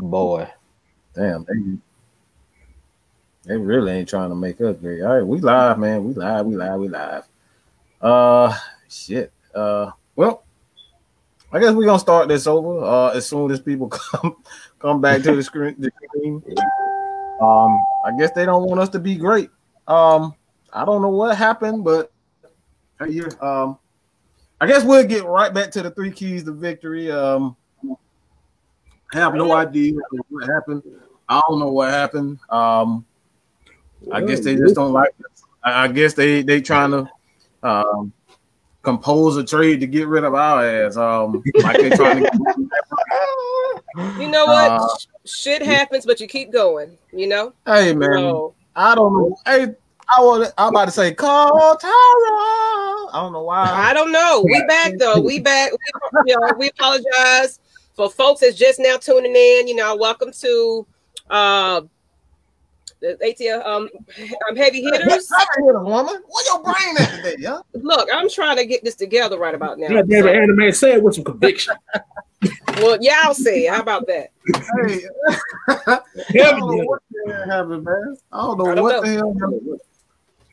Boy, damn, they, they really ain't trying to make us great. All right, we live, man. We live. We live. We live. Uh, shit. Uh, well, I guess we're gonna start this over. Uh, as soon as people come come back to the screen. The screen. Um, I guess they don't want us to be great. Um, I don't know what happened, but um, I guess we'll get right back to the three keys to victory. Um, I have no idea what happened. I don't know what happened. Um, I guess they just don't like. Us. I guess they they trying to um, compose a trade to get rid of our ass. Um, like they trying to. you know what? Uh, Shit happens, but you keep going. You know. Hey man, so, I don't know. Hey, I was I'm about to say call Tara. I don't know why. I don't know. We back though. We back. We, you know, we apologize for folks that's just now tuning in. You know, welcome to uh the ATL um, um heavy hitters. Heavy hitter woman. What your brain at today, yeah? Look, I'm trying to get this together right about now. Yeah, damn so. anime say it with some conviction. well, yeah, I'll say. How about that? Hey, I don't know what the hell happened, man. I don't know I don't what know. the hell happened.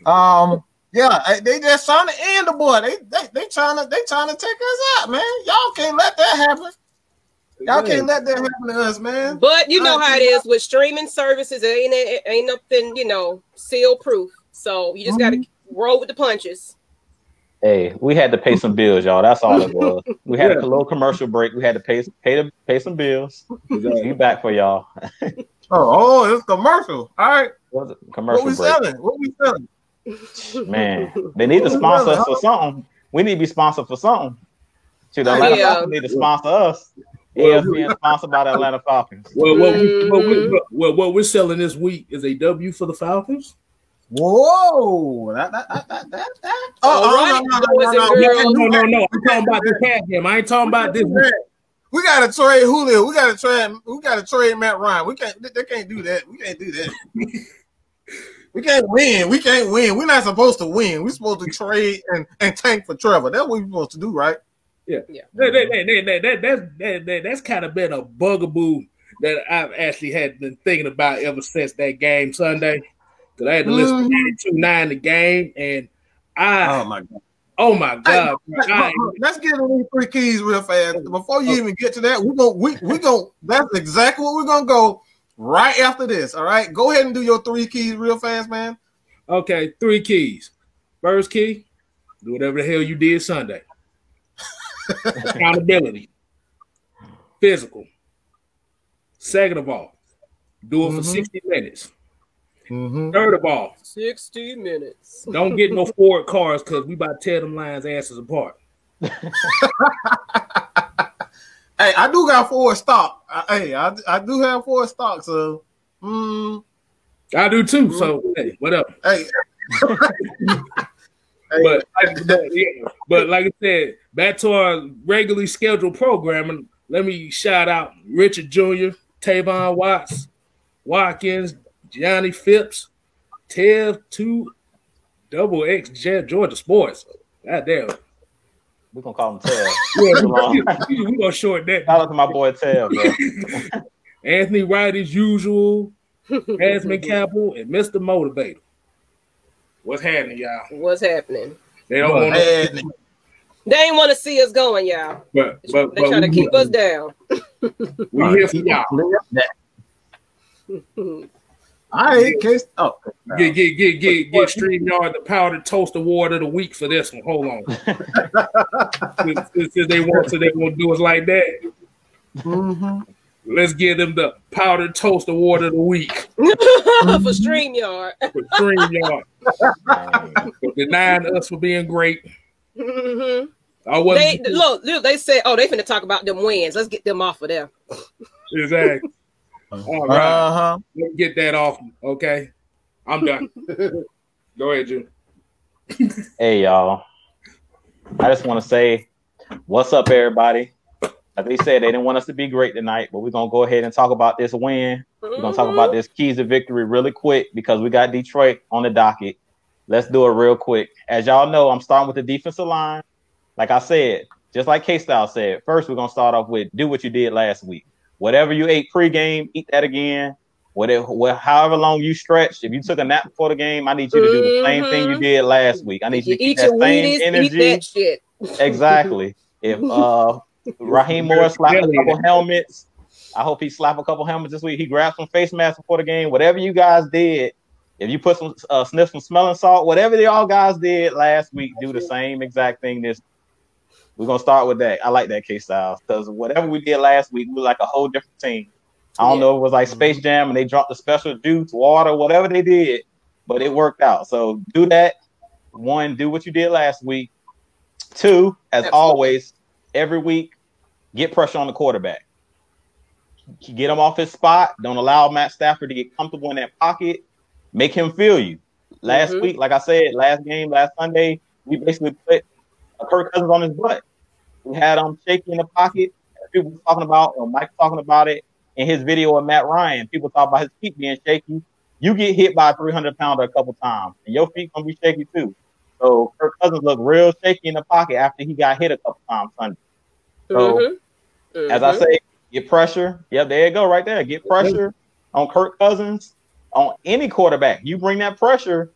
Um, yeah, they just trying to end the boy. They they they trying to they trying to take us out, man. Y'all can't let that happen. Y'all can't let that happen to us, man. But you know how it is with streaming services. It ain't it ain't nothing, you know, seal proof. So you just mm-hmm. got to roll with the punches. Hey, we had to pay some bills, y'all. That's all it was. We had yeah. a little commercial break. We had to pay pay to pay some bills. We back for y'all. oh, oh, it's commercial. All right. Commercial what we break. selling? What we selling? Man, they need to sponsor us for something. We need to be sponsored for something. See, the Atlanta yeah. Falcons need to sponsor us well, being sponsored by the Atlanta Falcons. Well, what, we, what we, mm. well, what we're selling this week is a W for the Falcons. Whoa! That, that, that, that, that. Oh, no, no, no, no, no, no, no, I'm talking about the cat game. I ain't talking about this. We gotta trade Julio. We gotta trade. We gotta trade Matt Ryan. We can't. They can't do that. We can't do that. we can't win. We can't win. We're not supposed to win. We're supposed to trade and, and tank for Trevor. That's what we're supposed to do, right? Yeah, yeah. That, that, that, that, that, that, that, that's kind of been a bugaboo that I've actually had been thinking about ever since that game Sunday. Because I had to listen mm-hmm. to 9 the game, and I. Oh my god. Oh my god! Hey, I, let's get these three keys real fast. Before you even get to that, we're gonna we we gonna that's exactly what we're gonna go right after this. All right, go ahead and do your three keys real fast, man. Okay, three keys. First key, do whatever the hell you did Sunday accountability, physical. Second of all, do it mm-hmm. for 60 minutes. Mm-hmm. Third of all, 60 minutes. Don't get no Ford cars because we about to tear them lines asses apart. hey, I do got Ford stock. hey, I, I do have Ford stock, so mm, I do too. So hey, what up? Hey. but, but, yeah, but like I said, back to our regularly scheduled programming. Let me shout out Richard Jr., Tavon Watts, Watkins, Johnny Phipps, Tev Two, Double X Georgia Sports. God damn. We're gonna call him Tev. yeah, we're gonna short that. Shout out to my boy Tev, bro. Anthony Wright as usual, Asman Campbell, and Mr. Motivator. What's happening, y'all? What's happening? They don't want to. They ain't want to see us going, y'all. But, but they trying to keep us down. we here for y'all. I ain't case. Oh, get get get get get Streamyard the powdered toast award of the week for this one. Hold on. since, since, they want to, they won't do us like that. Mm-hmm. Let's give them the powdered toast award of the week for StreamYard. for StreamYard. for denying us for being great. Mm-hmm. I was they, look, look, they said, oh, they finna talk about them wins. Let's get them off of there. exactly. All right. Uh-huh. Let me get that off. Okay. I'm done. Go ahead, Jim. hey y'all. I just want to say what's up, everybody. Like they said, they didn't want us to be great tonight, but we're gonna go ahead and talk about this win. We're gonna talk about this keys to victory really quick because we got Detroit on the docket. Let's do it real quick. As y'all know, I'm starting with the defensive line. Like I said, just like K Style said, first we're gonna start off with do what you did last week. Whatever you ate pregame, eat that again. Whatever, however long you stretched, if you took a nap before the game, I need you to do the same thing you did last week. I need you, you to eat that same Wheaties, energy. That exactly. If uh Raheem Morris slapped a couple helmets, I hope he slapped a couple helmets this week. He grabbed some face masks before the game. Whatever you guys did, if you put some uh, sniff some smelling salt, whatever the all guys did last week, do the same exact thing this. We're gonna start with that. I like that case style because whatever we did last week, we were like a whole different team. I don't yeah. know if it was like Space Jam and they dropped the special juice, water, whatever they did, but it worked out. So do that. One, do what you did last week. Two, as Absolutely. always, every week, get pressure on the quarterback. Get him off his spot. Don't allow Matt Stafford to get comfortable in that pocket. Make him feel you. Last mm-hmm. week, like I said, last game, last Sunday, we basically put Kirk Cousins on his butt. We had him shaking in the pocket. People were talking about, or Mike talking about it in his video of Matt Ryan. People talk about his feet being shaky. You get hit by a 300 pounder a couple times, and your feet gonna be shaky too. So Kirk Cousins looked real shaky in the pocket after he got hit a couple times Sunday. So mm-hmm. Mm-hmm. as I say, get pressure. Yep, there you go, right there. Get pressure on Kirk Cousins, on any quarterback. You bring that pressure,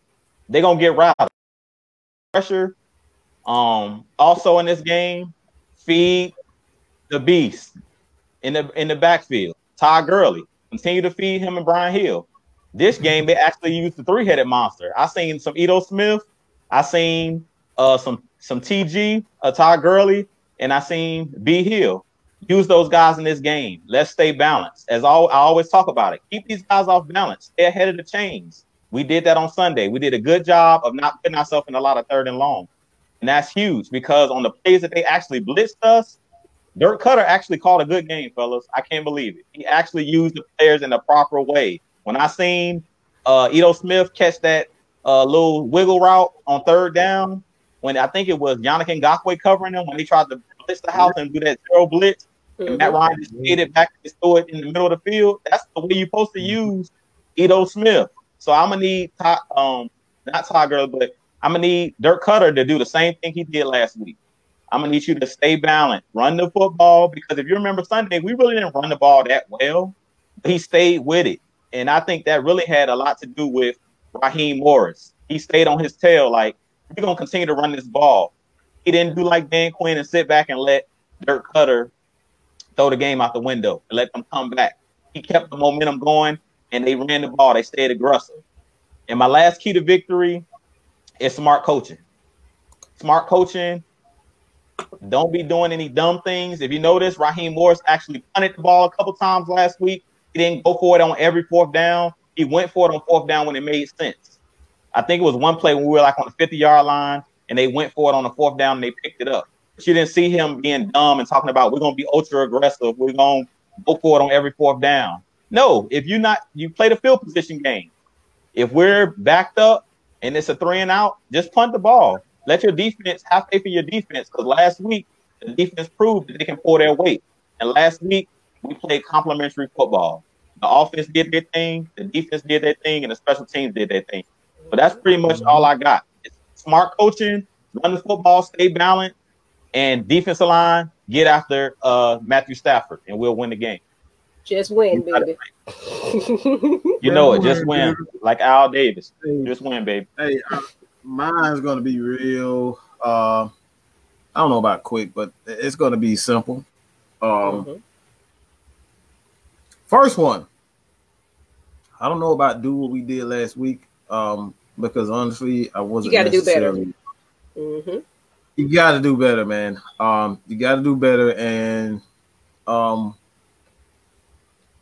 they're gonna get routed. Pressure. Um, also in this game, feed the beast in the in the backfield. Todd Gurley. Continue to feed him and Brian Hill. This game, they actually used the three-headed monster. I seen some Ito Smith, I seen uh some some TG, uh, Todd Gurley, and I seen B Hill. Use those guys in this game. Let's stay balanced. As all, I always talk about it, keep these guys off balance. Stay ahead of the chains. We did that on Sunday. We did a good job of not putting ourselves in a lot of third and long. And that's huge because on the plays that they actually blitzed us, Dirk Koetter actually called a good game, fellas. I can't believe it. He actually used the players in the proper way. When I seen uh Ito Smith catch that uh little wiggle route on third down, when I think it was Yannick Ngakoue covering him when he tried to blitz the house and do that zero blitz, mm-hmm. and Matt Ryan just hit it back and throw it in the middle of the field. That's the way you're supposed to use Ito Smith. So I'm gonna need Todd, um not Todd Gurley, but I'm gonna need Dirk Koetter to do the same thing he did last week. I'm gonna need you to stay balanced, run the football because if you remember Sunday, we really didn't run the ball that well. He stayed with it, and I think that really had a lot to do with Raheem Morris. He stayed on his tail, like we're gonna continue to run this ball. He didn't do like Dan Quinn and sit back and let Dirk Koetter throw the game out the window and let them come back. He kept the momentum going, and they ran the ball. They stayed aggressive. And my last key to victory is smart coaching. Smart coaching don't be doing any dumb things. If you notice, Raheem Morris actually punted the ball a couple times last week. He didn't go for it on every fourth down. He went for it on fourth down when it made sense. I think it was one play when we were like on the 50 yard line and they went for it on the fourth down and they picked it up. You didn't see him being dumb and talking about we're to be ultra aggressive. We're to go for it on every fourth down. No, if you're not, you play the field position game. If we're backed up and it's a three and out, just punt the ball. Let your defense have faith in your defense because last week the defense proved that they can pull their weight. And last week we played complementary football. The offense did their thing, the defense did their thing, and the special teams did their thing. But that's pretty much all I got. It's smart coaching, run the football, stay balanced, and defensive line get after uh, Matthew Stafford, and we'll win the game. Just win, baby. you know it. Just win, like Al Davis. Just win, baby. Hey, mine's gonna be real. Uh, I don't know about quick, but it's gonna be simple. Um, mm-hmm. First one. I don't know about do what we did last week. Um, because honestly, I wasn't. You got to do better. Mm-hmm. You got to do better, man. Um, you got to do better, and um,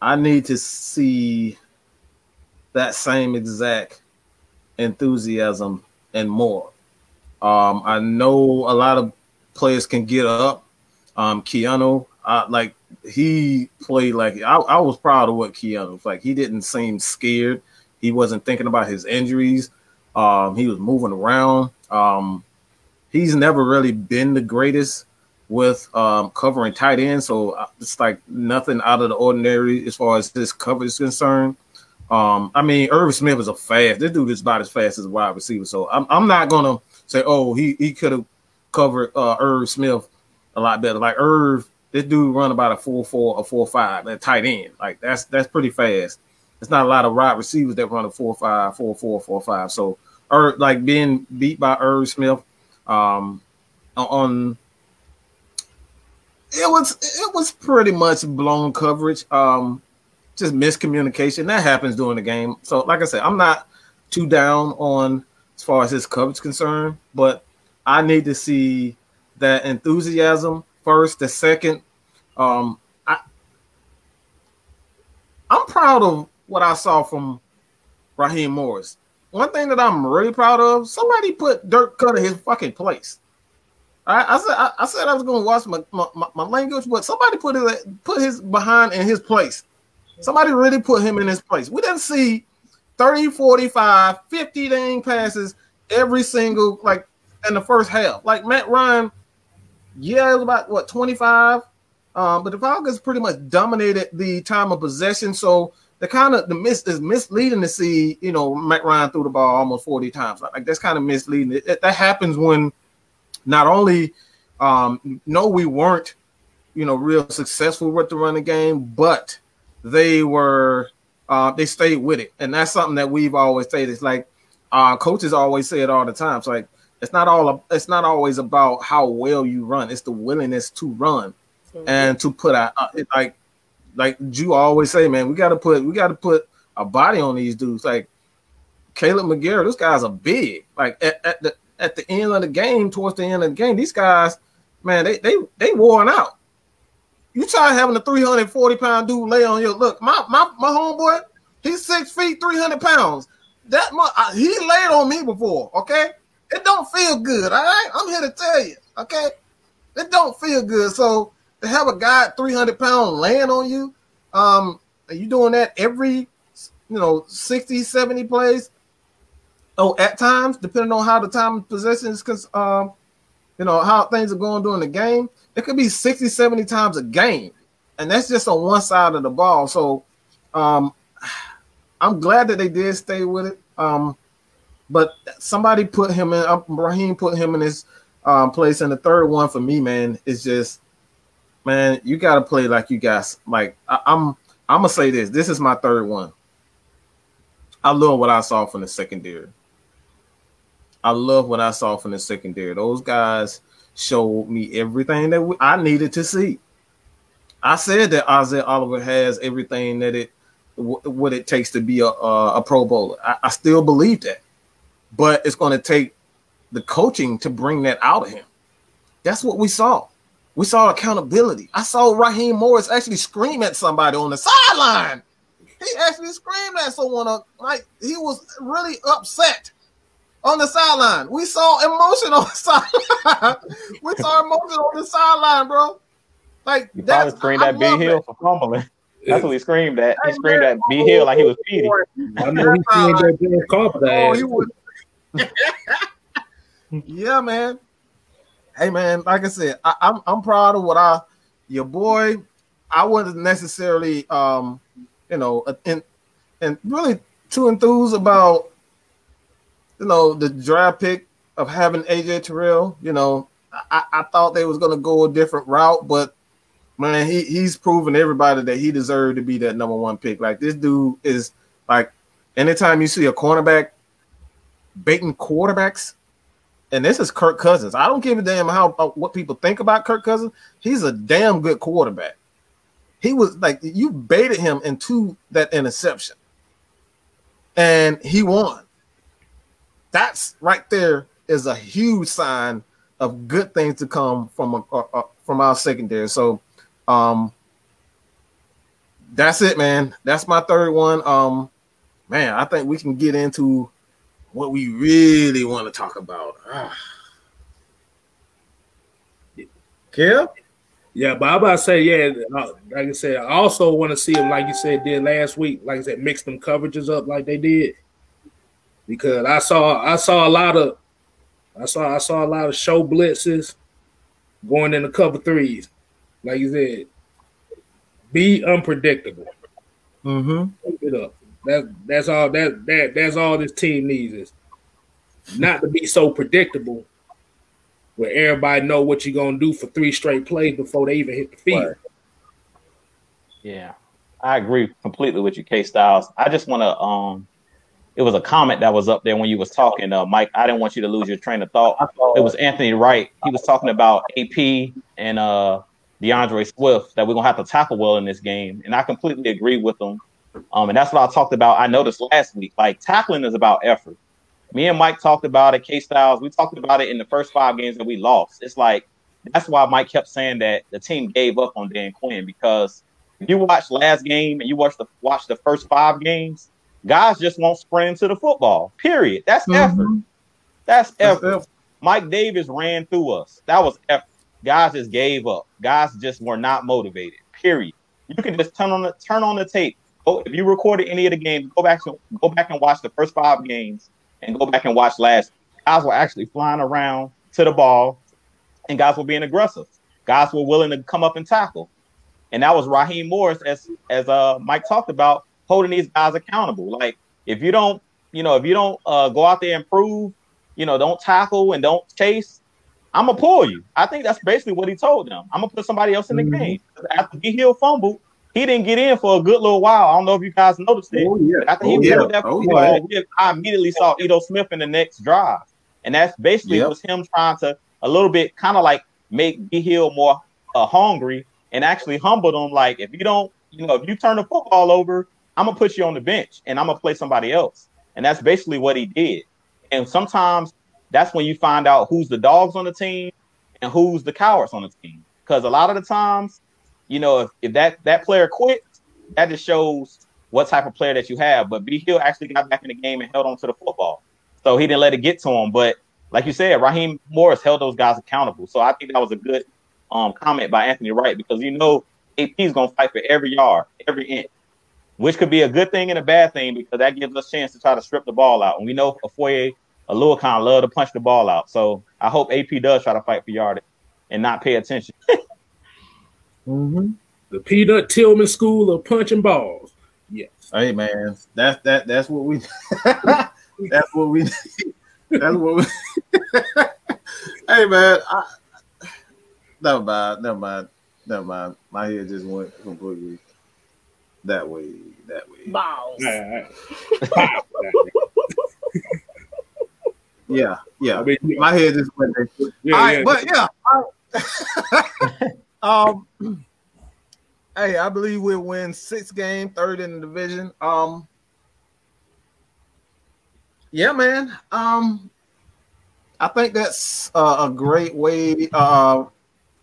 I need to see that same exact enthusiasm and more. Um, I know a lot of players can get up. Um, Keanu, like he played like I, I, was proud of what Keanu was like. He didn't seem scared. He wasn't thinking about his injuries. Um, he was moving around. Um, he's never really been the greatest with um, covering tight end, so uh, it's like nothing out of the ordinary as far as this cover is concerned. Um, I mean, Irv Smith is a fast. This dude is about as fast as a wide receiver. So I'm I'm not gonna say, oh, he he could have covered uh, Irv Smith a lot better. Like Irv this dude run about a four four or four five at tight end. Like that's that's pretty fast. It's not a lot of wide receivers that run a four five, four four, four five. So, or like being beat by Irv Smith, um, on it was it was pretty much blown coverage. Um, just miscommunication that happens during the game. So, like I said, I'm not too down on as far as his coverage concerned, but I need to see that enthusiasm first. The second, um, I I'm proud of what I saw from Raheem Morris. One thing that I'm really proud of, somebody put Dirk Koetter his fucking place. I, I said I, I, said I was to watch my, my, my, language, but somebody put it put his behind in his place. Somebody really put him in his place. We didn't see 30, 45, 50 dang passes every single like in the first half. Like Matt Ryan, yeah, it was about what 25. Um, but the Falcons pretty much dominated the time of possession. So the kind of the miss is misleading to see, you know, Matt Ryan threw the ball almost 40 times. Like that's kind of misleading. It, it, that happens when not only um, no, we weren't, you know, real successful with the running game, but they were uh, they stayed with it, and that's something that we've always said. It's like uh, coaches always say it all the time. It's like it's not all it's not always about how well you run; it's the willingness to run mm-hmm. and to put out uh, like like you always say, man. We got to put we got to put a body on these dudes. Like Kaleb McGary, those guys are big. Like at, at the at the end of the game, towards the end of the game, these guys, man, they they they worn out. You try having a 340 pound dude lay on your look. My my my homeboy, he's six feet, 300 pounds. That much he laid on me before. Okay, it don't feel good. All right, I'm here to tell you. Okay, it don't feel good. So to have a guy 300 pound laying on you, um, are you doing that every you know 60, 70 plays? Oh, at times, depending on how the time of possession is, because um, you know how things are going during the game, it could be 60, 70 times a game, and that's just on one side of the ball. So, um, I'm glad that they did stay with it. Um, but somebody put him in. Uh, Raheem put him in his um, place, and the third one for me, man, is just, man, you got to play like you guys. Like I, I'm, I'm gonna say this. This is my third one. I love what I saw from the secondary. I love what I saw from the secondary. Those guys showed me everything that we, I needed to see. I said that Isaiah Oliver has everything that it what it takes to be a, a, a Pro Bowler. I, I still believe that, but it's going to take the coaching to bring that out of him. That's what we saw. We saw accountability. I saw Raheem Morris actually scream at somebody on the sideline. He actually screamed at someone. Uh, like he was really upset on the sideline. We saw emotion on the sideline. we saw emotion on the sideline, bro. Like you probably screamed at B Hill for fumbling. That's what he screamed at. He screamed at B oh, Hill like he oh, was feeding. I know he screamed at Dan Carpenter. Oh, he would. yeah, man. Hey, man. Like I said, I, I'm I'm proud of what I your boy. I wasn't necessarily um, you know, and and really too enthused about you know, the draft pick of having AJ Terrell, you know, I, I thought they was gonna go a different route, but man, he he's proven everybody that he deserved to be that number one pick. Like this dude is like anytime you see a cornerback baiting quarterbacks, and this is Kirk Cousins. I don't give a damn how what people think about Kirk Cousins. He's a damn good quarterback. He was like you baited him into that interception, and he won that's right there is a huge sign of good things to come from a, a, a, from our secondary. So, um, that's it, man. That's my third one. Um, man, I think we can get into what we really want to talk about. Ah. Kim? Yeah, but I'm about to say, yeah, uh, like I said, I also want to see them, like you said, did last week. Like I said, mix them coverages up like they did because I saw I saw a lot of I saw I saw a lot of show blitzes going in the cover threes. Like you said, be unpredictable. Mm-hmm. It up. That that's all that that that's all this team needs is not to be so predictable where everybody know what you're gonna do for three straight plays before they even hit the field. Right. Yeah, I agree completely with you, K Styles. I just want to um it was a comment that was up there when you was talking, uh, Mike. I didn't want you to lose your train of thought. It was Anthony Wright. He was talking about AP and uh, D'Andre Swift that we're gonna have to tackle well in this game, and I completely agree with them. Um, and that's what I talked about. I noticed last week, like tackling is about effort. Me and Mike talked about it. K Styles, we talked about it in the first five games that we lost. It's like that's why Mike kept saying that the team gave up on Dan Quinn because if you watch last game and you watch the watch the first five games, Guys just won't sprint into the football. Period. That's mm-hmm. effort. That's effort. effort. Mike Davis ran through us. That was effort. Guys just gave up. Guys just were not motivated. Period. You can just turn on the turn on the tape. Go, if you recorded any of the games, go back to go back and watch the first five games, and go back and watch last. Guys were actually flying around to the ball, and guys were being aggressive. Guys were willing to come up and tackle, and that was Raheem Morris, as as uh Mike talked about holding these guys accountable. Like if you don't, you know, if you don't uh, go out there and prove, you know, don't tackle and don't chase, I'm gonna pull you. I think that's basically what he told them. I'm gonna put somebody else in the mm-hmm. game. After he healed fumble, he didn't get in for a good little while. I don't know if you guys noticed it. Oh, yeah. After he oh, yeah. that oh. I immediately saw Ito Smith in the next drive, and that's basically yep. was him trying to a little bit kind of like make B Hill more uh, hungry and actually humble them. Like if you don't, you know, if you turn the football over, I'm gonna put you on the bench and I'm gonna play somebody else. And that's basically what he did. And sometimes that's when you find out who's the dogs on the team and who's the cowards on the team. Because a lot of the times, you know, if, if that that player quit, that just shows what type of player that you have. But B Hill actually got back in the game and held on to the football. So he didn't let it get to him. But like you said, Raheem Morris held those guys accountable. So I think that was a good um, comment by Anthony Wright because you know AP is gonna fight for every yard, every inch which could be a good thing and a bad thing because that gives us a chance to try to strip the ball out. And we know Ofoye, Oluokun love to punch the ball out. So I hope AP does try to fight for yardage and not pay attention. mm-hmm. The Peanut Tillman School of punching balls. Yes. Hey man, that's that that's what we that's what we that's what we Hey man, I, never mind, never mind, never mind. My head just went completely that way, that way. Balls. yeah, yeah. I mean, yeah. My head just went there. Yeah, All right, yeah. but yeah. um hey, I believe we'll win six game, third in the division. Um yeah, man. Um I think that's uh, a great way. Uh,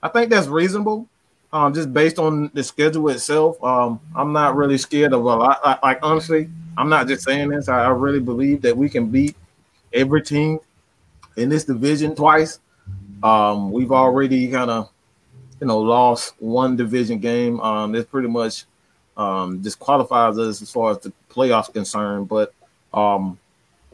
I think that's reasonable um, just based on the schedule itself. Um, I'm not really scared of a lot. Like, like honestly, I'm not just saying this. I, I, really believe that we can beat every team in this division twice. Um, we've already kind of, you know, lost one division game. Um, this pretty much um, disqualifies us as far as the playoffs concerned. But um,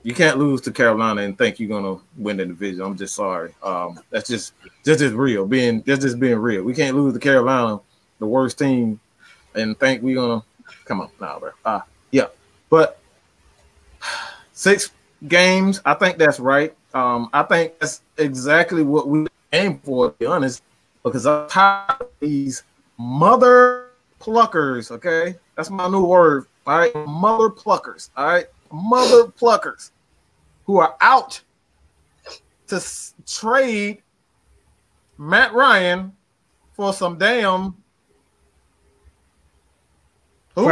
you can't lose to Carolina and think you're gonna win the division. I'm just sorry. Um, that's just just as real. Being that's just being real. We can't lose to Carolina, the worst team, and think we're gonna come on now, bro. Uh, yeah, but six games. I think that's right. Um, I think that's exactly what we aim for. To be honest, because I'm tired of these mother pluckers. Okay, that's my new word. All right, mother pluckers. All right mother pluckers who are out to s- trade Matt Ryan for some damn who?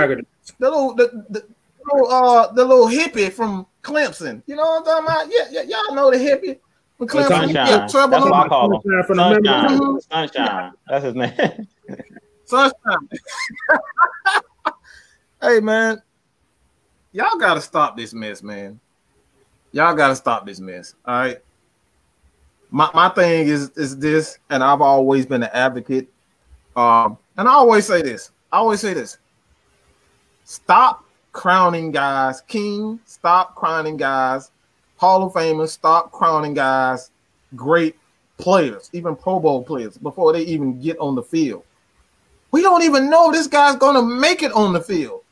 the little the, the, little uh the little hippie from Clemson. You know what I'm talking about? Yeah, yeah y'all know the hippie. Sunshine. Yeah, That's what I call him. Sunshine. Sunshine. Sunshine. That's his name. Sunshine. hey man, y'all gotta stop this mess, man. Y'all gotta stop this mess. All right. My my thing is is this, and I've always been an advocate. Um, and I always say this. I always say this. Stop crowning guys king. Stop crowning guys Hall of Famers. Stop crowning guys great players, even Pro Bowl players, before they even get on the field. We don't even know this guy's gonna make it on the field.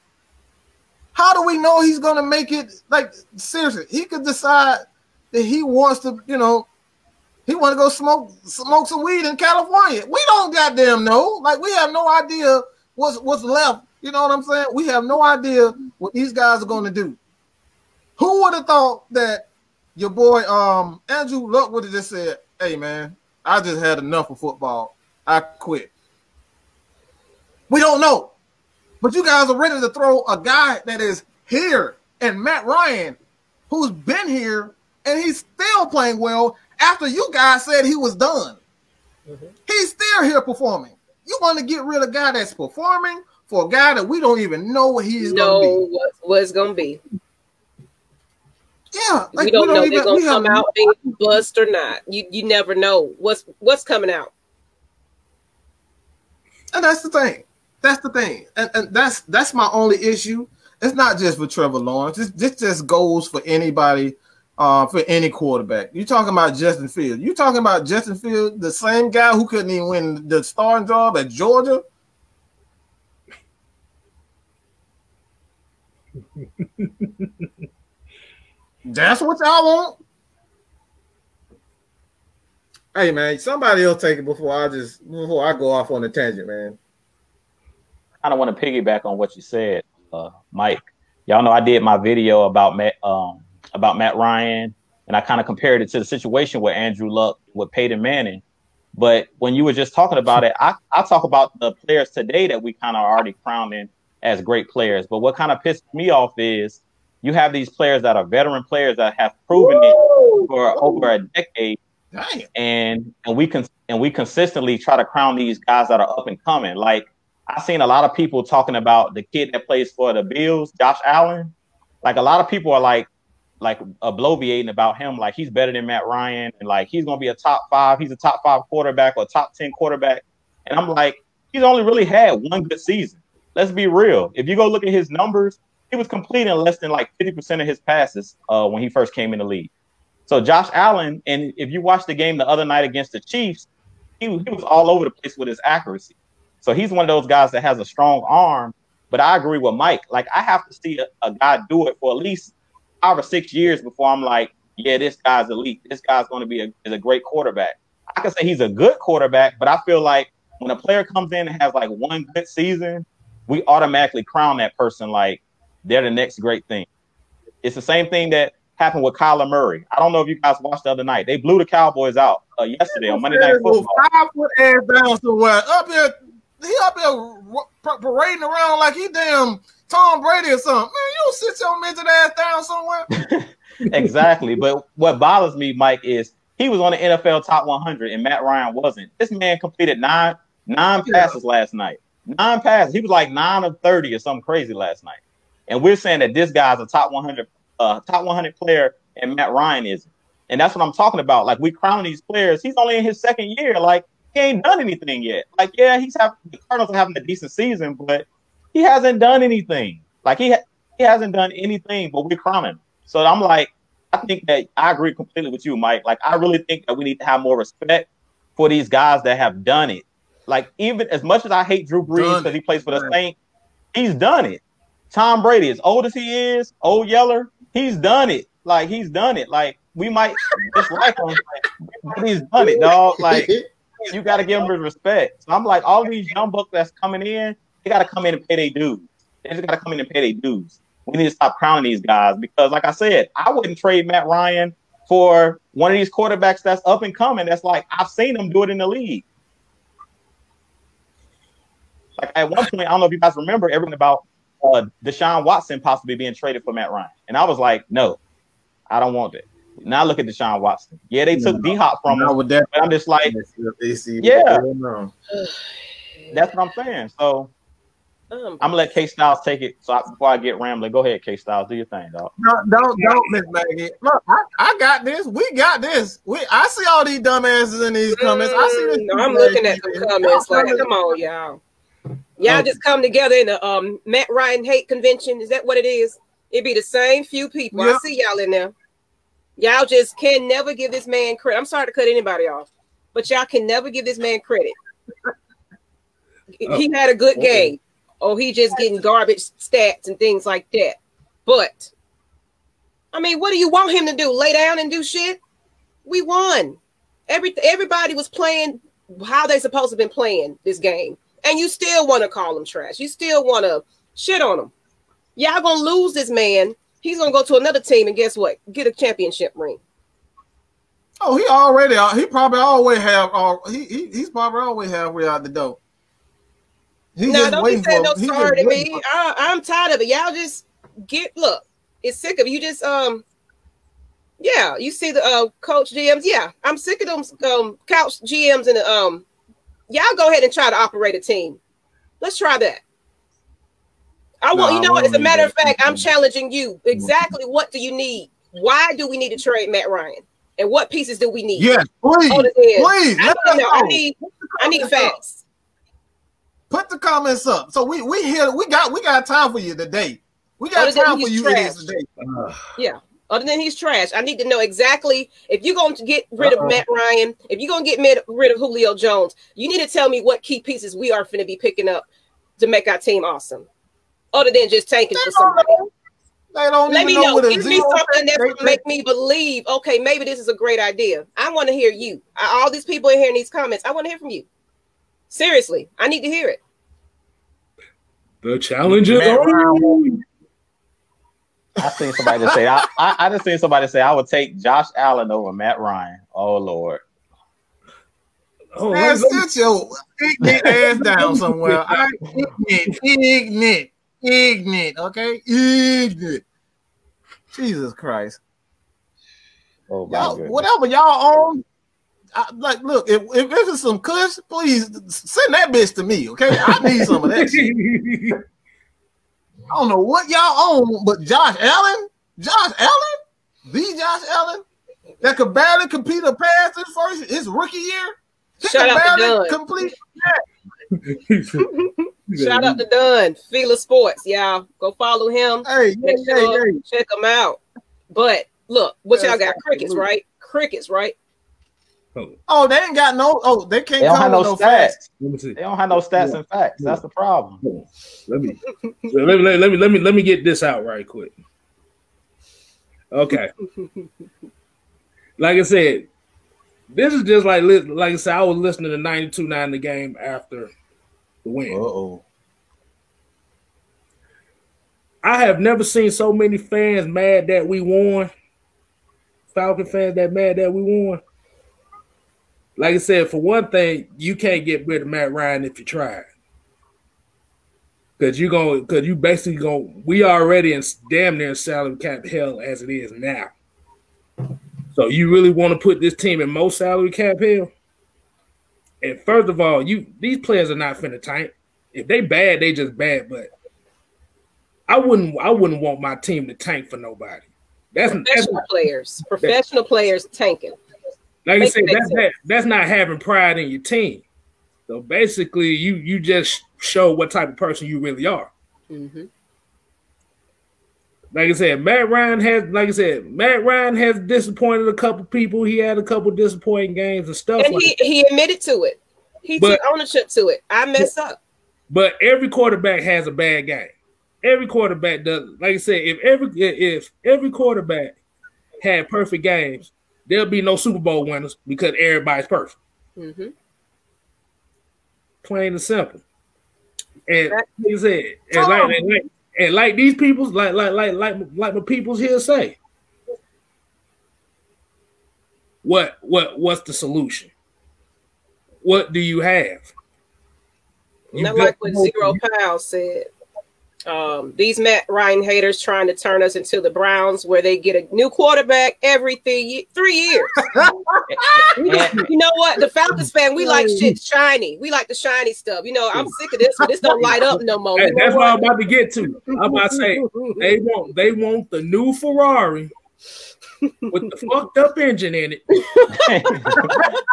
How do we know he's gonna make it? Like seriously, he could decide that he wants to, you know, He want to go smoke smoke some weed in California. We don't goddamn know. Like we have no idea what's what's left. You know what I'm saying? We have no idea what these guys are going to do. Who would have thought that your boy um Andrew Luck would have just said, "Hey man, I just had enough of football. I quit." We don't know, but you guys are ready to throw a guy that is here and Matt Ryan, who's been here and he's still playing well after you guys said he was done. Mm-hmm. He's still here performing. You want to get rid of a guy that's performing for a guy that we don't even know what he's know going to be. What, what it's going to be. Yeah, like, we don't, we don't know if they're gonna come out being bust or not. You you never know what's what's coming out. And that's the thing. That's the thing. And, and that's that's my only issue. It's not just for Trevor Lawrence. This, this just goes for anybody, uh, for any quarterback. You're talking about Justin Fields? You're talking about Justin Fields, the same guy who couldn't even win the starting job at Georgia? That's what y'all want. Hey man, somebody else take it before I just before I go off on a tangent, man. I don't want to piggyback on what you said, uh, Mike. Y'all know I did my video about Matt um, about Matt Ryan, and I kind of compared it to the situation with Andrew Luck with Peyton Manning. But when you were just talking about it, I, I talk about the players today that we kind of already crowning as great players. But what kind of pissed me off is you have these players that are veteran players that have proven it for over a decade, Damn. and and we can and we consistently try to crown these guys that are up and coming. Like I've seen a lot of people talking about the kid that plays for the Bills, Josh Allen. Like a lot of people are like like bloviating about him, like he's better than Matt Ryan, and like he's gonna be a top five, he's a top five quarterback or top ten quarterback. And I'm like, he's only really had one good season. Let's be real. If you go look at his numbers, he was completing less than like 50% of his passes uh, when he first came in the league. So Josh Allen, and if you watched the game the other night against the Chiefs, he, he was all over the place with his accuracy. So he's one of those guys that has a strong arm. But I agree with Mike. Like I have to see a, a guy do it for at least five or six years before I'm like, yeah, this guy's elite. This guy's going to be a, is a great quarterback. I can say he's a good quarterback, but I feel like when a player comes in and has like one good season, we automatically crown that person like they're the next great thing. It's the same thing that happened with Kyler Murray. I don't know if you guys watched the other night. They blew the Cowboys out uh, yesterday on Monday Night Football. Five foot ass down somewhere up here. He up here parading around like he damn Tom Brady or something. Man, you don't sit your midget ass down somewhere. exactly. But what bothers me, Mike, is he was on the NFL top 100 and Matt Ryan wasn't. This man completed nine nine passes yeah. last night. Nine passes. He was like nine of 30 or something crazy last night. And we're saying that this guy's a top 100 uh, top 100 player and Matt Ryan isn't. And that's what I'm talking about. Like we crown these players. He's only in his second year. Like he ain't done anything yet. Like yeah, he's having the Cardinals are having a decent season, but he hasn't done anything. Like he ha- he hasn't done anything, but we're crowning. So I'm like, I think that I agree completely with you, Mike. Like I really think that we need to have more respect for these guys that have done it. Like even as much as I hate Drew Brees because he plays for the Saints, he's done it. Tom Brady, as old as he is, old Yeller, he's done it. Like he's done it. Like we might dislike him, but he's done it, dog. Like you got to give him his respect. So I'm like, all these young bucks that's coming in, they got to come in and pay their dues. They just got to come in and pay their dues. We need to stop crowning these guys because, like I said, I wouldn't trade Matt Ryan for one of these quarterbacks that's up and coming. That's like I've seen them do it in the league. Like at one point, I don't know if you guys remember everything about uh, Deshaun Watson possibly being traded for Matt Ryan. And I was like, no, I don't want it. Now look at Deshaun Watson. Yeah, they took D Hop from him, but I'm just like, yeah, that's what I'm saying. So um, I'm gonna let K Styles take it. So I, before I get rambling, go ahead, K Styles, do your thing, dog. No, don't, don't, Miss Maggie. Look, I, I, got this. We got this. We, I see all these dumbasses in these comments. I see this. Mm, I'm looking at the comments. Like, come on, y'all. Y'all just come together in the um Matt Ryan hate convention. Is that what it is? It be the same few people. Yep. I see y'all in there. Y'all just can never give this man credit. I'm sorry to cut anybody off, but y'all can never give this man credit. he had a good game. Oh, he just getting garbage stats and things like that. But I mean, what do you want him to do? Lay down and do shit? We won. Every everybody was playing how they supposed to have been playing this game, and you still want to call him trash. You still want to shit on him. Y'all gonna lose this man. He's gonna go to another team, and guess what? Get a championship ring. Oh, he already. He probably always have. All he, he he's probably always halfway out the door. He's no, don't be saying no sorry to me. I, I'm tired of it. Y'all just get look. It's sick of you. Just um, yeah. You see the uh coach GMs. Yeah, I'm sick of them um couch GMs and the um. Y'all go ahead and try to operate a team. Let's try that. I want no, you know what? As a matter of fact, I'm challenging you. Mm-hmm. Exactly what do you need? Why do we need to trade Matt Ryan? And what pieces do we need? Yes, please, please. I, I need I need facts. Put the comments up. So we we here. We got we got time for you today. We oh, got Other time for you today. yeah. Other than he's trash, I need to know exactly if you're going to get rid Uh-oh. of Matt Ryan, if you're going to get rid of Julio Jones, you need to tell me what key pieces we are going to be picking up to make our team awesome. Other than just tanking for somebody. They don't Let me know. know. Give me something that will make me believe. Okay, maybe this is a great idea. I want to hear you. All these people in here in these comments. I want to hear from you. Seriously, I need to hear it. The challenge is on. I seen somebody say I, I, I just seen somebody say I would take Josh Allen over Matt Ryan. Oh Lord. Oh, Man, sit your ignorant ass down somewhere. I ignorant, ignorant, ignorant. Okay, ignorant. Jesus Christ. Oh y'all, whatever y'all own, I, like, look, if, if this is some kush, please send that bitch to me, okay? I need some of that shit. I don't know what y'all own, but Josh Allen, Josh Allen, the Josh Allen, that could barely compete a pass his first his rookie year. He Shout out to Dunn. complete. Shout out to Dunn, Fila Sports, y'all. Go follow him. Hey, hey, sure, hey, check him out. But look, what y'all got? Crickets, right? Crickets, right? Oh, they ain't got no. Oh, they can't. They don't have no, no stats. They don't have no stats yeah. and facts. That's the problem. Let me, let me, let me, let me, let me get this out right quick. Okay. like I said, this is just like like I said. I was listening to 92-9 the game after the win. oh. I have never seen so many fans mad that we won. Falcon fans that mad that we won like I said, for one thing, you can't get rid of Matt Ryan if you try. Cause you going cause you basically go we already in damn near salary cap hell as it is now. So you really want to put this team in most salary cap hell? And first of all, you these players are not finna tank. If they bad, they just bad. But I wouldn't I wouldn't want my team to tank for nobody. That's professional that's, players. Professional players tanking. Like I said, that's that, that's not having pride in your team. So basically, you you just show what type of person you really are. Mm-hmm. Like I said, Matt Ryan has, like I said, Matt Ryan has disappointed a couple people. He had a couple disappointing games and stuff. And like he, that. he admitted to it. He but, took ownership to it. I mess up. But every quarterback has a bad game. Every quarterback does. Like I said, if every if every quarterback had perfect games, there'll be no Super Bowl winners because everybody's perfect. Mm-hmm. Plain and simple. And like said, and like, and like, and like these people's like like like like like my people's here say. What what what's the solution? What do you have? You Not like what Zero Pound said um, these Matt Ryan haters trying to turn us into the Browns, where they get a new quarterback every three, three years. you know what? The Falcons fan, we like shit shiny. We like the shiny stuff. You know, I'm sick of this. This don't light up no more. Hey, that's what I'm about to get to. I'm about to say they want they want the new Ferrari with the fucked up engine in it.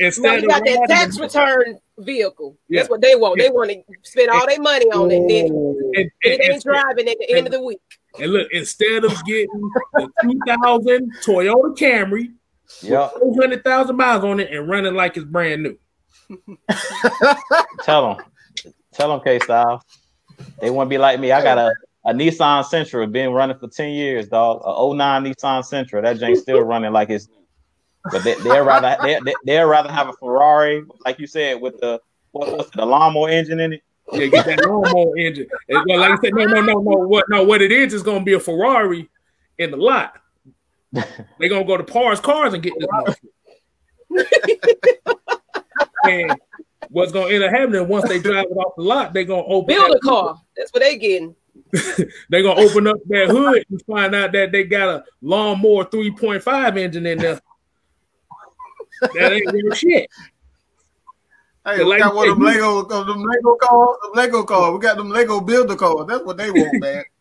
Instead you got that tax return vehicle. Yeah. That's what they want. Yeah. They want to spend all their money on it. Then oh. and, it ain't driving at the and, end of the week. And look, instead of getting the 2000 Toyota Camry, yeah, 400,000 miles on it and running like it's brand new. tell them, tell them, K Style. They want to be like me. I got a, a Nissan Sentra, been running for 10 years, dog. A 09 Nissan Sentra. That Jane's still running like it's but they, they'd rather they, they, they'd rather have a Ferrari, like you said, with the what, what's the lawnmower engine in it. Yeah, get that lawnmower engine. And, well, like I said, no, no, no, no. What? No, what it is is going to be a Ferrari in the lot. They're gonna go to Pars Cars and get this. and what's gonna end up happening once they drive it off the lot? They're gonna open Build a car. That's what they getting. they're gonna open up that hood and find out that they got a lawnmower 3.5 engine in there. That ain't real shit. Hey, So we like got one you of them said, Lego, them Lego cars, them Lego cars. We got them Lego builder cars. That's what they want, man.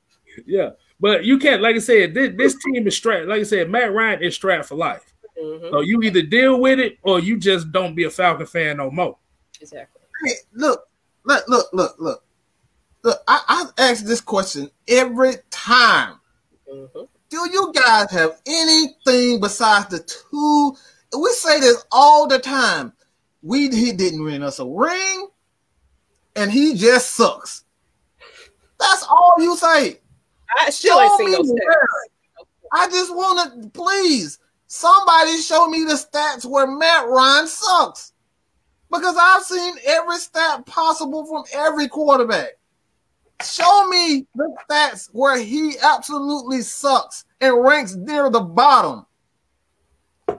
Yeah, but you can't, like I said, this, this team is strapped. Like I said, Matt Ryan is strapped for life. Mhm, So you either deal with it or you just don't be a Falcon fan no more. Exactly. Hey, look, look, look, look, look. Look, I, I've asked this question every time. Mhm. Do you guys have anything besides the two? We say this all the time. We he didn't win us a ring, and he just sucks. That's all you say. I still Show me where. I just want to please somebody show me the stats where Matt Ryan sucks. Because I've seen every stat possible from every quarterback. Show me the stats where he absolutely sucks and ranks near the bottom.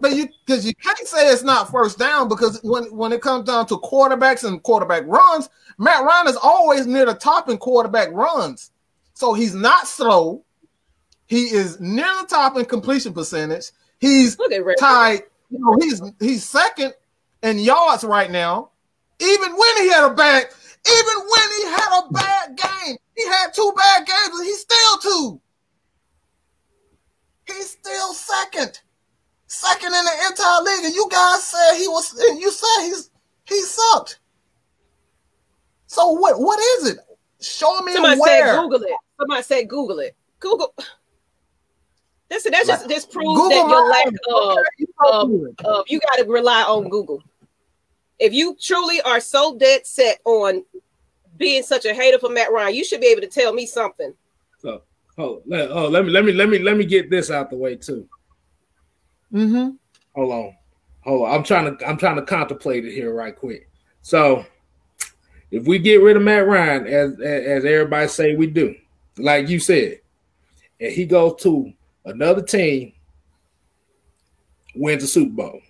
But you because you can't say it's not first down because when, when it comes down to quarterbacks and quarterback runs, Matt Ryan is always near the top in quarterback runs. So he's not slow. He is near the top in completion percentage. He's Look at Red. tied. You know, he's he's second in yards right now. Even when he had a bad, even when he had a bad game, he had two bad games, and he's still two. He's still second, second in the entire league. And you guys said he was. And you said he's he sucked. So what? What is it? Show me Somebody where. said Google it. Somebody said Google it. Google. That's that's just this proves Google that your lack of Okay, you go do of you got to rely on Google. If you truly are so dead set on being such a hater for Matt Ryan, you should be able to tell me something. So, oh, let, oh, let me let me let me let me get this out the way too. Mhm. Hold on, hold on. I'm trying to I'm trying to contemplate it here right quick. So, if we get rid of Matt Ryan, as as, as everybody say we do, like you said, and he goes to another team, wins a Super Bowl.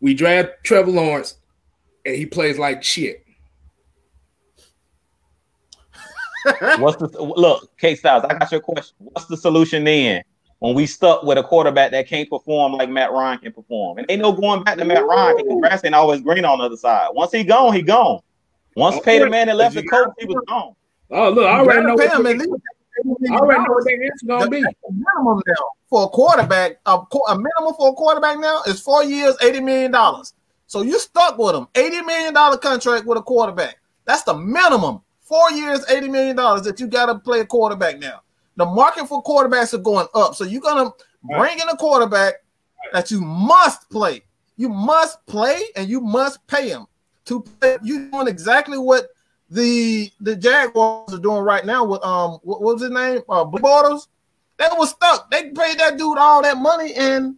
We draft Trevor Lawrence, and he plays like shit. What's the look, K Styles? I got your question. What's the solution then? When we stuck with a quarterback that can't perform like Matt Ryan can perform, and ain't no going back to Matt Ryan because grass ain't always green on the other side. Once he gone, he gone. Once Peyton Manning left the coach, he was gone. Oh, look, I already know. What him the, least I already know what their answer gonna be. Minimum now for a quarterback, a, a minimum for a quarterback now is four years, eighty million dollars. So you stuck with him, eighty million dollar contract with a quarterback. That's the minimum. Four years, eighty million dollars that you got to play a quarterback now. The market for quarterbacks are going up, so you're gonna bring in a quarterback that you must play. You must play, and you must pay him to play. You doing exactly what the the Jaguars are doing right now with um what, what was his name? Uh Bortles. They was stuck. They paid that dude all that money and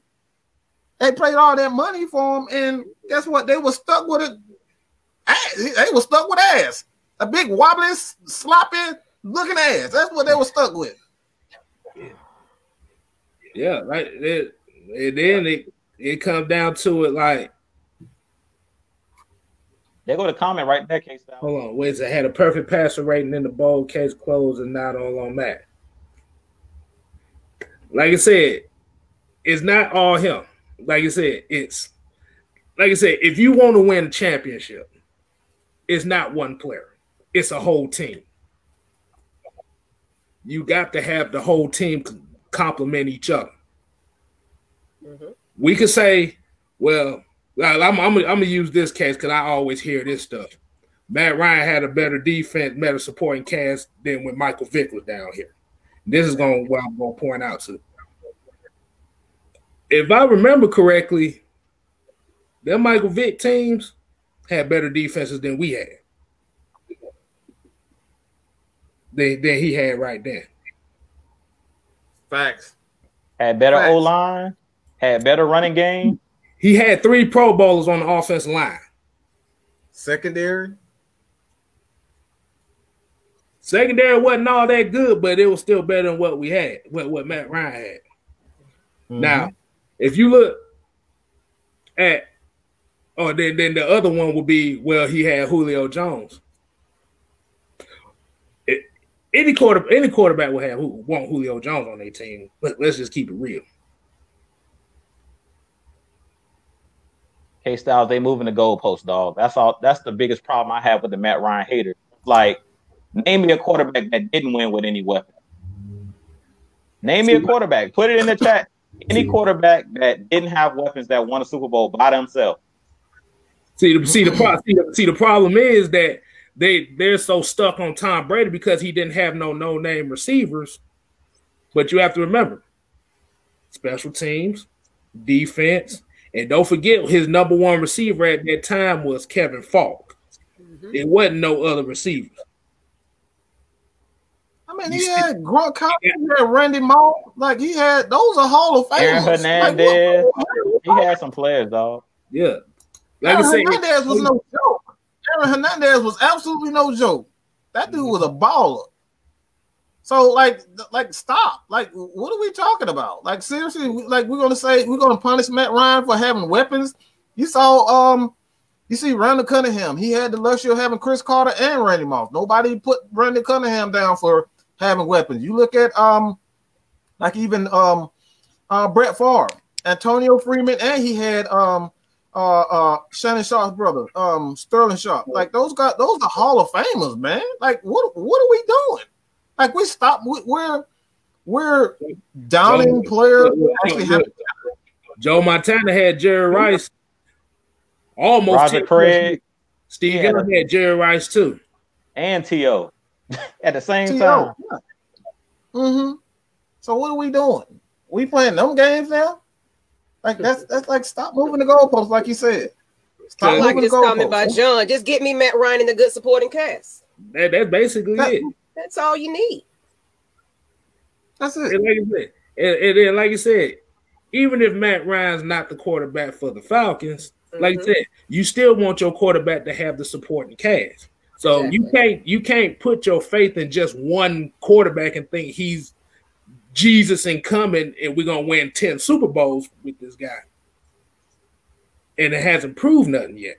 they paid all that money for him. And guess what? They were stuck with it. They were stuck with ass. A big wobbly, sloppy looking ass. That's what they were stuck with. Yeah, right. It, and then it it comes down to it like, They go to comment right there, K Styles. hold on, wait, it had a perfect passer rating in the bowl, case closed, and not all on Matt. Like I said, it's not all him. Like I said, it's like I said, if you want to win a championship, it's not one player, it's a whole team. You got to have the whole team complement each other. Mhm. We could say, well, I'm, I'm, I'm gonna use this case because I always hear this stuff. Matt Ryan had a better defense, better supporting cast than when Michael Vick was down here. This is going what I'm going to point out to. If I remember correctly, them Michael Vick teams had better defenses than we had. Than, than he had right then. Facts. Had better O line, had better running game. He had three Pro Bowlers on the offensive line. Secondary. Secondary wasn't all that good, but it was still better than what we had, what, what Matt Ryan had. Mhm. Now, if you look at, oh, then then the other one would be well, he had Julio Jones. Any quarter, any quarterback will have who want Julio Jones on their team. But let's just keep it real. K Styles, they moving the goalpost, dog. That's all. That's the biggest problem I have with the Matt Ryan haters. Like, name me a quarterback that didn't win with any weapon. Name me a quarterback. Put it in the chat. Any quarterback that didn't have weapons that won a Super Bowl by themselves. See the see the pro- see, the, see the problem is that they they're so stuck on Tom Brady because he didn't have no no name receivers. But you have to remember, special teams, defense, and don't forget his number one receiver at that time was Kevin Faulk. Mm-hmm. It wasn't no other receivers. I mean, You he see- had Gronkowski, he had Randy Moss. Like he had those are Hall of Famers. Aaron Hernandez. what- He had some players, dog. Yeah, like I Aaron said, Hernandez was no joke. Aaron Hernandez was absolutely no joke. That dude was a baller. So like, like stop. Like, what are we talking about? Like seriously, like we're gonna say we're gonna punish Matt Ryan for having weapons. You saw, um, you see Randall Cunningham. He had the luxury of having Cris Carter and Randy Moss. Nobody put Randall Cunningham down for having weapons. You look at um, like even um, uh, Brett Favre, Antonio Freeman, and he had um uh uh Shannon Sharpe's brother, um Sterling Sharpe. Like those guys, those are Hall of Famers, man. Like what what are we doing? Like we stop we, we're we're downing Joe- players Joe- Joe Montana had Jerry Rice, almost Roger Craig Steve Yeah. Had Jerry Rice too. and T.O. at the same TO. time. Yeah. Mm-hmm. So what are we doing? We playing them games now? Like that's that's like stop moving the goalposts, like you said. Stop Yeah. like moving the this comment by. John. Just get me Matt Ryan in the good supporting cast. That, that's basically That- it. That's all you need. That's it. And like you said, and, and then like I said, even if Matt Ryan's not the quarterback for the Falcons, like I Mhm. said, you still want your quarterback to have the supporting cast. So you can't you can't put your faith in just one quarterback and think he's Jesus and coming and we're gonna win 10 Super Bowls with this guy. And it hasn't proved nothing yet.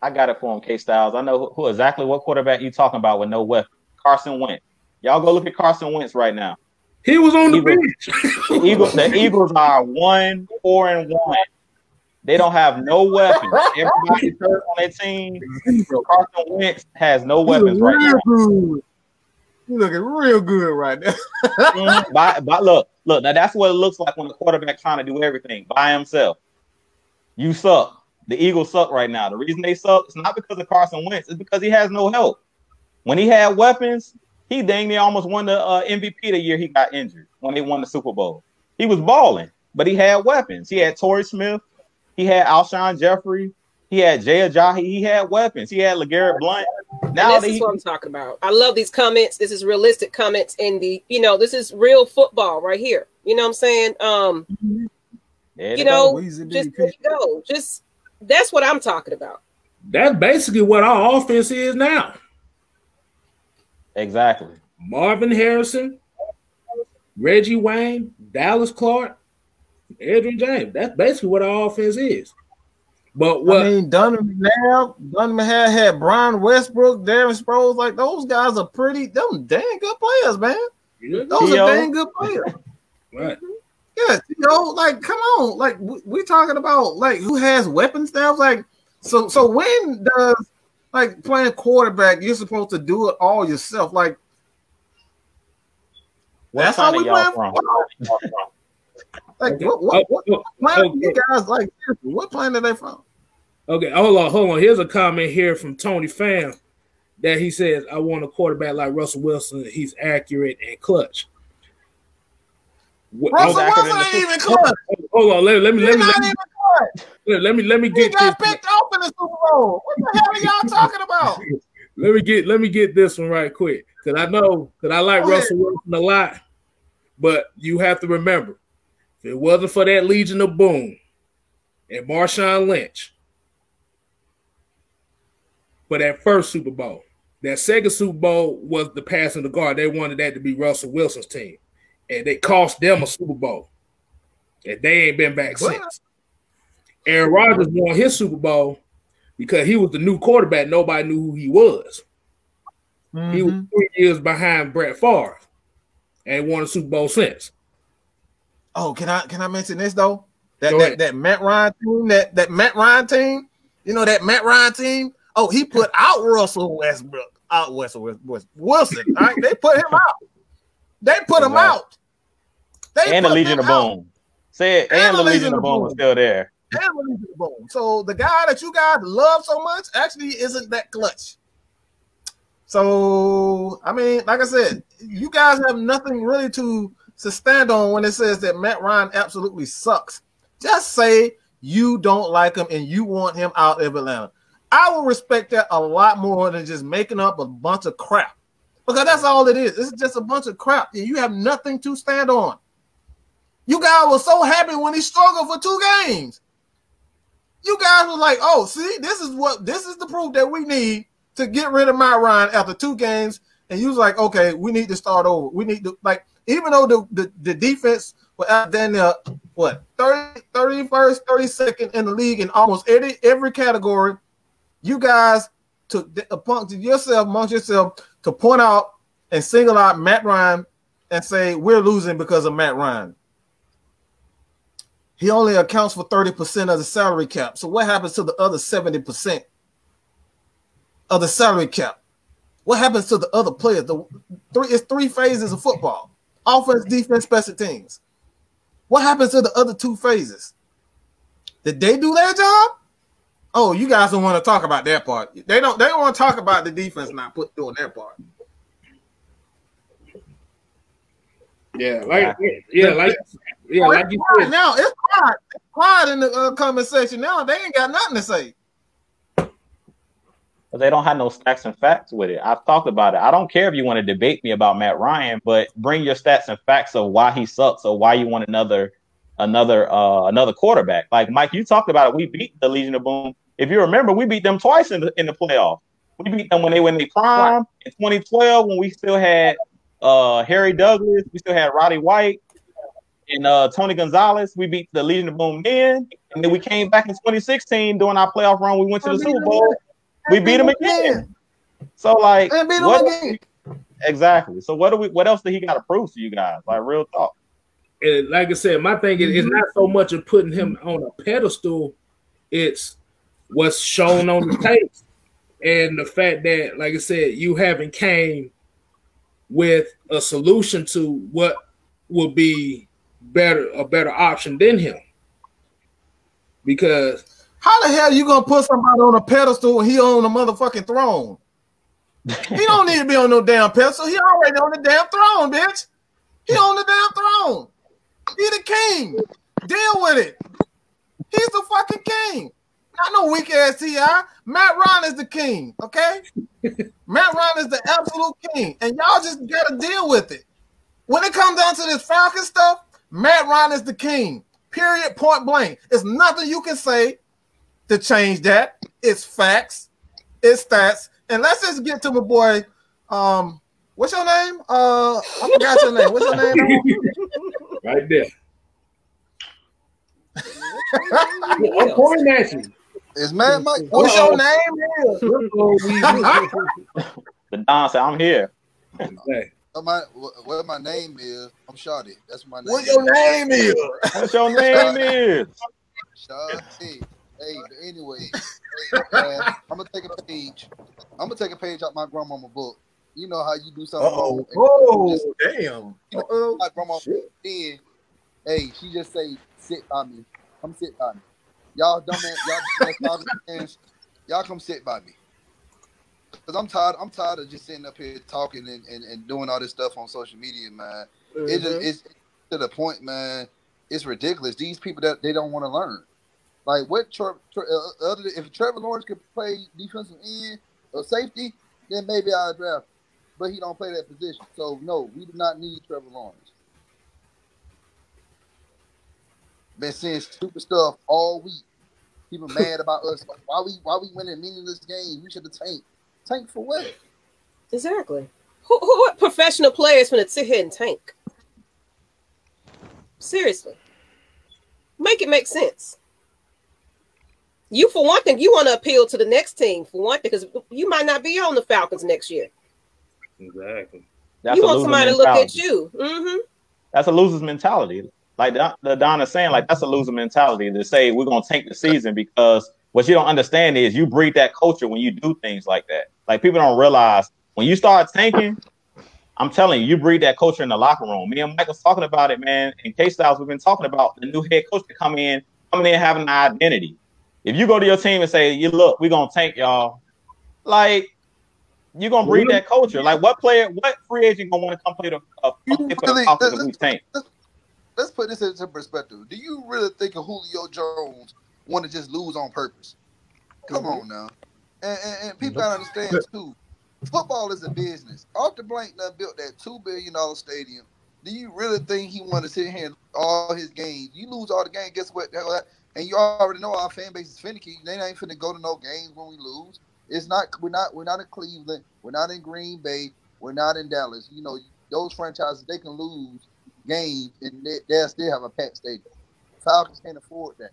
I got it for him, K Styles. I know who, exactly what quarterback you talking about with no weapon. Carson Wentz. Y'all go look at Carson Wentz right now. He was on the Eagles- bench. The Eagles, the Eagles are one, four, and one. They don't have no weapons. Everybody's hurt on their team. Carson Wentz has no weapons right now. You looking real good right now. By, by, look, look. Now that's what it looks like when the quarterback trying to do everything by himself. You suck. The Eagles suck right now. The reason they suck is not because of Carson Wentz. It's because he has no help. When he had weapons, he dang near almost won the uh, MVP the year he got injured when they won the Super Bowl. He was balling, but he had weapons. He had Torrey Smith. He had Alshon Jeffery. He had Jay Ajayi. He had weapons. He had LeGarrette Blunt. Now and that this he, is what I'm talking about. I love these comments. This is realistic comments in the, you know, this is real football right here. You know what I'm saying? Um, There you know, just you go. Just that's what I'm talking about. That's basically what our offense is now. exactly. Marvin Harrison, Reggie Wayne, Dallas Clark, Edgerrin James. That's basically what our offense is. But what I mean, Donovan McNabb, Donovan had had Brian Westbrook, Darren Sproles. Like those guys are pretty, them dang good players, man. Those T.O. are dang good players. right. Yeah, you know, like come on, like we, we talking about like who has weapons now. Like, so so when does like playing quarterback, you're supposed to do it all yourself? Like What that's how we y'all play. from? Like Okay. what what, what Oh, oh planet okay. you oh. guys like? What planet are they from? Okay, hold on, hold on. Here's a comment here from Tony Pham that he says, I want a quarterback like Russell Wilson. He's accurate and clutch. Russell Wilson ain't even clutch. Hold on, let, let me let me let me, even clutch. let me let me He get got this. picked off in the Super Bowl. What the hell are y'all talking about? Let me get let me get this one right quick because I know that I like Go ahead. Russell Wilson a lot, but you have to remember, If it wasn't for that Legion of Boom and Marshawn Lynch for that first Super Bowl, that second Super Bowl was the passing the guard. They wanted that to be Russell Wilson's team, and they cost them a Super Bowl, and they ain't been back since. Aaron Rodgers won his Super Bowl because he was the new quarterback. Nobody knew who he was. Mm-hmm. He was three years behind Brett Favre, and won a Super Bowl since. Oh, can I can I mention this though? That that, that Matt Ryan team, that that Matt Ryan team, you know that Matt Ryan team. Oh, he put out Russell Westbrook, out Russell Westbrook, Wilson. Right? They put him out. They put him out. They and the Legion of Boom. Say it. And, and the Legion of Boom was still there. And the Legion of Boom. So the guy that you guys love so much actually isn't that clutch. So I mean, like I said, you guys have nothing really to to stand on when it says that Matt Ryan absolutely sucks. Just say you don't like him and you want him out of Atlanta. I will respect that a lot more than just making up a bunch of crap. Because that's all it is. It's just a bunch of crap. You have nothing to stand on. You guys were so happy when he struggled for two games. You guys were like, oh, see, this is what this is the proof that we need to get rid of Matt Ryan after two games. And you was like, okay, we need to start over. We need to like even though the, the, the defense was out then uh, what 30, 31st, 32nd in the league in almost every every category, you guys took upon yourself amongst yourself to point out and single out Matt Ryan and say we're losing because of Matt Ryan. He only accounts for 30% of the salary cap. So what happens to the other 70% of the salary cap? What happens to the other players? The three it's three phases of football offense, defense, special teams. What happens to the other two phases? Did they do their job? Oh, you guys don't want to talk about that part. They don't. They don't want to talk about the defense not put doing their part. Yeah, like yeah, like yeah, like you said. Now it's quiet. It's quiet in the uh, comment section now. They ain't got nothing to say they don't have no stats and facts with it. I've talked about it. I don't care if you want to debate me about Matt Ryan, but bring your stats and facts of why he sucks or why you want another another uh another quarterback. Like Mike, you talked about it. We beat the Legion of Boom. If you remember, we beat them twice in the in the playoff. We beat them when they when they prime in 2012 when we still had uh Harry Douglas, we still had Roddy White and uh Tony Gonzalez. We beat the Legion of Boom then, and then we came back in 2016 during our playoff run. We went to the Super Bowl we beat him again. So like, what, exactly. So what do we? What else did he got to prove to you guys? Like real talk. And like I said, my thing is, it's mm-hmm. not so much of putting him on a pedestal. It's what's shown on the tape, and the fact that, like I said, you haven't came with a solution to what would be better a better option than him. Because how the hell you gonna put somebody on a pedestal when he on a motherfucking throne? he don't need to be on no damn pedestal. He already on the damn throne, bitch. He on the damn throne. He the king. Deal with it. He's the fucking king. Not no weak ass Ti. Matt Ryan is the king. Okay, Matt Ryan is the absolute king, and y'all just gotta deal with it. When it comes down to this Falcon stuff, Matt Ryan is the king. Period. Point blank. It's nothing you can say to change that. It's facts, it's stats. And let's just get to my boy. Um, what's your name? Uh, I forgot your name. What's your name? right there. I'm pointing at you. Is man Mike? What's your name? the Don said, "I'm here." Hey. What my what my name is? I'm Shotty. That's my name. What your name is? What's your name is? Shotty. Hey, anyway, uh, I'm gonna take a page. I'm gonna take a page out my grandmama book. You know how you do something. Oh, just, damn. You know, my grandma then, hey, she just say, sit by me. Come sit by me. Y'all dumb y'all y'all come sit by me. Cause I'm tired. I'm tired of just sitting up here talking and, and, and doing all this stuff on social media, man. Mm-hmm. It just, it's to the point, man. It's ridiculous. These people that they don't want to learn. Like what? Tre- Tre- uh, other if Trevor Lawrence could play defensive end or safety, then maybe I'll draft. But he don't play that position, so no, we do not need Trevor Lawrence. been saying stupid stuff all week. People mad about us. Why we why we winning meaningless games? We should have tanked. Tank for what? Exactly. Who, who what professional players gonna sit here and tank? Seriously. Make it make sense. You, for one thing, you want to appeal to the next team for one thing, because you might not be on the Falcons next year. Exactly. That's you a want loser somebody to look at mentality. you. hmm That's a loser's mentality. Like the, the Donna's saying, like that's a loser mentality to say we're gonna tank the season because what you don't understand is you breed that culture when you do things like that. Like people don't realize when you start tanking, I'm telling you, you breed that culture in the locker room. Me and Mike was talking about it, man. In K Styles, we've been talking about the new head coach to come in, coming in having an identity. If you go to your team and say, "You look, we're gonna tank y'all," like you're gonna breed that culture. Like what player, what free agent gonna want to come play the uh, You come play for really- the Falcons if we tank? Let's put this into perspective. Do you really think of Julio Jones want to just lose on purpose? Come on now. And, and, and people gotta understand too. Football is a business. Arthur Blank done built that two billion dollar stadium. Do you really think he want to sit here and all his games? You lose all the games, guess what? And you already know our fan base is finicky. They ain't finna go to no games when we lose. It's not. We're not. We're not in Cleveland. We're not in Green Bay. We're not in Dallas. You know those franchises they can lose games and they, they'll still have a packed stadium. Falcons can't afford that.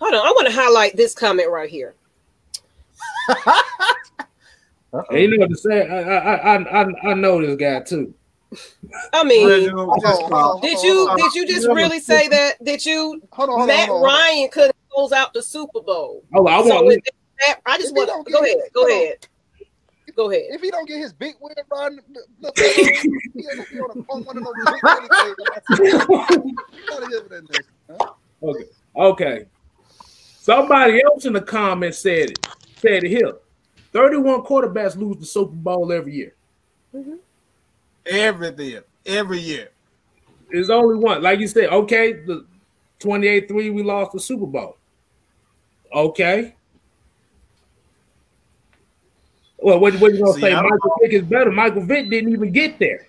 Hold on, I want to highlight this comment right here. Uh-oh. You know what to say? I I I I, I know this guy too. I mean, Reginald, Hold just on, stop. hold on, did you did you just really say that? Did you Hold on, hold on, Matt hold on, hold on. Ryan couldn't close out the Super Bowl? Oh, I want is that- I just want don't go get- ahead, go hold on. ahead, go ahead. If he don't get his big win riding, look, he ain't be on, a, on one of those big winning days. Gotta give it in there, huh? Okay. Okay. Somebody else in the comments said it. Said it here. 31 quarterbacks lose the Super Bowl every year. Mm-hmm. Every year, every year. There's only one. Like you said, okay, the 28-3, we lost the Super Bowl. Okay. Well, what, what you gonna See, say? I don't Michael Vick is better. Michael Vick didn't even get there.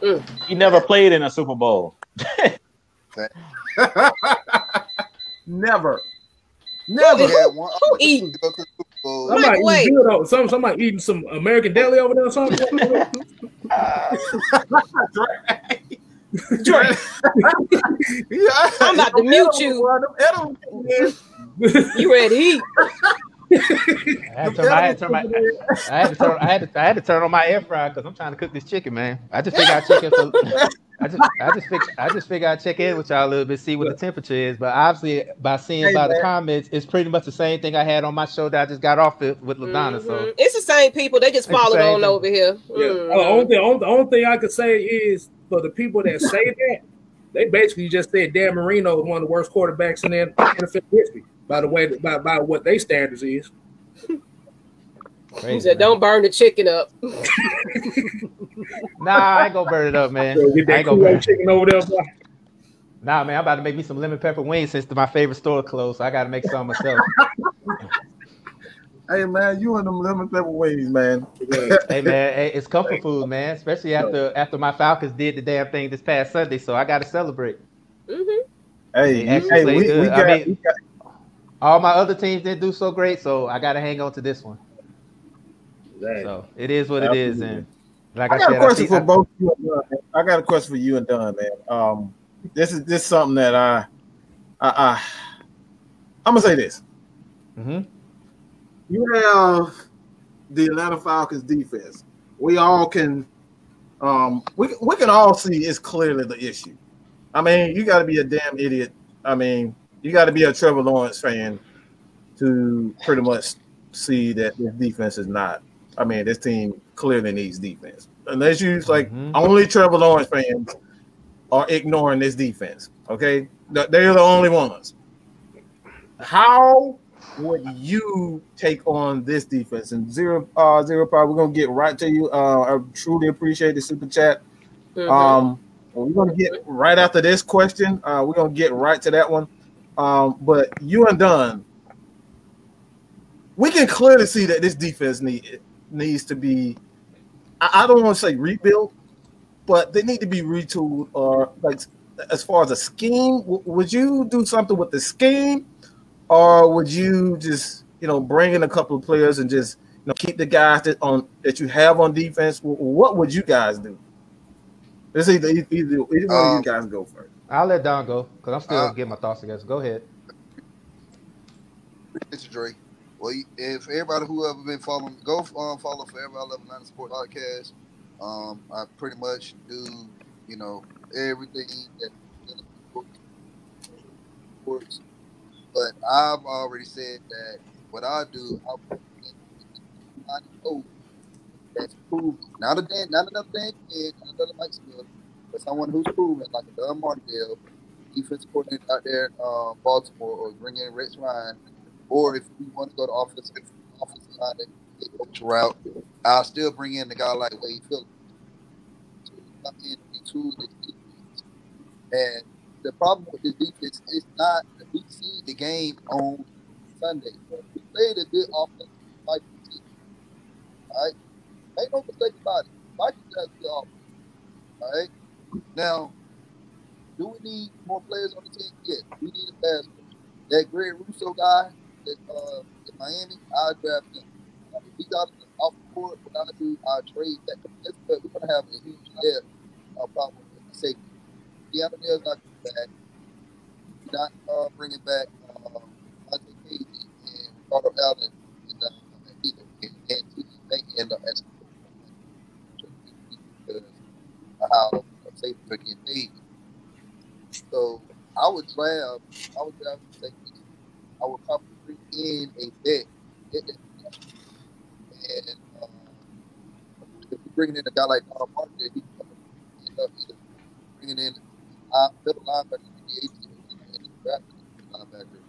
Mm. He never played in a Super Bowl. Never. Never. had one Who eating? go to the Super Bowl. Mike, Somebody wait. eating good some, somebody eating some American deli over there or something. Drake. Yeah. I'm about to mute you. You ready to eat? I had to turn, I had my, I had to turn, I had to, I had to turn on my air fryer because I'm trying to cook this chicken, man. I just figured I'd check in for, I just, I just figured, I just figured I'd check in with y'all a little bit, see what the temperature is. But obviously, by seeing Hey, by the comments, it's pretty much the same thing I had on my show that I just got off it with Ladonna. So Mhm. It's the same people. They just It's followed same on thing. over here. Yeah. Mm. Uh, only, only, the only thing I could say is for the people that say that, they basically just said Dan Marino is one of the worst quarterbacks in the NFL history. By the way, by, by what they standards is. crazy, He said, man. "Don't burn the chicken up." Nah, I ain't gonna burn it up, man. So get I ain't gonna burn. chicken over there. boy. Nah, man, I'm about to make me some lemon pepper wings since my favorite store closed. So I got to make some myself. Hey man, you and them lemon pepper wings, man. hey man, hey, it's comfort food, man. Especially after after my Falcons did the damn thing this past Sunday, so I got to celebrate. hmm Hey, They actually hey, play we, good. we I mean- we got All my other teams didn't do so great, so I got to hang on to this one. So it is what it is, and like I I, got said, a question I see, for both you and Don. I got a question for you and Don, man. Um, this is this is something that I, I, I I'm gonna say this. Mhm. You have the Atlanta Falcons defense. We all can, um, we we can all see it's clearly the issue. I mean, you got to be a damn idiot. I mean, you got to be a Trevor Lawrence fan to pretty much see that this defense is not. I mean, this team clearly needs defense. Unless you like Mhm. only Trevor Lawrence fans are ignoring this defense. Okay, they're the only ones. How would you take on this defense? And zero, uh, zero power. We're gonna get right to you. Uh, I truly appreciate the super chat. Mhm. Um, we're gonna get right after this question. Uh, we're gonna get right to that one. Um, but you and Dunn, we can clearly see that this defense need needs to be. I, I don't want to say rebuilt, but they need to be retooled or like as far as a scheme, w- would you do something with the scheme, or would you just you know bring in a couple of players and just you know keep the guys that on that you have on defense? W- What would you guys do? Let's either either, either one of Um, you guys go first. I'll let Don go because I'm still Uh, getting my thoughts together. Go ahead. Mr. Dre. Well, if everybody who ever been following, go um, follow Forever I Love Atlanta Sport Podcast. Um, I pretty much do, you know, everything that works. But I've already said that what I do, I I know that's proven. Not a Dan, not another Dan not another Mike Smith, but someone who's proven, like a Don Martindale, defense coordinator out there in um, Baltimore, or bring in Rex Ryan, or if we want to go to offensive offensive line and get coach route, I'll still bring in the guy like Wade Phillips. in and the problem with this defense is not we see the game on Sunday. We played a good offensive Vikings team. All right? Make no mistake about it. Vikings has good offense. All right? Now, do we need more players on the team? Yes, we need a pass. That Greg Rousseau guy that uh, in Miami, I draft him. Uh, If he got off the court, what I do, I trade that. We're gonna have a huge depth uh, problem with the safety. Keanu Neal's not coming back. Not uh, bringing back um, Monte Casey and Ricardo Allen and uh, either. And, and may end up as because of how safety are getting. So I would draft, I would draft a safety. I would probably bring in a vet. And um, if we bring in a guy like Don Martin, he end up bringing in uh, middle linebacker 18 and a linebacker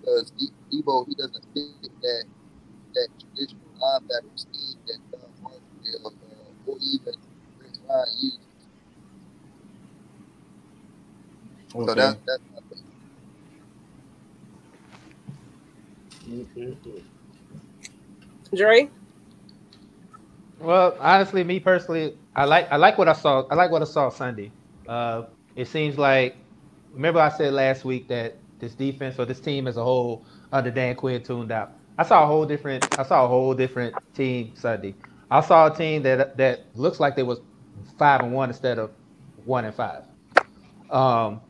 because De- Debo he doesn't fit that that traditional linebacker scheme that Don Martin uh, or even Chris Ryan uses. So Okay. that that's my thing. Dre? Well, honestly, me personally, I like I like what I saw. I like what I saw Sunday. Uh, it seems like remember I said last week that this defense or this team as a whole under Dan Quinn tuned out. I saw a whole different. I saw a whole different team Sunday. I saw a team that that looks like they was five and one instead of one and five. Um,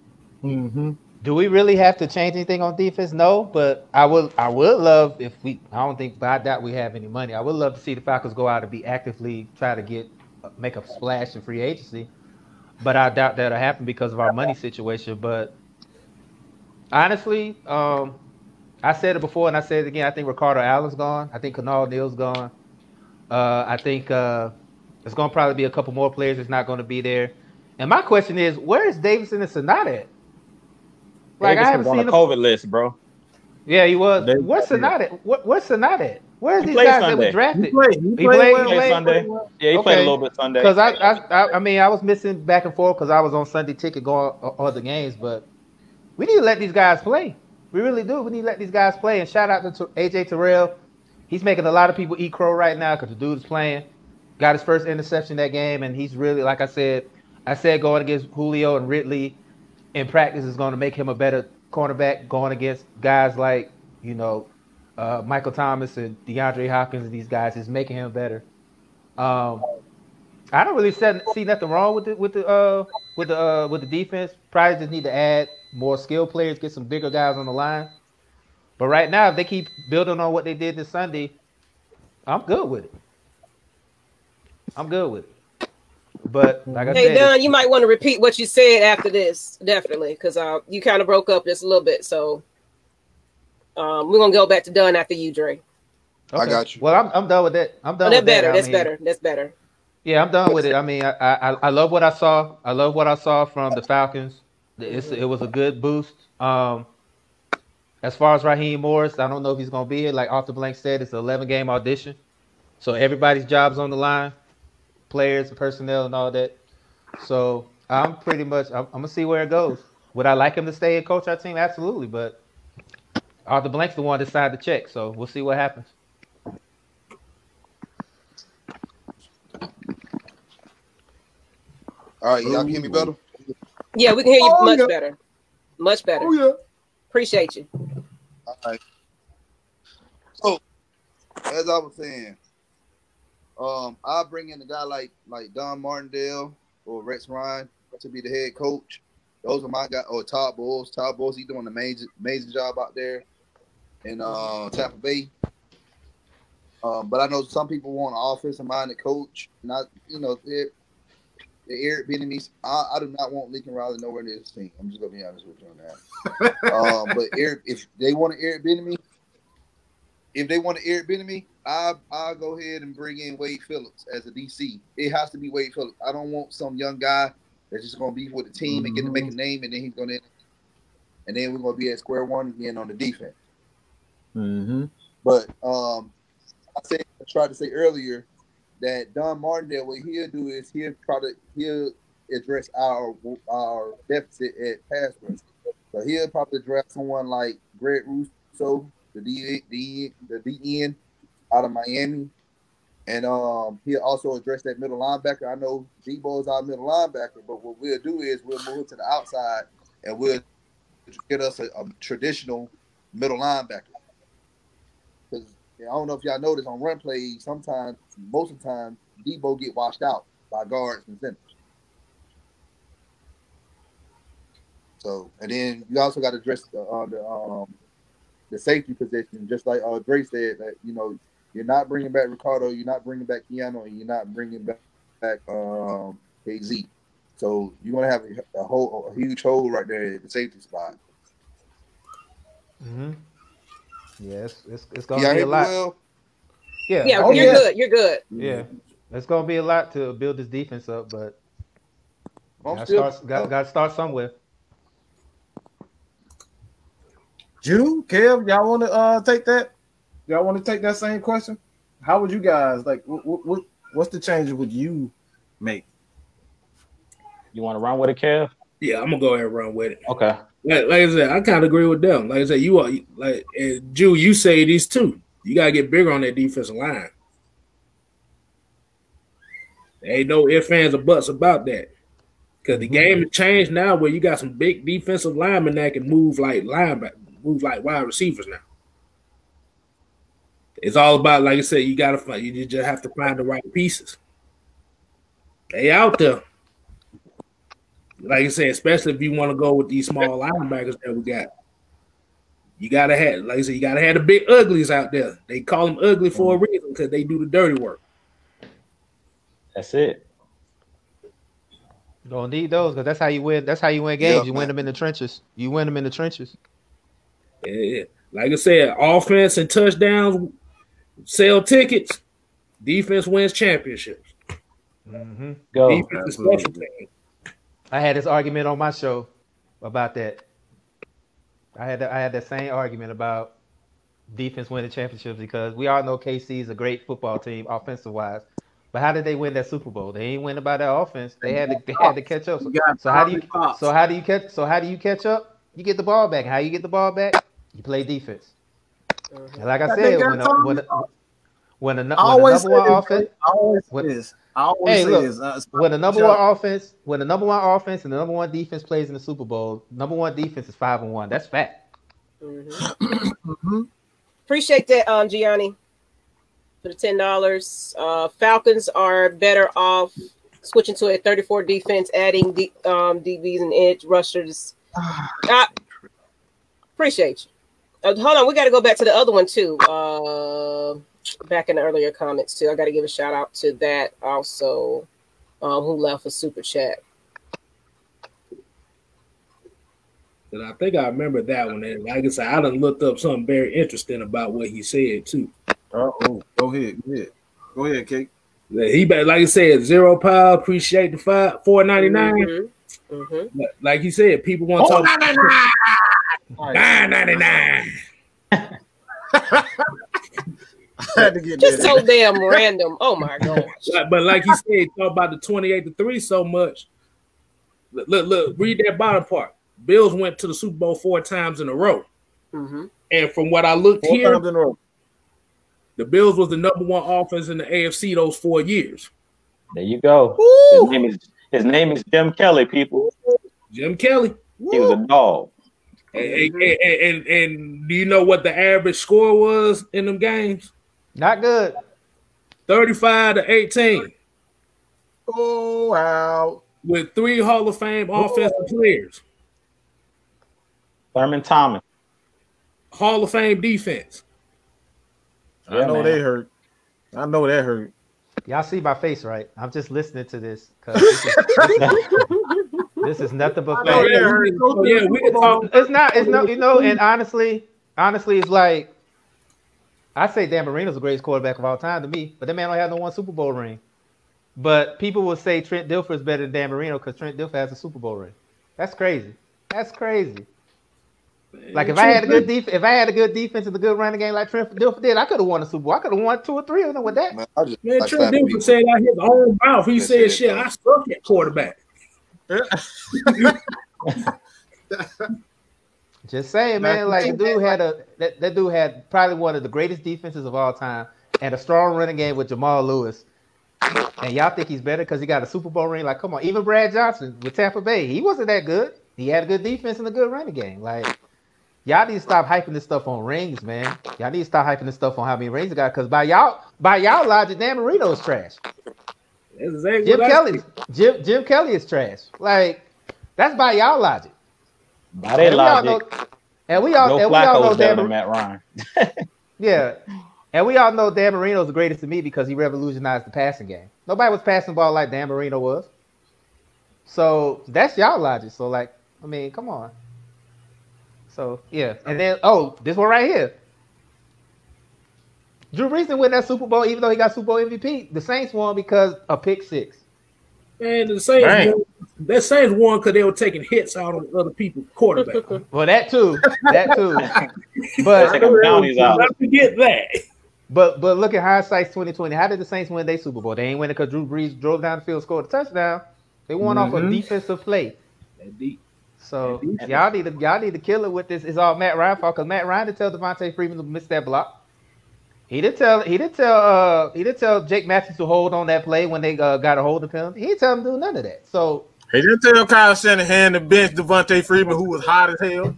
Mm-hmm. do we really have to change anything on defense? No, but I would I would love if we I don't think I doubt we have any money. I would love to see the Falcons go out and be actively try to get make a splash in free agency. But I doubt that'll happen because of our money situation. But honestly, um, I said it before and I said it again. I think Ricardo Allen's gone. I think Keanu Neal's gone. Uh, I think uh, going to probably be a couple more players that's not going to be there. And my question is, where is Davidson and Sonata at? Like I haven't on seen the him. COVID list, bro. Yeah, he was. They- Where's Sonata? What, where's Sonata at? Where's He these played guys that Sunday. were He drafted? played. He He played, played- well. he played Sunday. Yeah, he played a little bit Sunday. Because I, I, I, mean, I was missing back and forth because I was on Sunday ticket going other games, but we need to let these guys play. We really do. We need to let these guys play. And shout out to AJ Terrell. He's making a lot of people eat crow right now because the dude is playing. Got his first interception that game, and he's really, like I said, I said going against Julio and Ridley in practice is going to make him a better cornerback going against guys like, you know, uh, Michael Thomas and DeAndre Hopkins and these guys is making him better. Um, I don't really see, nothing wrong with the with the uh, with the uh, with the defense. Probably just need to add more skilled players, get some bigger guys on the line. But right now, if they keep building on what they did this Sunday, I'm good with it. I'm good with it. But like I Hey said, Don, you might want to repeat what you said after this, definitely, because uh, you kind of broke up just a little bit. So um, we're gonna go back to Don after you, Dre. I got you. Well, I'm, I'm done with that. I'm Oh, done. that's with that. better. I That's mean, better. That's better. Yeah, I'm done with it. I mean, I, I I love what I saw. I love what I saw from the Falcons. It's, it was a good boost. Um, as far as Raheem Morris, I don't know if he's gonna be here. Like off the blank said, it's an 11 game audition, so everybody's job's on the line, players, personnel, and all that. So I'm pretty much I'm, I'm gonna see where it goes. Would I like him to stay and coach our team? Absolutely, but Arthur Blank's the one that signed the check, so we'll see what happens. All right, y'all can hear me better? Yeah, we can hear you Oh, much yeah. better. Much better. Oh yeah. Appreciate you. All right. So, as I was saying, um, I bring in a guy like like Don Martindale or Rex Ryan to be the head coach. Those are my guys. Or Todd Bowles. Todd Bowles, he's doing an amazing amazing job out there in uh, Tampa Bay. Um, but I know some people want an offensive minded coach. Not you know they're, the Eric Bieniemy. I, I do not want Lincoln Riley nowhere near this team. I'm just gonna be honest with you on that. um, but Eric, if they want to Eric Bieniemy, if they want to Bieniemy, I I'll go ahead and bring in Wade Phillips as a DC. It has to be Wade Phillips. I don't want some young guy that's just gonna be with the team and get to make a name, and then he's gonna, and then we're gonna be at square one again on the defense. Mm-hmm. But um, I said I tried to say earlier that Don Martindale, what he'll do is he'll try to he'll address our our deficit at pass rush. So he'll probably draft someone like Greg Rousseau, the D, D the DN out of Miami, and um, he'll also address that middle linebacker. I know Debo is our middle linebacker, but what we'll do is we'll move to the outside and we'll get us a, a traditional middle linebacker. Because I don't know if y'all notice on run plays, sometimes, most of the time, Debo get washed out by guards and centers. So, and then you also got to address the, uh, the um the safety position, just like uh, Dre said that you know you're not bringing back Ricardo, you're not bringing back Keanu, and you're not bringing back back um, KZ. So you're gonna have a, a whole a huge hole right there at the safety spot. Mm-hmm. Yeah, it's, it's, it's gonna Y'all be a lot. well? Yeah, Yeah, Oh, you're yeah. good. You're good. yeah. It's gonna be a lot to build this defense up, but I'm gotta still- start, got, got to start somewhere. Jew, Kev, y'all want to uh take that? Y'all want to take that same question? How would you guys like? What, what what's the changes would you make? You want to run with it, Kev? Yeah, I'm gonna go ahead and run with it. Okay. Like, like I said, I kind of agree with them. Like I said, you are like and Jew. You say these two. You gotta get bigger on that defensive line. There ain't no ifs, ands, or buts about that. Because the game has changed now, where you got some big defensive linemen that can move like linebacker, move like wide receivers now. It's all about, like I said, you gotta find. You just have to find the right pieces. They out there. Like I said, especially if you want to go with these small linebackers that we got. You gotta have, like I said, you gotta have the big uglies out there. They call them ugly for a mm-hmm. reason because they do the dirty work. That's it. Gonna need those because that's how you win. That's how you win games. Yeah, you win them in the trenches. You win them in the trenches. Yeah, like I said, offense and touchdowns sell tickets. Defense wins championships. hmm Go. Defense is special. I had this argument on my show about that. I had I had that same argument about defense winning championships because we all know KC is a great football team offensive wise. But how did they win that Super Bowl? They ain't win by their offense. They had to they had to catch up. So, so how do you Pops. so how do you catch so how do you catch up? You get the ball back. How you get the ball back? You play defense. And like I But said, when a, when a, when a, when I a always number one offense I always say this. I always Hey, look, this. Uh, when the number one offense, when the number one offense and the number one defense plays in the Super Bowl, number one defense is five and one. That's fact. Mhm. mhm. Appreciate that, um, Gianni, for the ten dollars. Uh, Falcons are better off switching to a thirty-four defense, adding D, um, DBs and edge rushers. Uh, appreciate you. Uh, hold on, we got to go back to the other one too. Uh, back in the earlier comments too. I got to give a shout out to that also, um, who left a super chat. And I think I remember that one. And like I said, I done looked up something very interesting about what he said too. Uh-oh. Go ahead. Go ahead. Go ahead, Kate. That He bet- like I said, zero power, appreciate the five four ninety nine. Mhm. Mhm. Like he said, people want to talk nine ninety nine. I had to get Just so damn random. Oh my gosh. But, but like he said, talk about the twenty eight to three so much. Look, look, look, read that bottom part. Bills went to the Super Bowl four times in a row, hmm and from what I looked Four here, in a row. the Bills was the number one offense in the AFC those four years. There you go. His name is his name is Jim Kelly. People. Jim Kelly. He was a dog. And, and, and, and do you know what the average score was in them games? Not good. 35 to 18 Oh wow. with three Hall of Fame offensive players. Thurman Thomas. Hall of Fame defense. I know man. they hurt. I know that hurt. Y'all see my face, right? I'm just listening to this this, is- this is- this is nothing but I know facts. that hurt. Go to Oh, yeah, we can talk. It's not. It's no. You know. And honestly, honestly, it's like I say Dan Marino's the greatest quarterback of all time to me, but that man don't have no one Super Bowl ring. But people will say Trent Dilfer is better than Dan Marino because Trent Dilfer has a Super Bowl ring. That's crazy. That's crazy. Like if I had a good def- if I had a good defense and a good running game like Trent Dilfer did, I could have won a Super Bowl. I could have won two or three of them with that. Man, I just Man, I Trent slapping Dilfer people. said out his own mouth. He Yes, said, "Shit. I suck at quarterback." Just saying, man. Like the dude had a that, that dude had probably one of the greatest defenses of all time and a strong running game with Jamal Lewis. And y'all think he's better because he got a Super Bowl ring? Like, come on, even Brad Johnson with Tampa Bay, he wasn't that good. He had a good defense and a good running game. Like, y'all need to stop hyping this stuff on rings, man. Y'all need to stop hyping this stuff on how many rings he got. Because by y'all, by y'all logic, Dan Marino is trash. That's exactly Jim Kelly, said. Jim Jim Kelly is trash. Like, that's by y'all logic. By their And we all logic, know, and we all, Joe and we all know Flacco's better Dan than Mar- Matt Ryan. Yeah. And we all know Dan Marino's the greatest to me because he revolutionized the passing game. Nobody was passing the ball like Dan Marino was. So that's y'all logic. So like, I mean, come on. So yeah. And then oh, this one right here. Drew Brees didn't win that Super Bowl, even though he got Super Bowl MVP. The Saints won because a pick six. And the Saints Dang. won. That Saints won because they were taking hits out on other people's quarterback. Well, that too, that too. But taking bounties out. Not forget that. But but look at hindsight's twenty twenty. How did the Saints win their Super Bowl? They ain't winning because Drew Brees drove down the field, scored a touchdown. They won off a Mhm. defensive play. So y'all need to y'all need to kill it with this. It's all Matt Ryan fault because Matt Ryan didn't tell Devonta Freeman to miss that block. He didn't tell he didn't tell uh he didn't tell Jake Matthews to hold on that play when they uh, got a hold of him. He didn't tell him to do none of that. So He didn't tell Kyle Shanahan to bench Devonta Freeman, who was hot as hell.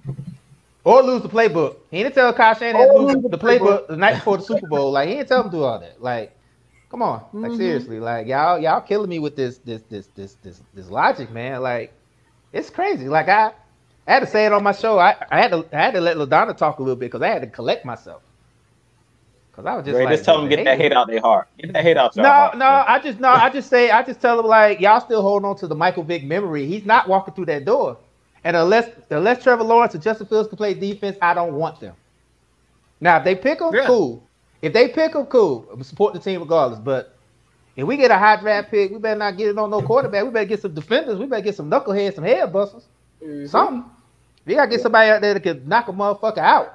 or lose the playbook. He didn't tell Kyle Shanahan to lose lose the the playbook the night before the Super Bowl. Like he didn't tell him to do all that. Like, come on, like Mhm. seriously, like y'all y'all killing me with this this this this this this logic, man. Like, it's crazy. Like I I had to say it on my show. I, I had to I had to let Ladonna talk a little bit because I had to collect myself. Cause I was just Ray, like, just tell them get that hate out their heart. Get that hate out your No, heart. no, I just no, I just say I just tell them like y'all still holding on to the Michael Vick memory. He's not walking through that door. And unless unless Trevor Lawrence or Justin Fields can play defense, I don't want them. Now if they pick them, Yeah. cool. If they pick them, cool. I'm support the team regardless. But if we get a high draft pick, we better not get it on no quarterback. We better get some defenders. We better get some knuckleheads, some head busters, Mhm. something. We gotta get somebody out there that can knock a motherfucker out.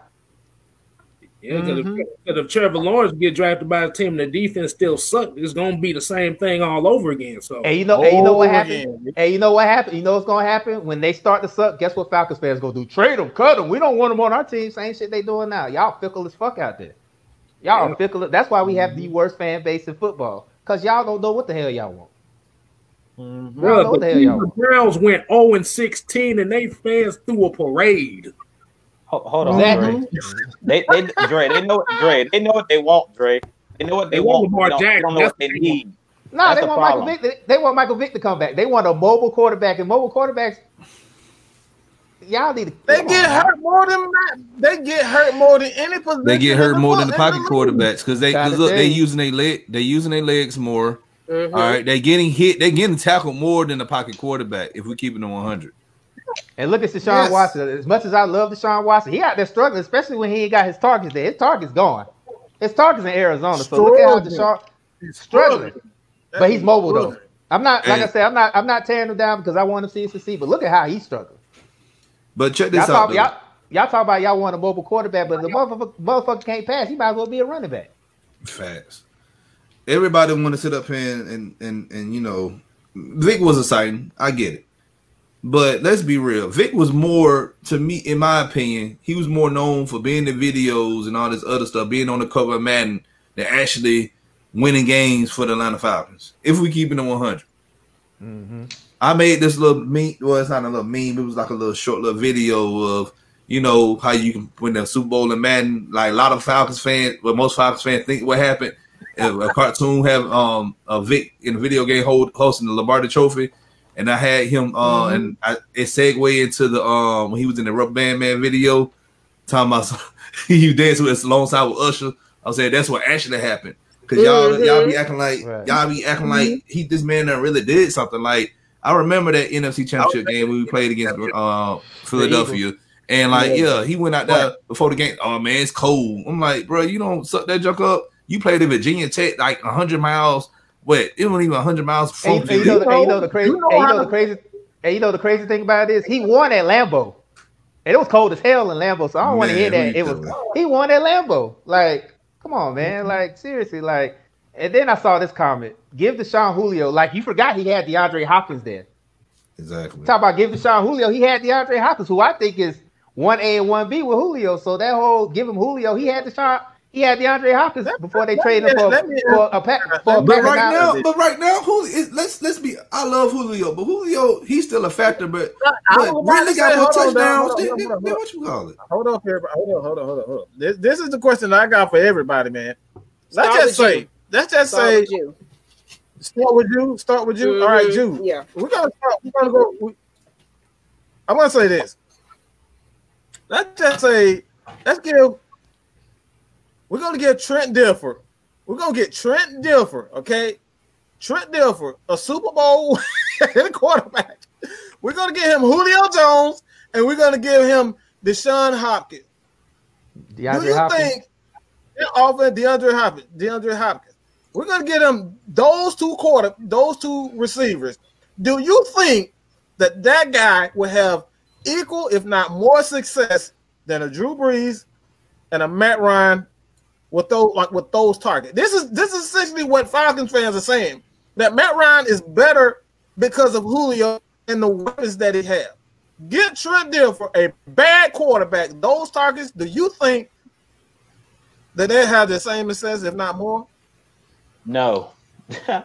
Yeah, because Mhm. if, if Trevor Lawrence get drafted by a team and the defense still suck, it's gonna be the same thing all over again. So And you know, and you know what Oh, happened? yeah. And you know what happened? You know what's gonna happen when they start to suck? Guess what Falcons fans gonna do? Trade them, cut them. We don't want them on our team. Same shit they doing now. Y'all fickle as fuck out there. Y'all Yeah. are fickle. That's why we have the worst fan base in football. Cause y'all don't know what the hell y'all want. Mhm. I don't know Bro, the the hell y'all Cleveland want. Browns went 0 and 16 and they fans threw a parade. Ho- Hold on, Exactly. Dre. They, they, Dre, they know, Dre, they know what they want, Dre. They know what they, They want want. Lamar They don't, they don't know what they what they need. No, That's they want problem. Michael Vick. They, they want Michael Vick to come back. They want a mobile quarterback, and mobile quarterbacks. Y'all need to. They get on, man. hurt more than that. They get hurt more than any position. They get in hurt more than the pocket in quarterbacks because they because look they using their leg they using their legs more. Mhm. All right, they getting hit. They getting tackled more than the pocket quarterback. If we keep it them one hundred, And look at Deshaun Yes. Watson. As much as I love Deshaun Watson, he out there struggling, especially when he ain't got his targets there. His targets gone. His targets in Arizona. So look at how Struggling. Deshaun He's struggling. But he's mobile though. I'm not like I And- said, I'm not I'm not tearing him down because I want to see him succeed. But look at how he's struggling. but check Y'all this out. talk, y'all, y'all talk about y'all want a mobile quarterback, but the motherfucker, motherfucker can't pass. He might as well be a running back. Facts. Everybody want to sit up here and, and and and you know, Vic was exciting. I get it, but let's be real. Vic was more to me, in my opinion, he was more known for being in videos and all this other stuff, being on the cover of Madden, than actually winning games for the Atlanta Falcons. If we keep it in one hundred, I made this little meme. Well, it's not a little meme. It was like a little short little video of you know how you can win the Super Bowl in Madden. Like a lot of Falcons fans, well, most Falcons fans think what happened. A cartoon have um a Vic in a video game hold, hosting the Lombardi Trophy, and I had him uh and I, it segued into the um when he was in the Rubber Band Man video, talking about some, he danced with us alongside with Usher. I was saying that's what actually happened because y'all y'all be acting like Right. y'all be acting like he this man that really did something. Like I remember that NFC Championship game when we played against uh Philadelphia. And like, yeah, he went out there before the game. Oh man, it's cold. I'm like, bro, you don't suck that junk up. You played in Virginia Tech, like hundred miles. What? It wasn't even hundred miles from And, and you know, the, and you know the crazy, You know and you how know the crazy, and you know the crazy thing about this, he won at Lambeau, and it was cold as hell in Lambeau. So I don't want to hear that. It was he won at Lambeau. Like, come on, man. Mm-hmm. Like seriously, like. And then I saw this comment: "Give Deshaun Julio like you forgot he had DeAndre Hopkins there." Exactly. Talk about give Deshaun Julio. He had DeAndre Hopkins, who I think is one A and one B with Julio. So that whole give him Julio, he had Deshaun, he had DeAndre Hopkins before they traded him for, for a pack for a But pack right now, but right now, Julio, let's let's be. I love Julio, but Julio, he's still a factor. But, uh, I but really got say, more hold on, touchdowns. hold on, than- hold on, than- hold than on. what you call it? Hold on, everybody. Hold on, hold on, hold on, hold on. This, this is the question I got for everybody, man. Let's Start just say, you. let's just Start say, with you. start with you. Start with you. All right, mm-hmm. you. Yeah. We're gonna start. We're gonna go. We, I'm gonna say this. Let's just say, let's give. We're gonna get Trent Dilfer. We're gonna get Trent Dilfer. Okay, Trent Dilfer, a Super Bowl quarterback. We're gonna get him Julio Jones, and we're gonna give him Deshaun Hopkins. Do you Hopkins. think offering DeAndre Hopkins? DeAndre Hopkins. We're gonna get him those two quarter, those two receivers. Do you think that that guy will have equal, if not more, success than a Drew Brees and a Matt Ryan with those like with those targets? This is this is essentially what Falcons fans are saying that Matt Ryan is better because of Julio and the weapons that he has. Get Trent Dilfer a bad quarterback. Those targets, do you think that they have the same success, if not more? No. uh,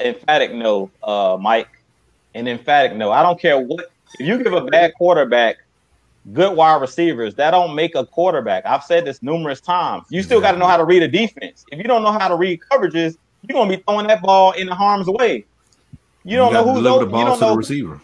emphatic no, uh, Mike. An emphatic no. I don't care what. If you give a bad quarterback good wide receivers, that don't make a quarterback. I've said this numerous times. You still got to know how to read a defense. If you don't know how to read coverages, you're gonna be throwing that ball in the harm's way. You don't know gotta who's open. the You ball don't to the know receiver.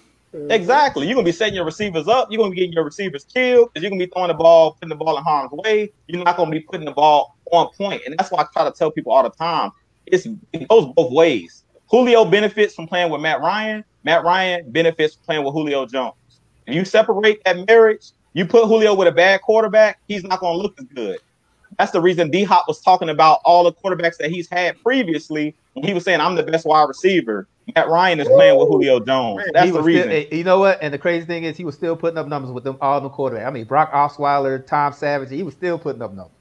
Exactly. You're gonna be setting your receivers up. You're gonna be getting your receivers killed because you're gonna be throwing the ball, putting the ball in harm's way. You're not gonna be putting the ball on point. And that's why I try to tell people all the time. It's it goes both ways. Julio benefits from playing with Matt Ryan. Matt Ryan benefits from playing with Julio Jones. If you separate that marriage, you put Julio with a bad quarterback, he's not gonna look as good. That's the reason D Hop was talking about all the quarterbacks that he's had previously when he was saying, I'm the best wide receiver. Matt Ryan is playing with Julio Jones. That's the reason. Still, eh, you know what? And the crazy thing is, he was still putting up numbers with them all the quarterbacks. I mean, Brock Osweiler, Tom Savage, he was still putting up numbers.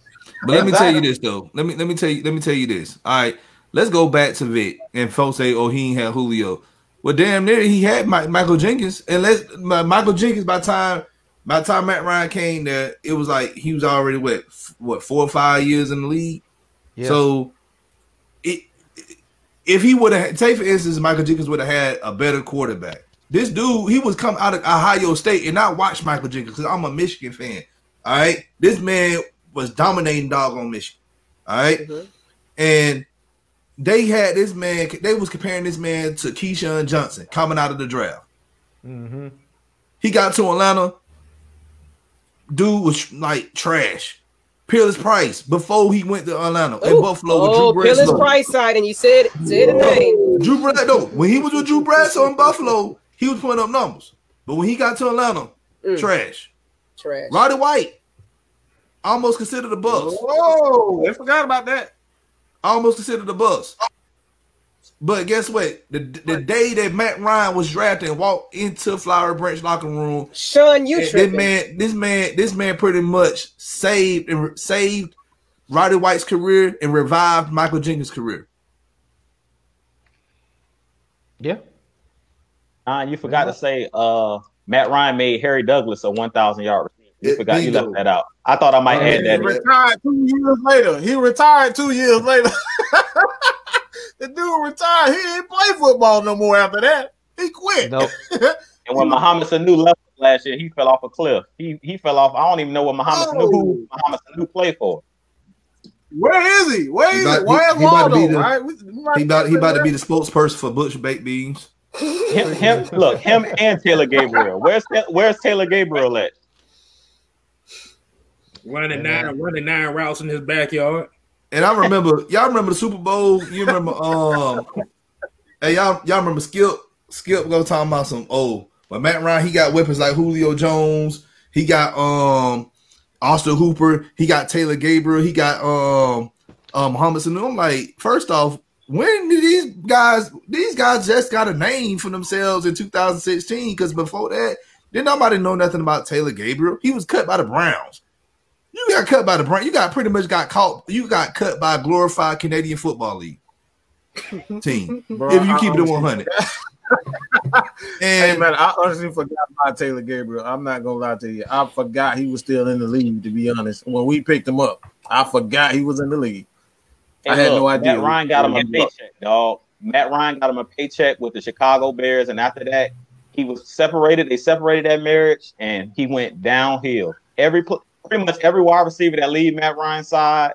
But let me tell you this though. Let me let me tell you let me tell you this. All right, let's go back to Vic and folks say, "Oh, he ain't had Julio." Well, damn near he had Mi- Michael Jenkins, and let's my, Michael Jenkins by time by time Matt Ryan came there, it was like he was already what f- what four or five years in the league. Yeah. So, it if he would have take for instance, Michael Jenkins would have had a better quarterback. This dude, he was come out of Ohio State, and I watched Michael Jenkins because I'm a Michigan fan. All right, this man was dominating dog on Michigan. All right? Mhm. and they had this man. They was comparing this man to Keyshawn Johnson coming out of the draft. hmm He got to Atlanta. Dude was like trash. Peerless Price before he went to Atlanta and Ooh. Buffalo Oh, with Drew Pillis Bledsoe. Price side, and you said said the name. Drew Bledsoe. When he was with Drew Bledsoe in Buffalo, he was putting up numbers. But when he got to Atlanta, Mm. trash. Trash. Roddy White, almost considered a bust. Whoa, I forgot about that. Almost considered a bust. But guess what? The the day that Matt Ryan was drafted and walked into Flowery Branch locker room, Sean, you this man, this man, this man pretty much saved and re- saved Roddy White's career and revived Michael Jenkins' career. Yeah. Uh, you forgot to say uh, Matt Ryan made Harry Douglas a 1,000 yard receiver. You Yeah, forgot you left that out. I thought I might Oh, add he that. yeah. in. retired two years later. He retired two years later. the dude retired. He didn't play football no more after that. He quit. Nope. And when Mohamed Sanu left last year, he fell off a cliff. He he fell off. I don't even know what Mohamed Sanu who oh. Mohamed Sanu played for. Where is he? Where He about- it? Where's he- he about to be the- right? We- we might He about he about to be the spokesperson for Butch Baked Beans. Him, him look, him and Taylor Gabriel. Where's where's Taylor Gabriel at? Running nine, running nine routes in his backyard. And I remember, y'all remember the Super Bowl? You remember, um, hey, y'all, y'all remember Skip? Skip go talking about some, oh, but Matt Ryan, he got weapons like Julio Jones. He got, um, Austin Hooper. He got Taylor Gabriel. He got, um, um, Mohamed Sanu. I'm like, first off, when did these guys, these guys just got a name for themselves in 2016? Because before that, did nobody know nothing about Taylor Gabriel? He was cut by the Browns. You got cut by the Browns. You got pretty much got caught. You got cut by a glorified Canadian Football League team. Bro, if you I keep it honestly- 100. Hey man, I honestly forgot about Taylor Gabriel. I'm not gonna lie to you. I forgot he was still in the league. To be honest, when we picked him up, I forgot he was in the league. I had no idea. Matt Ryan got him a paycheck, dog. Matt Ryan got him a paycheck with the Chicago Bears, and after that, he was separated. They separated that marriage, and he went downhill. Every pl- pretty much every wide receiver that leave Matt Ryan's side,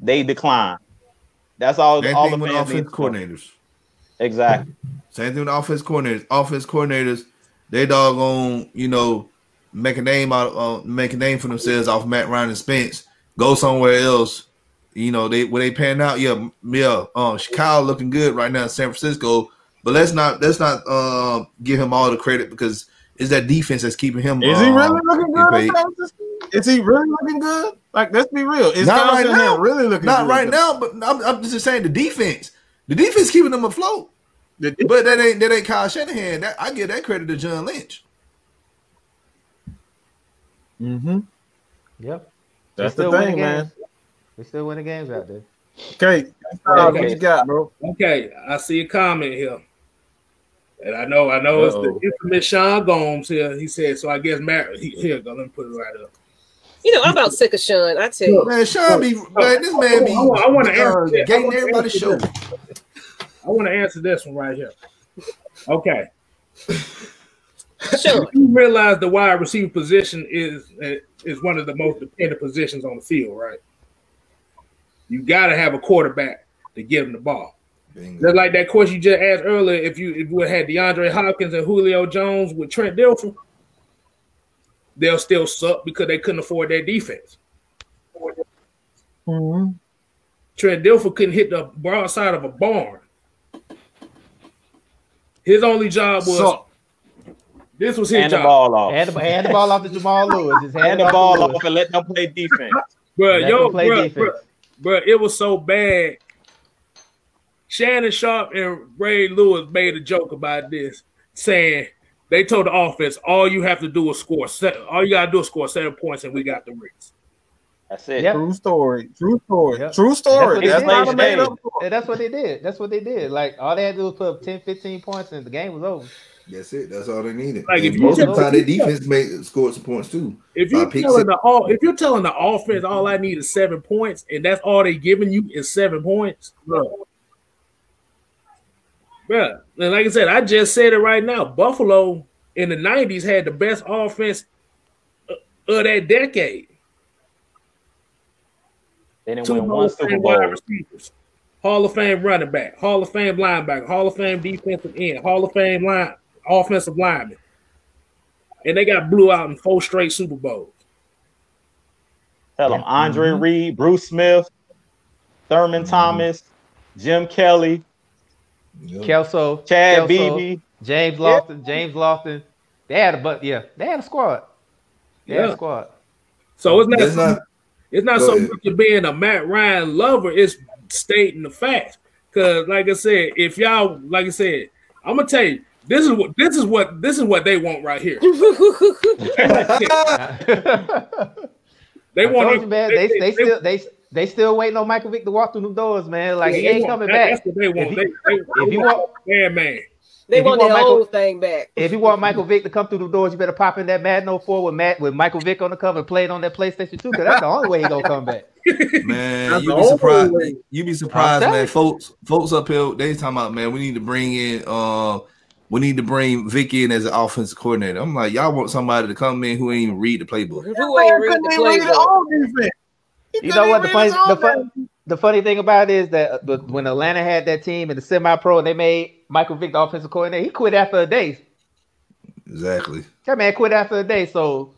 they decline. That's all. same all thing the with offense coordinators. Exactly. Same thing with offense coordinators. Offense coordinators, they doggone, you know, make a name out, uh, make a name for themselves off Matt Ryan and Spence. Go somewhere else. You know, they when they pan out, yeah, yeah. Um, Chicago looking good right now in San Francisco, but let's not let's not uh, give him all the credit because it's that defense that's keeping him. Is he um, really looking good? Paid. in San Francisco? Is he really looking good? Like, let's be real. Is Not Kyle right Shanahan now. really looking good? Not good? right now, but I'm, I'm just saying the defense. The defense keeping them afloat. The- But that ain't that ain't Kyle Shanahan. That I give that credit to John Lynch. Mm-hmm. Yep. That's the thing, winning man. We still winning games out there. Okay, uh, what you got, bro? Okay, I see a comment here. And I know, I know Uh-oh. it's the infamous Sean Gomes here. He said, so I guess Matt he, here, go, let me put it right up. You know, I'm about sick of Sean. I tell you. Man, Sean be man, this man be I want- I wanna uh, answer this. I gating everybody's show. I want to answer this one right here. Okay. Sean. You realize the wide receiver position is is one of the most dependent positions on the field, right? You got to have a quarterback to get him the ball. Just like that question you just asked earlier, if you if you had DeAndre Hopkins and Julio Jones with Trent Dilfer, they'll still suck because they couldn't afford their defense. Mm-hmm. Trent Dilfer couldn't hit the broadside of a barn. His only job was So, this was his Hand the ball off. Hand the, hand the ball off to Jamal Lewis. Just hand, Hand the off ball off and let them play defense. Bro, Let yo, them play bro, defense. bro, bro, it was so bad. Shannon Sharpe and Ray Lewis made a joke about this, saying they told the offense, all you have to do is score. se- All you gotta do is score seven points, and we got the rings. That's it. Yep. true story. True story. Yep. True story. That's That's, what not they made did. up story. That's what they did. That's what they did. Like all they had to do was put up 10, 15 points and the game was over. That's it. That's all they needed. Like, if And you most of the time, their defense made scored some points too. If you're telling six. the all, if you're telling the offense, all I need is seven points, and that's all they're giving you is seven points, bro. Bro, and like I said, I just said it right now. Buffalo in the '90s had the best offense uh, of that decade. They didn't Two win Hall one of Super Fame wide Bowl. receivers, Hall of Fame running back, Hall of Fame linebacker, Hall of Fame defensive end, Hall of Fame line offensive lineman, and they got blew out in four straight Super Bowls. Tell them Andre Mm-hmm. Reed, Bruce Smith, Thurman Thomas, Jim Kelly, Kelso, Chad Kelso, Beebe. James Lofton, James Lofton. They had a but yeah, they had a squad. They had a squad. So it's not, That's not it's not so ahead. much of being a Matt Ryan lover, it's stating the facts. Cause like I said, if y'all like I said, I'm gonna tell you, this is what this is what this is what they want right here. They I want told you, man. They, they, still they they still waiting on Michael Vick to walk through the doors, man. Like he ain't coming back. That's what they want. If They, he- they, if he want- man, man. They If want the Michael- whole thing back. If you want Michael Vick to come through the doors, you better pop in that Madden 04 with Matt with Michael Vick on the cover and play it on that PlayStation 2, because that's the only way he gonna come back. Man, you the be surprised. way. You be surprised, man. Folks, folks up here, they talking about man. We need to bring in uh we need to bring Vicky in as an offensive coordinator. I'm like, y'all want somebody to come in who ain't even read the playbook. Who ain't read the playbook? You know what the funny the, fun, the funny thing about it is that uh, when Atlanta had that team in the semi-pro and they made Michael Vick the offensive coordinator, he quit after a day. Exactly. That man quit after a day. So,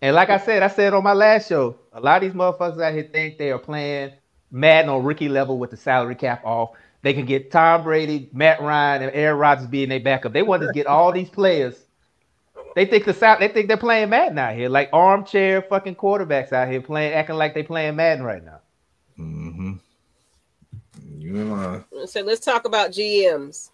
and like I said, I said on my last show, a lot of these motherfuckers out here think they are playing Madden on rookie level with the salary cap off. They can get Tom Brady, Matt Ryan, and Aaron Rodgers being their backup. They want to get all these players. They think the South. They think they're playing Madden out here, like armchair fucking quarterbacks out here playing, acting like they're playing Madden right now. Mm-hmm. You know, So let's talk about GMs.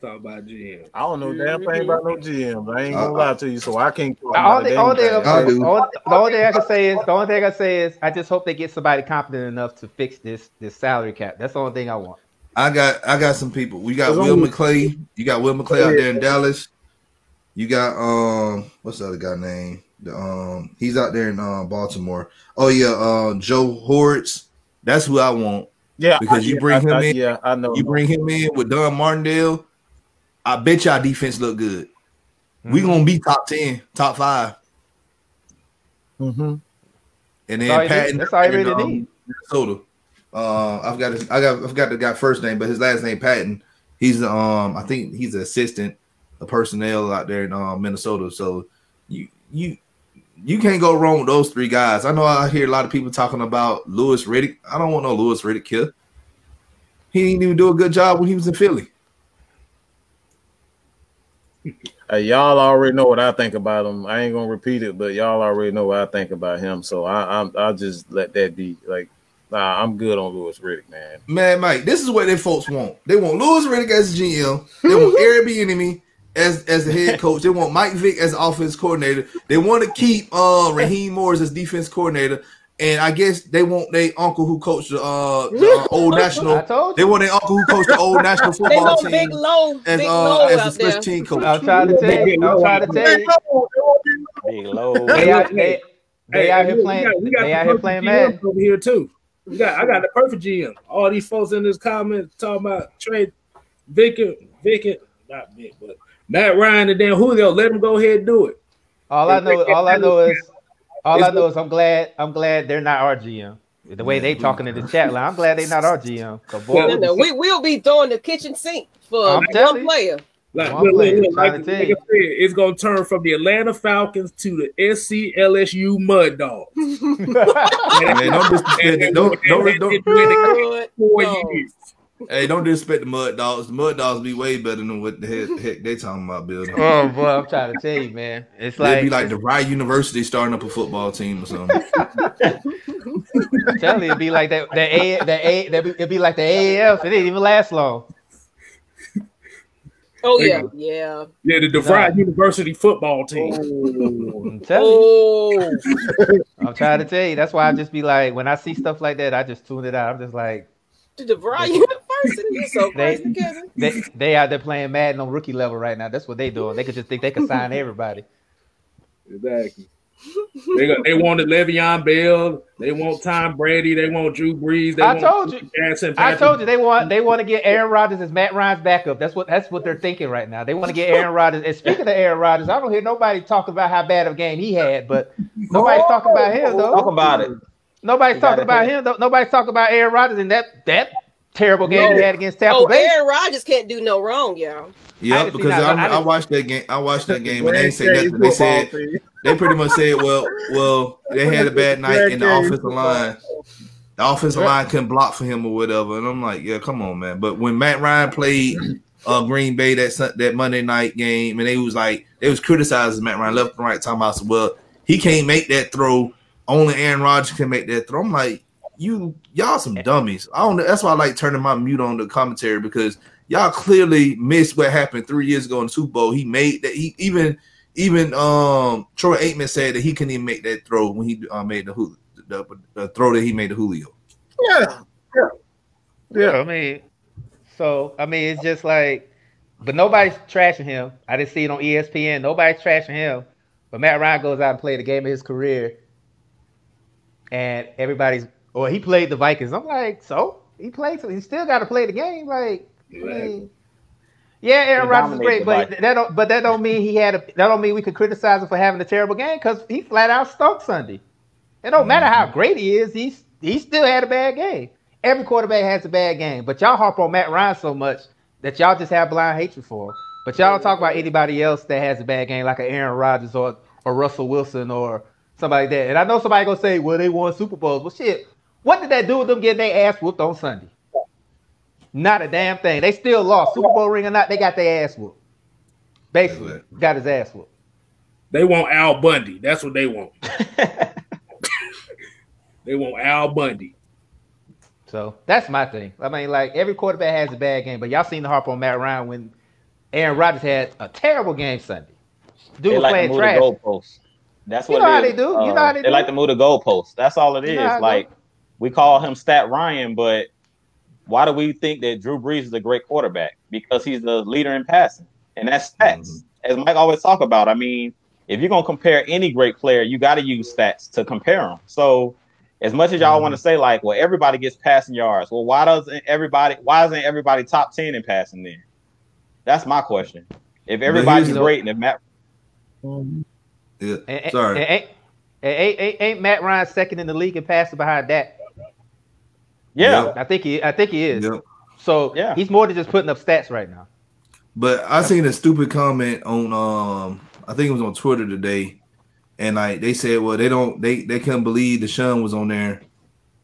Talk about GM. I don't know damn thing about no GM. I ain't gonna lie to you, so I can't. All about the, all damn the. I all- the only thing I can say is the only thing I can say is I just hope they get somebody competent enough to fix this this salary cap. That's the only thing I want. I got I got some people. We got Will McClay. You got Will McClay out there in Dallas. You got um what's the other guy name? The um he's out there in uh, Baltimore. Oh yeah, uh Joe Hortiz. That's who I want. Yeah, Because you bring I- him I- in- Yeah, I know. You bring him in with Don Martindale. I bet y'all defense look good. We Mm-hmm. gonna be top ten, top five, hmm and then you Paton. That's all you really um, need. Minnesota. Uh, I've got his, I got I forgot the guy first name, but his last name Paton. He's um I think he's an assistant, a personnel out there in uh, Minnesota. So you you you can't go wrong with those three guys. I know I hear a lot of people talking about Louis Riddick. I don't want no Louis Riddick here. He didn't even do a good job when he was in Philly. Hey, y'all already know what I think about him. I ain't gonna repeat it, but y'all already know what I think about him. So I, I'll just let that be. Like, nah, I'm good on Louis Riddick, man. Man, Mike, this is what they folks want. They want Louis Riddick as a GM. They want Eric Bieniemy as as the head coach. They want Mike Vick as offense coordinator. They want to keep uh Raheem Morris as defense coordinator. And I guess they want their uncle who coached the, uh, the uh, old I national. told They want their uncle who coached the old national football want team Big Low, as Big uh, Low as out the special team coach. I'm trying to tell you. I'm trying to tell you. Big low. They out, they, they Hey, out hey, here we playing. got- we got They out here playing GM Madden. over here too. We got I got the perfect GM. All these folks in this comment talking about trade Vic, Vic, not Vic, but Matt Ryan and then Julio. Let them go ahead and do it. All I know, all I know is, all I know is, I'm glad, I'm glad they're not our GM. The way they talking in the chat line, I'm glad they're not our GM. boy, No, no, we will be throwing the kitchen sink for I'm one telling you. Player. Like, Well, look, look, look, like, to like I said, it's gonna turn from the Atlanta Falcons to the SCLSU Mud Dogs. Man, don't disrespect. Don't, don't, don't, Four years. hey, don't disrespect the Mud Dogs. The Mud Dogs be way better than what the heck, heck they talking about building. oh boy, I'm trying to tell you, man. It's They'd like, be like the Rice University starting up a football team or something. I'm telling you, it'd be like that. That A, that A, that'd be, it'd be like the AAF. It didn't even last long. Oh yeah, yeah. Yeah, the DeVry University football team. Oh. I'm telling you. Oh, I'm trying to tell you. That's why I just be like, when I see stuff like that, I just tune it out. I'm just like, the DeVry University. You're so They- crazy, Kevin. they they out there playing Madden on rookie level right now. That's what they doing. They could just think they could sign everybody. Exactly. They got, they wanted Le'Veon Bell. They want Tom Brady. They want Drew Brees. They I want told you. Jackson. I told you they want they want to get Aaron Rodgers as Matt Ryan's backup. That's what that's what they're thinking right now. They want to get Aaron Rodgers. And speaking of Aaron Rodgers, I don't hear nobody talking about how bad of a game he had, but nobody's talking about him though. Talk though. about it. Nobody's talking about hear- him though. Nobody's talking about Aaron Rodgers and that that terrible game he had against Tampa Oh, Bay. Aaron Rodgers can't do no wrong, y'all. Yeah, because. I I, I watched that game. I watched that game, and they didn't say nothing. They said they pretty much said, "Well, well, they had a bad night in the offensive line. The offensive line couldn't block for him or whatever." And I'm like, "Yeah, come on, man." But when Matt Ryan played uh, Green Bay that Sun- that Monday night game, and they was like, they was criticizing Matt Ryan left and right, talking about, "Well, he can't make that throw. Only Aaron Rodgers can make that throw." I'm like, "You y'all some dummies." I don't. know. That's why I like turning my mute on the commentary because y'all clearly missed what happened three years ago in the Super Bowl. He made that. He even even um Troy Aikman said that he couldn't even make that throw when he uh, made the, Jul- the the throw that he made to Julio. Yeah, Yeah, yeah. I mean, so I mean, it's just like, but nobody's trashing him. I didn't see it on ESPN. Nobody's trashing him. But Matt Ryan goes out and played the game of his career, and everybody's, or he played the Vikings. I'm like, so he played, so he still got to play the game. Like, I mean, Yeah, Aaron Rodgers is great, but Vikings. that don't. But that don't mean he had a. That don't mean we could criticize him for having a terrible game because he flat out stunk Sunday. It don't matter how great he is. He's he still had a bad game. Every quarterback has a bad game, but y'all harp on Matt Ryan so much that y'all just have blind hatred for him. But y'all don't talk about anybody else that has a bad game, like an Aaron Rodgers or or Russell Wilson or somebody like that. And I know somebody gonna say, "Well, they won Super Bowls." Well, shit, what did that do with them getting their ass whooped on Sunday? Not a damn thing. They still lost. Super Bowl ring or not, they got their ass whooped. Basically, got his ass whooped. They want Al Bundy. That's what they want. they want Al Bundy. So that's my thing. I mean, like every quarterback has a bad game, but y'all seen the harp on Matt Ryan when Aaron Rodgers had a terrible game Sunday. Dude They was like to playing move trash. the goalposts. That's You what know it how is. they do. You Uh, know how they do. like to move the goalposts. That's all it You is. know how it like we call him Stat Ryan, but why do we think that Drew Brees is a great quarterback? Because he's the leader in passing, and that's stats. Mm-hmm. As Mike always talk about, I mean, if you're gonna compare any great player, you got to use stats to compare them. So, as much as y'all mm-hmm. want to say like, well, everybody gets passing yards. Well, why doesn't everybody? Why isn't everybody top ten in passing then? That's my question. If everybody's here's- great, then Matt, um, Yeah. And- and- Sorry. and ain't, and ain't, ain't, ain't Matt Ryan second in the league in passing behind that? Yeah, I think he. I think he is. Yep. So Yeah. he's more than just putting up stats right now. But I seen a stupid comment on um I think it was on Twitter today, and like they said, well they don't they they couldn't believe Deshaun was on there,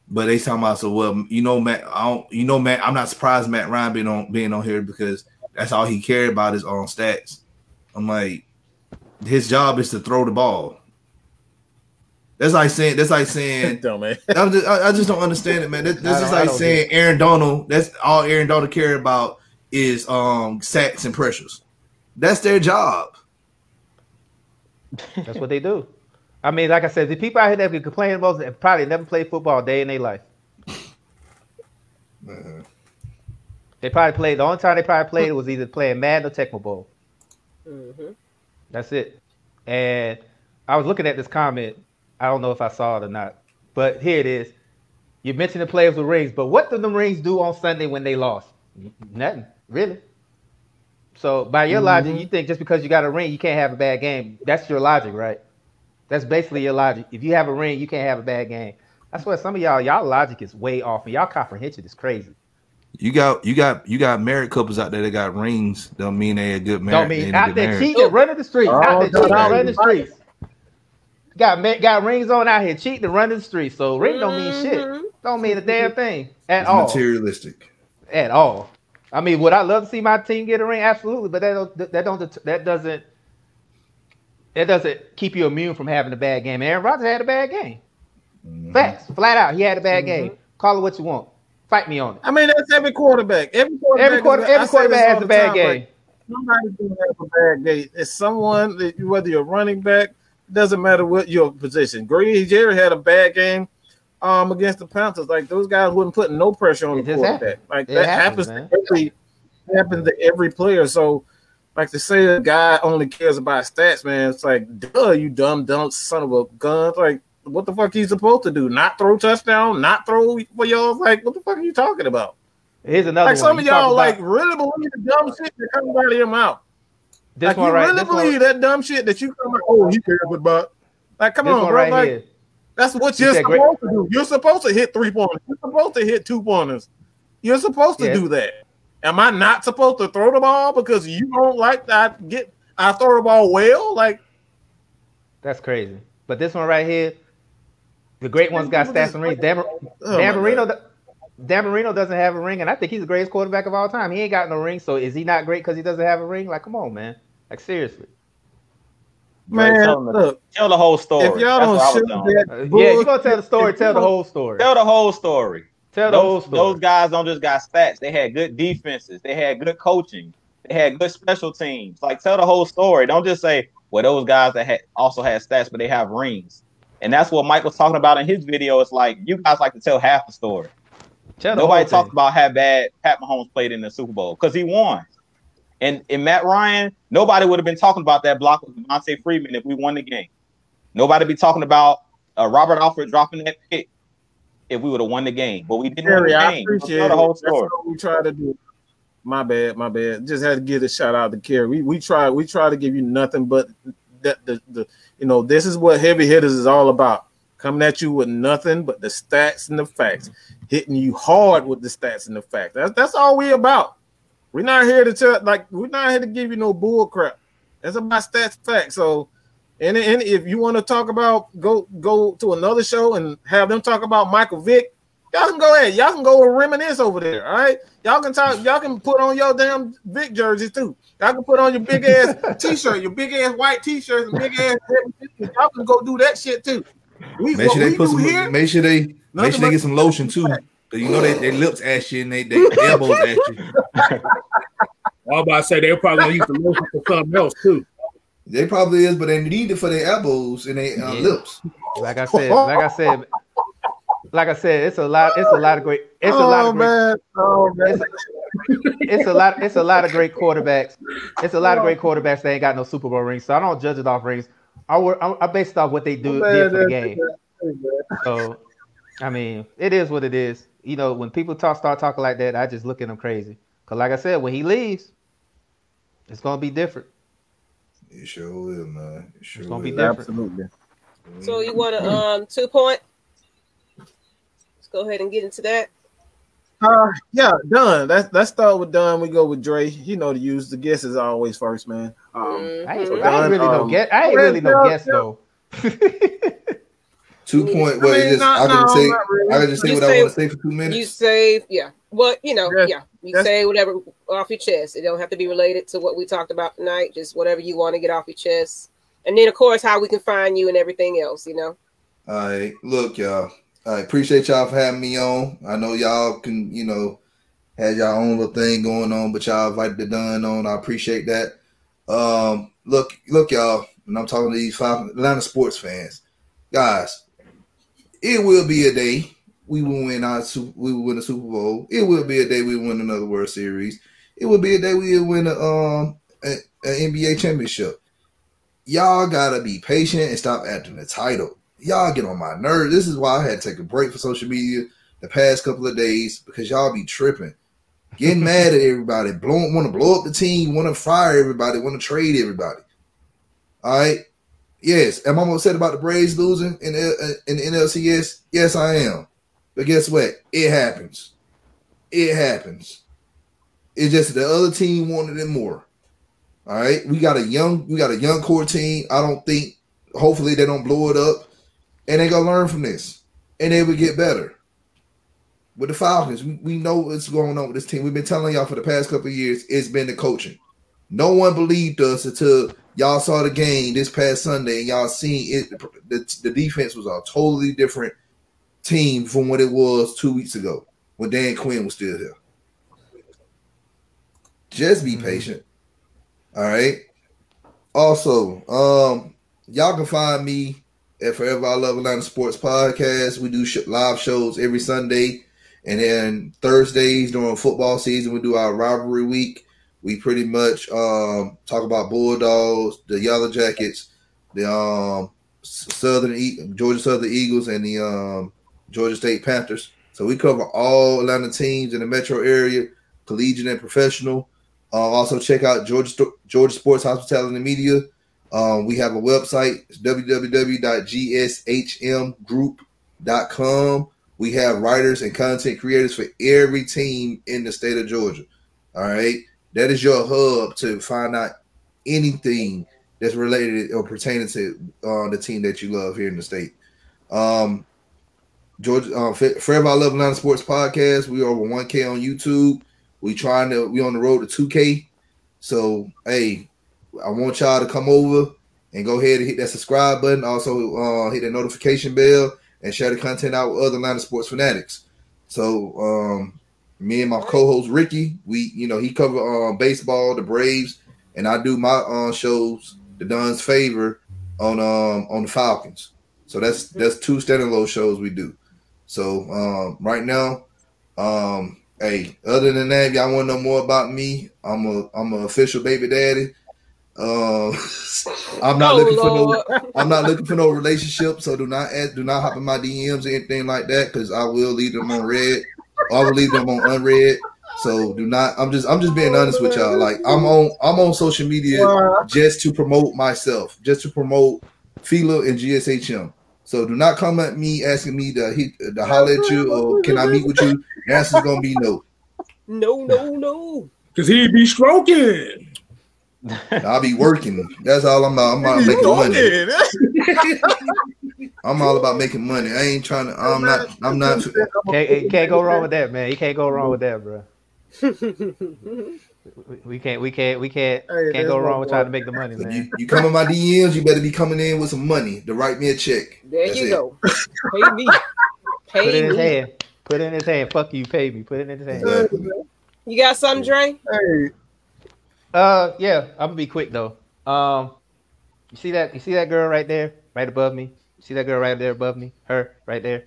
but they talking about so well you know Matt I don't you know Matt I'm not surprised Matt Ryan being on being on here because that's all he cared about is on stats. I'm like his job is to throw the ball. That's like saying that's like saying Dumb man. I'm just, I, I just don't understand it, man. This, I this is like saying Aaron Donald. That's all Aaron Donald care about is um sacks and pressures. That's their job. That's what they do. I mean, like I said, the people out here that be complaining most have probably never played football a day in their life. They probably played. The only time they probably played was either playing Madden or Tecmo Bowl. Mhm. That's it. And I was looking at this comment. I don't know if I saw it or not, but here it is. You mentioned the players with rings, but what did the rings do on Sunday when they lost? Nothing, really. So by your logic, mm-hmm. you think just because you got a ring, you can't have a bad game. That's your logic, right? That's basically your logic. If you have a ring, you can't have a bad game. That's why some of y'all, y'all logic is way off, and y'all comprehension is crazy. You got you got you got married couples out there that got rings. Don't mean they a good marriage. Don't mean out there cheating, running the streets, Oh, out there no, cheating, running the streets. Got got rings on out here cheating and running the streets. So ring don't mean Mhm. shit. Don't mean a damn thing at It's all. materialistic. At all. I mean, would I love to see my team get a ring? Absolutely, but that don't that don't that doesn't that doesn't keep you immune from having a bad game. Aaron Rodgers had a bad game. Facts, flat out, he had a bad game. Call it what you want. Fight me on it. I mean, that's every quarterback. Every quarterback, Every quarter, every quarterback has a bad time, game. like, Somebody's gonna have a bad game. It's someone that whether you're running back, doesn't matter what your position. Grady Jarrett had a bad game um against the Panthers. Like those guys wouldn't put no pressure on It the quarterback. happens. Like It that happens, happens, to every happens to every player. So like to say a guy only cares about stats, man, it's like duh, you dumb dumb son of a gun. It's like what the fuck he's supposed to do? Not throw touchdown, not throw for y'all. Like what the fuck are you talking about? Here's another Like one. some of You talk y'all about- like really believe the dumb shit that comes out of your mouth. This like one you right. really this one- believe that dumb shit that you come like, oh, he cares about. Like, come on, bro. right like here. that's what You you're said great- supposed to do. You're supposed to hit three pointers. You're supposed to hit two pointers. You're supposed to Yeah. do that. Am I not supposed to throw the ball because you don't like that? I get I throw the ball well. Like That's crazy. But this one right here, the great ones got stats and rings. Dan, oh Dan Marino, God. Dan Marino doesn't have a ring, and I think he's the greatest quarterback of all time. He ain't got no ring, so is he not great because he doesn't have a ring? Like, come on, man. Like, seriously. Right, man, tell them the- look. tell the whole story. If y'all That's don't what I show telling. that, Uh, yeah, you gonna tell the story? Tell the whole story. Tell the whole story. Tell the whole Those, story. those guys don't just got stats. They had good defenses. They had good coaching. They had good special teams. Like tell the whole story. Don't just say, "Well, those guys that had also had stats, but they have rings." And that's what Mike was talking about in his video. It's like you guys like to tell half the story. Tell Nobody whole talked thing. about how bad Pat Mahomes played in the Super Bowl because he won. And in Matt Ryan, nobody would have been talking about that block with Devonta Freeman if we won the game. Nobody be talking about uh, Robert Alford dropping that pick if we would have won the game. But we didn't win Terry, the I game. appreciate Tell the it. whole That's story. what we try to do. My bad, my bad. Just had to give a shout out to Kerry. We we try we try to give you nothing but that the, the you know this is what heavy hitters is all about. Coming at you with nothing but the stats and the facts, hitting you hard with the stats and the facts. That's that's all we about. We're not here to tell like we're not here to give you no bull crap. That's about stats facts. So and, and if you want to talk about go go to another show and have them talk about Michael Vick, y'all can go ahead. Y'all can go and reminisce over there. All right. Y'all can talk, y'all can put on your damn Vick jerseys too. Y'all can put on your big ass t-shirt, your big ass white t-shirts, and big ass y'all can go do that shit too. We, make sure they put some. Here, make sure they make sure they get some lotion too. You know they, their lips ashy and they, they elbows ashy. I was about to say they're probably gonna use the lotion for something else too. They probably is, but they need it for their elbows and their uh, yeah. lips. Like I said, like I said, like I said, it's a lot. It's a lot of great. It's oh, a lot of great. Man. Oh, man. It's, a, it's a lot. It's a lot of great quarterbacks. It's a lot of great quarterbacks. They ain't got no Super Bowl rings, so I don't judge it off rings. I I, I based off what they do oh, did for the game. So, I mean, it is what it is. You know, when people talk start talking like that, I just look at them crazy. Cause like I said, when he leaves, it's gonna be different. It sure will, man. It sure it's gonna will. be different. Absolutely. So you want a um two point? Let's go ahead and get into that. Uh, yeah, done. Let's let's start with done. We go with Dre. You know to use the guess is always first, man. Um, mm-hmm. I, ain't, so I ain't really um, no guess. I ain't really no guess though. two point. What I, mean, just, I can no, say. Really. I can just say you what say, I want to say for two minutes. You say, yeah. Well, you know, yeah. yeah. You That's, say whatever off your chest. It don't have to be related to what we talked about tonight. Just whatever you want to get off your chest. And then, of course, how we can find you and everything else. You know. All right, look, y'all. I appreciate y'all for having me on. I know y'all can, you know, had y'all own little thing going on, but y'all invited the done on. I appreciate that. Um, look, look, y'all, and I'm talking to these five Atlanta sports fans, guys. It will be a day we will win our we will win the Super Bowl. It will be a day we win another World Series. It will be a day we will win a um an NBA championship. Y'all gotta be patient and stop acting the title y'all get on my nerves. This is why I had to take a break for social media the past couple of days because y'all be tripping, getting mad at everybody, blowing, want to blow up the team, want to fire everybody, want to trade everybody. All right. Yes, am I upset about the Braves losing in the, in the NLCS? Yes, I am. But guess what? It happens. It happens. It's just the other team wanted it more. All right, we got a young, we got a young core team. I don't think. Hopefully, they don't blow it up and they gonna learn from this, and they will get better. With the Falcons, we, we know what's going on with this team. We've been telling y'all for the past couple years. It's been the coaching. No one believed us until y'all saw the game this past Sunday, and y'all seen it. The, the defense was a totally different team from what it was two weeks ago when Dan Quinn was still here. Just be mm-hmm. patient. All right. Also, um, y'all can find me at Forever I Love Atlanta Sports Podcast. We do sh- live shows every Sunday. And then Thursdays during football season, we do our rivalry week. We pretty much um, talk about Bulldogs, the Yellow Jackets, the um, Southern e- Georgia Southern Eagles, and the um, Georgia State Panthers. So we cover all Atlanta teams in the metro area, collegiate and professional. Uh, also check out Georgia Georgia Sports Hospitality and Media. Um, we have a website, it's www.gshmgroup.com. We have writers and content creators for every team in the state of Georgia. All right. That is your hub to find out anything that's related or pertaining to uh, the team that you love here in the state. Um, Georgia, uh, Forever I Love Atlanta Sports Podcast. We are over 1K on YouTube. We trying to we on the road to 2K. So hey, I want y'all to come over and go ahead and hit that subscribe button. Also, uh, hit that notification bell and share the content out with other of sports fanatics. So, um, me and my co-host Ricky, we you know he cover uh, baseball, the Braves, and I do my uh, shows, the Don's Favor, on um on the Falcons. So that's that's two standalone shows we do. So um, right now, um, hey, other than that, if y'all want to know more about me, I'm a I'm an official baby daddy. Um, I'm not oh, looking Lord. for no. I'm not looking for no relationship. So do not ask, do not hop in my DMs or anything like that because I will leave them on red. I will leave them on unread. So do not. I'm just. I'm just being honest with y'all. Like I'm on. I'm on social media just to promote myself, just to promote Fila and GSHM. So do not come at me asking me to hit, to holler at you or can I meet with you. The answer's gonna be no. No, no, no. Cause he be stroking. I'll be working. That's all I'm about. I'm about making money. I'm all about making money. I ain't trying to. I'm not. I'm not. Can't, you can't go wrong with that, man. You can't go wrong with that, bro. We- We can't, we can't, we can't, Hey, can't go wrong with trying to make the money, man. You, you come in my DMs. You better be coming in with some money to write me a check. There That's you it. go. Pay me. Pay Put it Pay in his hand. Put it in his hand. Fuck you, pay me. Put it in his hand. Exactly. You got something, Dre? Hey, Uh, yeah, I'm gonna be quick though. Um, you see that? You see that girl right there, right above me? See that girl right there above me? Her right there.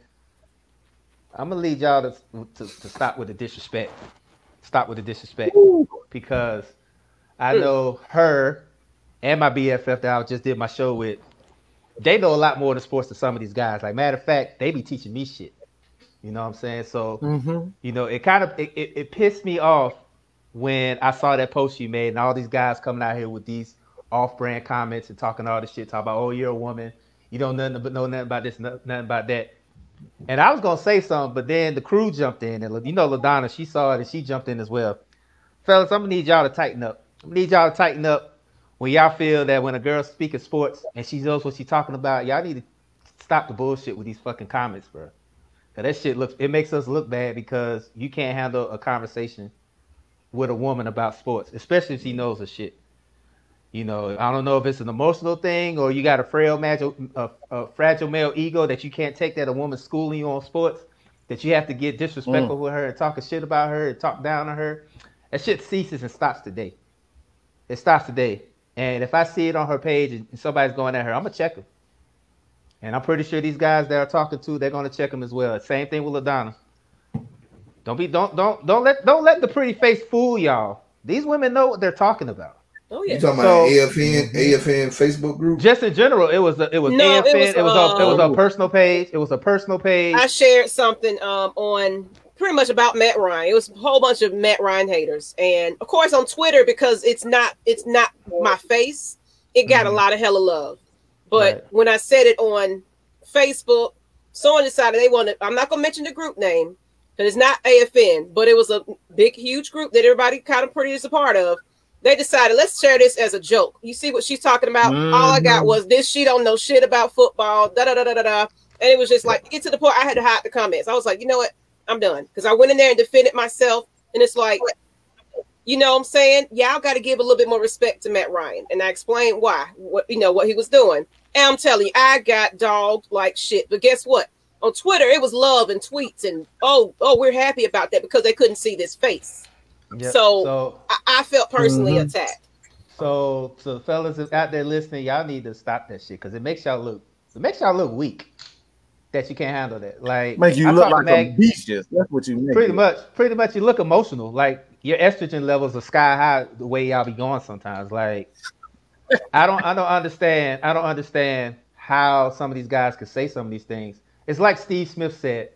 I'm gonna lead y'all to to, to stop with the disrespect. Stop with the disrespect because I know her and my BFF that I just did my show with. They know a lot more than sports than some of these guys. Like matter of fact, they be teaching me shit. You know what I'm saying? So mm-hmm. you know, it kind of it, it, it pissed me off when I saw that post you made and all these guys coming out here with these off-brand comments and talking all this shit, talking about, oh, you're a woman, you don't nothing but know nothing about this, no- nothing about that. And I was gonna say something, but then the crew jumped in, and you know, Ladonna, she saw it and she jumped in as well. Fellas, I'm gonna need y'all to tighten up. I'm gonna need y'all to tighten up when y'all feel that when a girl speaking sports and she knows what she's talking about, y'all need to stop the bullshit with these fucking comments, bro. Cause that shit looks, it makes us look bad because you can't handle a conversation with a woman about sports, especially if she knows her shit. You know, I don't know if it's an emotional thing or you got a frail, fragile, a, a fragile male ego that you can't take that a woman's schooling you on sports, that you have to get disrespectful mm. with her and talking shit about her and talk down on her. That shit ceases and stops today. It stops today. And if I see it on her page and somebody's going at her, I'm gonna check them. And I'm pretty sure these guys that are talking to, they're gonna check them as well. Same thing with Ladonna. Don't be don't don't don't let don't let the pretty face fool y'all. These women know what they're talking about. Oh You yeah. talking So- about AFN AFN Facebook group? Just in general, it was a, it was No, it AFN, was, it was a it was a um, personal page. It was a personal page. I shared something um on pretty much about Matt Ryan. It was a whole bunch of Matt Ryan haters, and of course on Twitter because it's not it's not my face. It got a Mhm. lot of hella love, but Right. when I said it on Facebook, someone decided they wanted. I'm not gonna mention the group name because it's not AFN, but it was a big, huge group that everybody kind of pretty is a part of. They decided let's share this as a joke. You see what she's talking about? All I got Mhm. was this. She don't know shit about football. Da da da da da da. And it was just like get to the point. I had to hide the comments. I was like, you know what? I'm done because I went in there and defended myself. And it's like, you know, what I'm saying y'all got to give a little bit more respect to Matt Ryan. And I explained why, what you know, what he was doing. And I'm telling you, I got dogged like shit. But guess what? On Twitter, it was love and tweets and oh, oh, we're happy about that because they couldn't see this face. Yep. so- so I, I felt personally Mhm. attacked. so so fellas out there listening, y'all need to stop that shit because it makes y'all look it makes y'all look weak. That you can't handle that. Like make you I look like to a beast. Just that's what you make. pretty it. much pretty much you look emotional like your estrogen levels are sky high the way y'all be going sometimes like i don't i don't understand i don't understand how some of these guys could say some of these things it's like steve smith said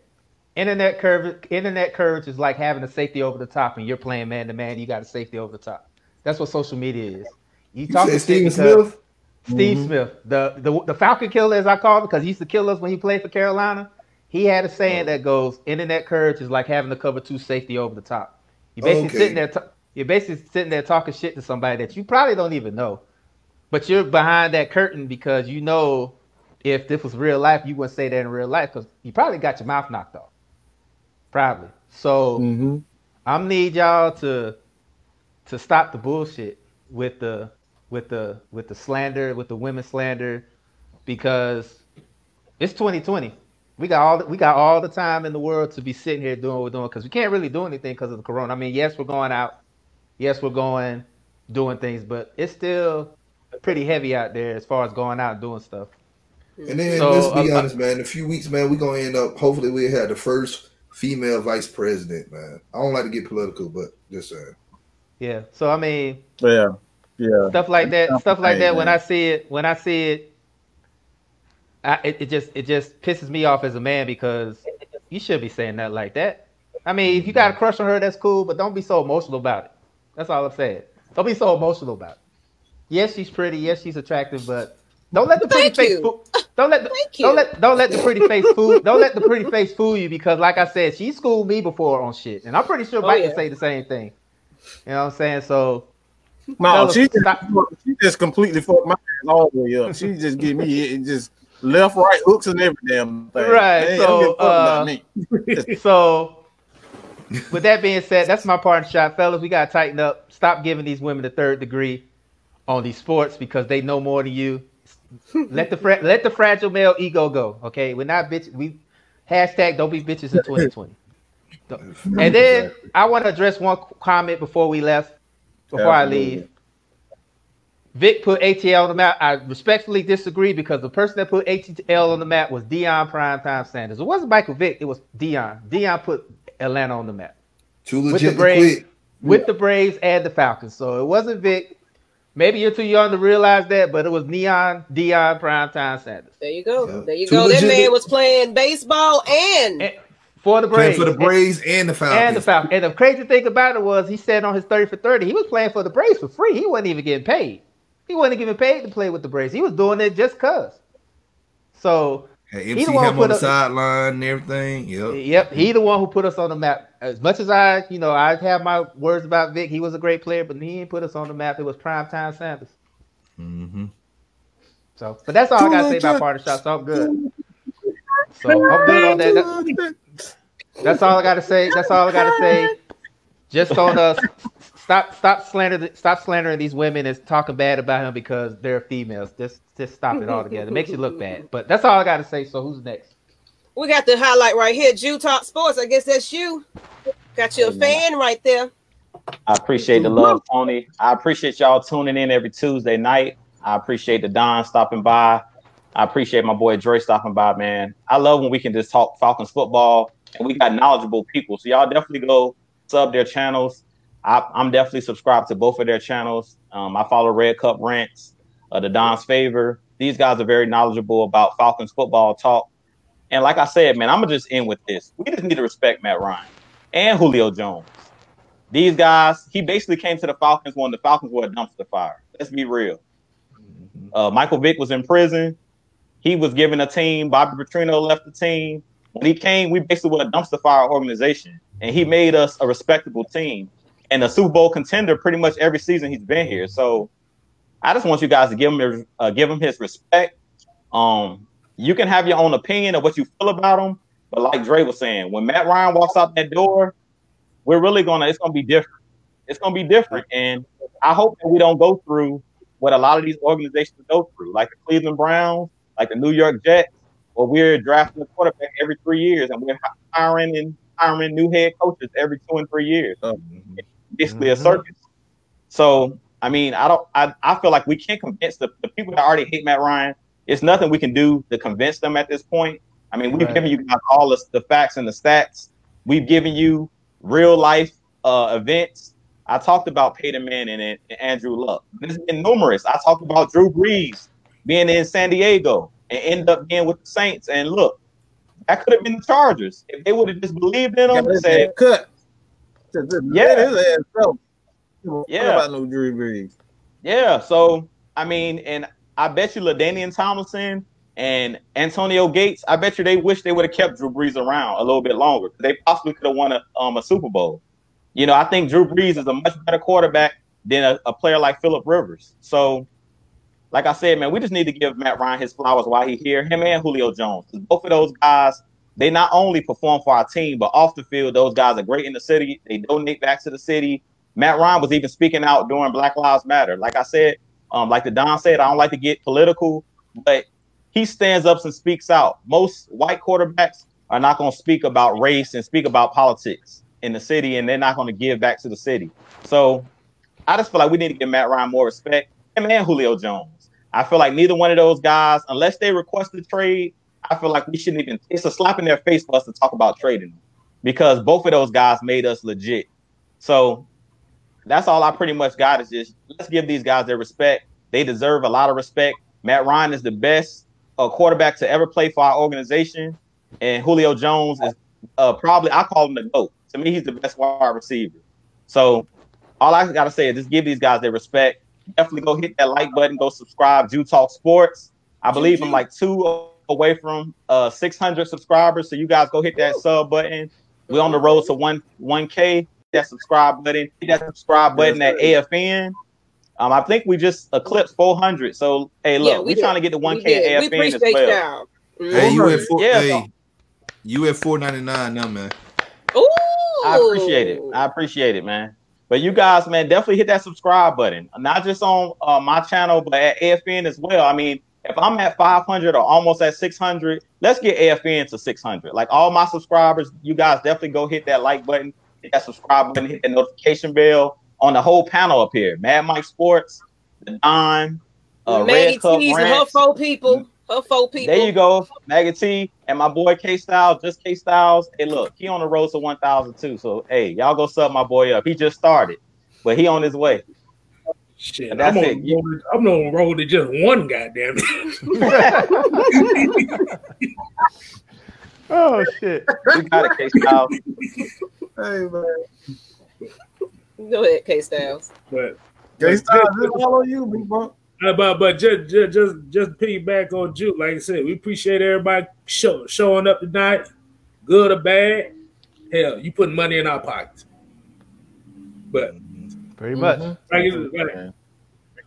internet courage internet courage is like having a safety over the top and you're playing man to man you got a safety over the top that's what social media is you You talking said Steven Smith? Steve Mhm. Smith, the, the the Falcon killer, as I call him, because he used to kill us when he played for Carolina. He had a saying that goes, "Internet courage is like having to cover two safety over the top." You're basically Okay. sitting there, ta- you're basically sitting there talking shit to somebody that you probably don't even know, but you're behind that curtain because you know if this was real life, you wouldn't say that in real life because you probably got your mouth knocked off, probably. So. Mhm. I'm need y'all to to stop the bullshit with the with the with the slander, with the women slander, because it's 2020. We got all the, we got all the time in the world to be sitting here doing what we're doing because we can't really do anything because of the corona. I mean, yes, we're going out, yes, we're going doing things, but it's still pretty heavy out there as far as going out and doing stuff. And then So, let's be uh, honest, man. In a few weeks, man, we're gonna end up. Hopefully, we have the first female vice president, man. I don't like to get political, but just saying. Yeah. So I mean, Yeah, yeah. stuff like that stuff like that when i see it when i see it I, it, it just it just pisses me off as a man because you should be saying that like that I mean, if you got a crush on her, that's cool, but don't be so emotional about it. That's all I'm saying. Don't be so emotional about it. Yes, she's pretty. Yes, she's attractive, but don't let the pretty Thank face you. fool. Don't let the, Thank you. don't let don't let the pretty face fool. Don't let the pretty face fool you because, like I said, she schooled me before on shit, and I'm pretty sure Oh, Mike yeah. can say the same thing. You know what I'm saying? So No, Fellas, she just, she just completely fucked my ass all the way up. She just give me it just left, right hooks and every damn thing. Right, Hey, so, don't give a fuck about uh, me. So, with that being said, that's my part shot, fellas. We gotta tighten up. Stop giving these women the third degree on these sports because they know more than you. Let the fra- let the fragile male ego go. Okay, we're not bitch. We hashtag don't be bitches in 2020. And then I want to address one comment before we left. Before I leave, Vick put ATL on the map. I respectfully disagree because the person that put ATL on the map was Deion Primetime Sanders. It wasn't Michael Vick. It was Deion. Deion put Atlanta on the map Too with legit the to Braves, quit. with the Braves and the Falcons. So it wasn't Vick. Maybe you're too young to realize that, but it was Neon Deion Primetime Sanders There you go. Yeah. There you Too go. That man was playing baseball and And- for the Playing Braves. for the Braves and the Falcons. And the Falcons. And the crazy thing about it was he said on his 30 for 30, he was playing for the Braves for free. He wasn't even getting paid. He wasn't getting paid to play with the Braves. He was doing it just cuz. So Had He the one Hammer put on the sideline and everything. Yep. Yep, he the one who put us on the map. As much as I, you know, I have my words about Vick, he was a great player, but he didn't put us on the map. It was primetime Sanders. hmm So, but that's all I gotta say about partner shots. So I'm good. So I'm good on that. That- That's all I gotta say. That's all I gotta say. Just on us. Stop, stop slandering, stop slandering these women and talking bad about him because they're females. Just, just stop it altogether. It makes you look bad. But that's all I gotta say. So who's next? We got the highlight right here. Jew Talk Sports. I guess that's you. Got you a fan right there. I appreciate the love, Tony. I appreciate y'all tuning in every Tuesday night. I appreciate the Don stopping by. I appreciate my boy Dre stopping by, man. I love when we can just talk Falcons football and we got knowledgeable people. So y'all definitely go sub their channels. I, I'm definitely subscribed to both of their channels. Um, I follow Red Cup Rants, uh, the Don's Favor. These guys are very knowledgeable about Falcons football talk. And like I said, man, I'm gonna just end with this. We just need to respect Matt Ryan and Julio Jones. These guys, he basically came to the Falcons when the Falcons were a dumpster fire. Let's be real. Uh, Michael Vick was in prison. He was given a team. Bobby Petrino left the team. When he came, we basically were a dumpster fire organization, and he made us a respectable team and a Super Bowl contender pretty much every season he's been here. So I just want you guys to give him uh, give him his respect. Um, you can have your own opinion of what you feel about them, but like Dre was saying, when Matt Ryan walks out that door, we're really gonna it's gonna be different. It's gonna be different, and I hope that we don't go through what a lot of these organizations go through, like the Cleveland Browns, like the New York Jets, where we're drafting a quarterback every three years, and we're hiring and hiring new head coaches every two and three years. Basically, a Mhm. circus. So, I mean, I don't. I, I feel like we can't convince the, the people that already hate Matt Ryan. It's nothing we can do to convince them at this point. I mean, we've Right. given you guys all the, the facts and the stats. We've given you real life uh, events. I talked about Peyton Manning and, and Andrew Luck. There's been numerous. I talked about Drew Brees being in San Diego and end up being with the Saints. And look, that could have been the Chargers if they would have just believed in them and said, cut. Yeah. let his ass go. What Yeah. about no Drew Brees? Yeah, so I mean, and I bet you LaDainian Tomlinson and Antonio Gates, I bet you they wish they would have kept Drew Brees around a little bit longer. They possibly could have won a um a Super Bowl. You know, I think Drew Brees is a much better quarterback than a, a player like Philip Rivers. So, like I said, man, we just need to give Matt Ryan his flowers while he's here. Him and Julio Jones. Both of those guys, they not only perform for our team, but off the field, those guys are great in the city. They donate back to the city. Matt Ryan was even speaking out during Black Lives Matter. Like I said, um, like the Don said, I don't like to get political, but he stands up and speaks out. Most white quarterbacks are not going to speak about race and speak about politics in the city, and they're not going to give back to the city. So I just feel like we need to give Matt Ryan more respect. And Julio Jones. I feel like neither one of those guys, unless they request a trade, I feel like we shouldn't even. It's a slap in their face for us to talk about trading them because both of those guys made us legit. So that's all I pretty much got is just let's give these guys their respect. They deserve a lot of respect. Matt Ryan is the best uh, quarterback to ever play for our organization, and Julio Jones is uh, probably I call him the goat. To me, he's the best wide receiver. So all I gotta say is just give these guys their respect. Definitely go hit that like button. Go subscribe. Jew Talk Sports. I believe I'm like two away from uh 600 subscribers. So you guys go hit that sub button. We're on the road to one 1K. That subscribe button. Hit that subscribe button at AFN. Um, I think we just eclipsed 400. So hey, look, Yeah, we we are did. trying to get to 1K did. at We AFN as well. y'all. Hey, you at four? Yeah. Hey, you at four ninety nine now, man. Ooh. I appreciate it. I appreciate it, man. But you guys, man, definitely hit that subscribe button. Not just on uh, my channel, but at AFN as well. I mean, if I'm at 500 or almost at 600, let's get AFN to 600. Like all my subscribers, you guys definitely go hit that like button, hit that subscribe button, hit that notification bell on the whole panel up here. Mad Mike Sports, the Don, uh, Maggie Red Cup T's and her four people. Her four people. There you go, Maggie T, and my boy K Styles, just K Styles. Hey, look, he on the road to 1,000 too. So, hey, y'all go sub my boy up. He just started, but he on his way. Shit, That's I'm, it. on, roll- I'm on roll to just one goddamn. Oh shit. You got it, K Styles. Hey man, Go ahead, K Styles. but K Styles, this all on you, big bro. Uh, but but just just just just piggyback on Juke, like I said, we appreciate everybody show, showing up tonight, good or bad. Hell, you putting money in our pockets. But Pretty much. Mm-hmm. like, it's-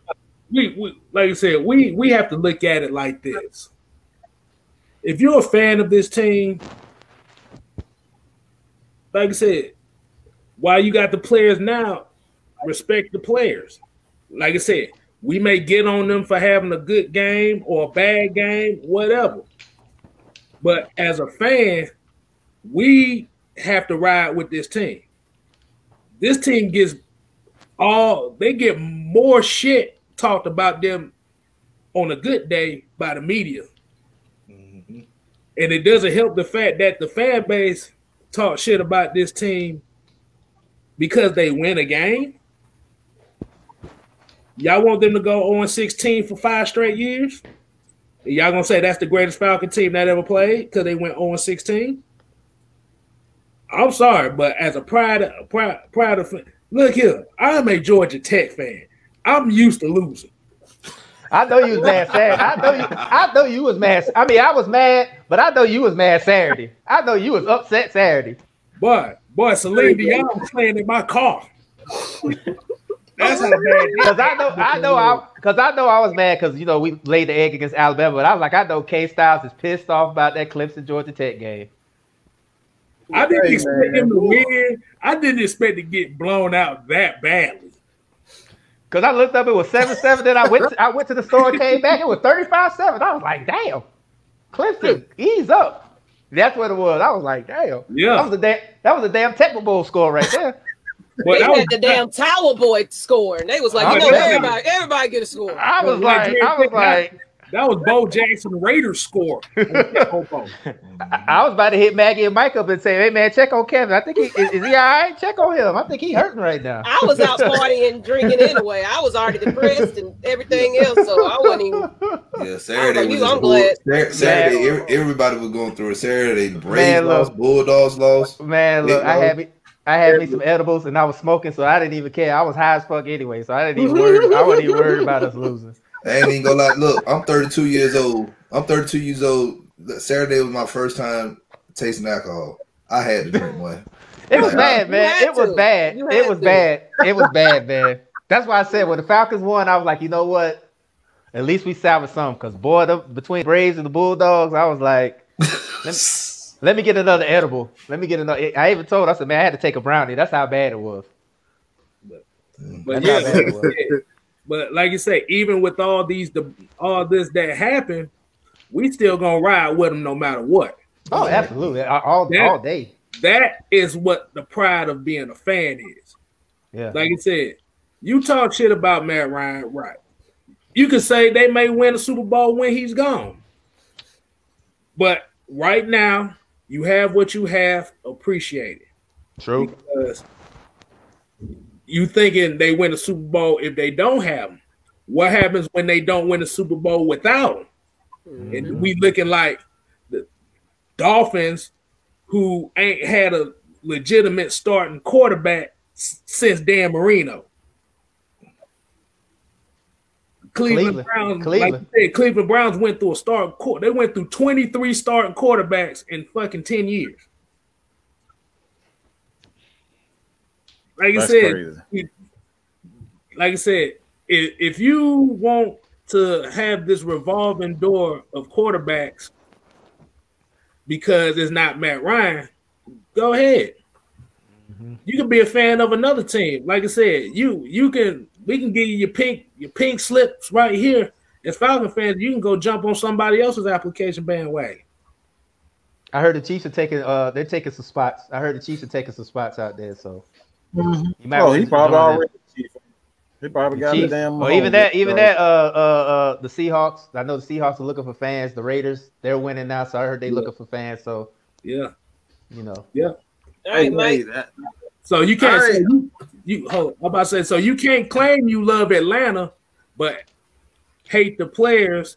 like we, we like I said, we we have to look at it like this. If you're a fan of this team, like I said, while you got the players now, respect the players. Like I said, we may get on them for having a good game or a bad game, whatever. But as a fan, we have to ride with this team. This team gets all they get more shit talked about them on a good day by the media. Mm-hmm. And it doesn't help the fact that the fan base talk shit about this team because they win a game. Y'all want them to go on 16 for five straight years? Y'all gonna say that's the greatest Falcon team that ever played because they went on 16? I'm sorry, but as a pride, pride, pride of look here, I'm a Georgia Tech fan. I'm used to losing. I know you was mad Saturday. I know you. I know you was mad. I mean, I was mad, but I know you was mad Saturday. I know you was upset Saturday. Boy, boy, Celine Dion was playing in my car. That's how bad. Because I know, I know, I because I know I was mad because you know we laid the egg against Alabama, but I was like, I know K Styles is pissed off about that Clemson Georgia Tech game. I didn't Hey, expect man. him to win. I didn't expect to get blown out that badly. Because I looked up, it was seven seven. Then I went, to, I went to the store, and came back, it was thirty five seven. I was like, damn, Clemson, ease up. That's what it was. I was like, damn, Yeah. that was a damn, that was a damn Tecmo Bowl score right there. But they that was, had the damn Tower Boy scoring. They was like, I you know, know. everybody, everybody get a score. I was like, like, I was like, that was Bo Jackson Raiders score. I I was about to hit Maggie and Mike up and say, hey man, check on Kevin. I think he is, is he all right? Check on him. I think he hurting right now. I was out partying, drinking anyway. I was already depressed and everything else, so I wasn't even. Yeah, Saturday like was you, I'm glad. Sat- Saturday, every- everybody was going through it. Saturday, the Braves Man, look. lost, Bulldogs lost. Man, look, I Mo. had me I had me some edibles and I was smoking, so I didn't even care. I was high as fuck anyway, so I didn't even worry. I wasn't even worried about us losing. I ain't even gonna lie. Look, I'm 32 years old. I'm 32 years old. Saturday was my first time tasting alcohol. I had to drink one. It was You bad, man. It was bad. It was bad. It was bad, man. That's why I said when the Falcons won, I was like, you know what? At least we salvaged something. Cause boy, the, between Braves and the Bulldogs, I was like, let me, let me get another edible. Let me get another. I even told. I said, man, I had to take a brownie. That's how bad it was. But That's yeah, how bad it was. yeah. but like you say, even with all these, the all this that happened, we still gonna ride with them no matter what. Oh, absolutely. All, all, Yeah. all day. That is what the pride of being a fan is. Yeah. Like you said, you talk shit about Matt Ryan, right? You could say they may win a Super Bowl when he's gone. But right now, you have what you have, appreciate it. True. Because you thinking they win a Super Bowl if they don't have them. What happens when they don't win a Super Bowl without him? Mm-hmm. And we looking like the Dolphins who ain't had a legitimate starting quarterback since Dan Marino. Cleveland, Cleveland. Browns, Cleveland. like said, Cleveland Browns went through a starting court. They went through 23 starting quarterbacks in fucking 10 years. Like I said, crazy. like I said, if, if you want to have this revolving door of quarterbacks because it's not Matt Ryan, go ahead. You can be a fan of another team. Like I said, you you can we can give you your pink your pink slips right here. As Falcon fans, you can go jump on somebody else's application bandwagon. I heard the Chiefs are taking uh they're taking some spots. I heard the Chiefs are taking some spots out there, so you might Oh, he probably already. He probably The got the damn. or even that, even that, uh, uh, uh, the Seahawks. I know the Seahawks are looking for fans. The Raiders, they're winning now, so I heard they looking for fans. So Yeah. you know, yeah. Hey, right, hey, Mike. that- So you can't All say you, you hold, I'm about to say so you can't claim you love Atlanta, but hate the players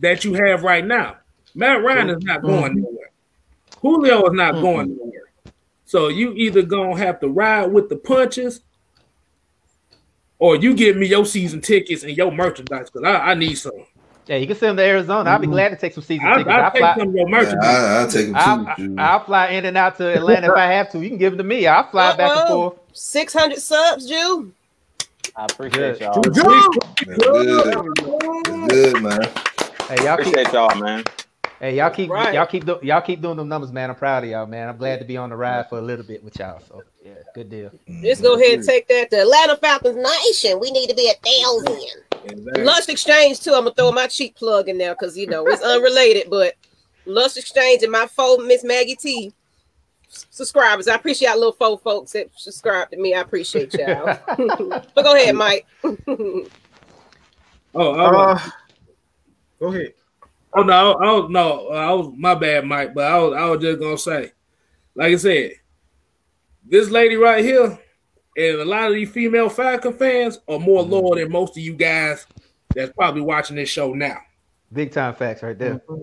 that you have right now. Matt Ryan is not going nowhere. Julio is not going nowhere. So you either gonna have to ride with the punches, or you give me your season tickets and your merchandise because I, I need some. yeah, you can send them to Arizona. I'll be mm-hmm. glad to take some season I, tickets. I I'll take fly, some of your Yeah, merchandise. I, I'll take them I'll, too. I'll fly in and out to Atlanta if I have to. You can give them to me. I'll fly back and forth. Six hundred subs, Jew. I appreciate Good. y'all. That's good. That's good, man. Hey, y'all keep, Appreciate y'all, man. Hey, y'all keep, Right. y'all keep, do, y'all keep doing them numbers, man. I'm proud of y'all, man. I'm glad to be on the ride for a little bit with y'all. So yeah, good deal. Let's go ahead and take that to Atlanta Falcons Nation. We need to be a thousand. Exactly. Lust Exchange too. I'm gonna throw my cheap plug in there because you know it's unrelated, but Lust Exchange and my four Miss Maggie T subscribers. I appreciate y'all little four folks that subscribe to me. I appreciate y'all. but go ahead, Mike. Oh, oh, Uh, go ahead. Oh no, I was no, I was my bad, Mike. But I was I was just gonna say, like I said, this lady right here, and a lot of these female Falcon fans are more mm-hmm. loyal than most of you guys that's probably watching this show now. Big time facts right there. Mm-hmm.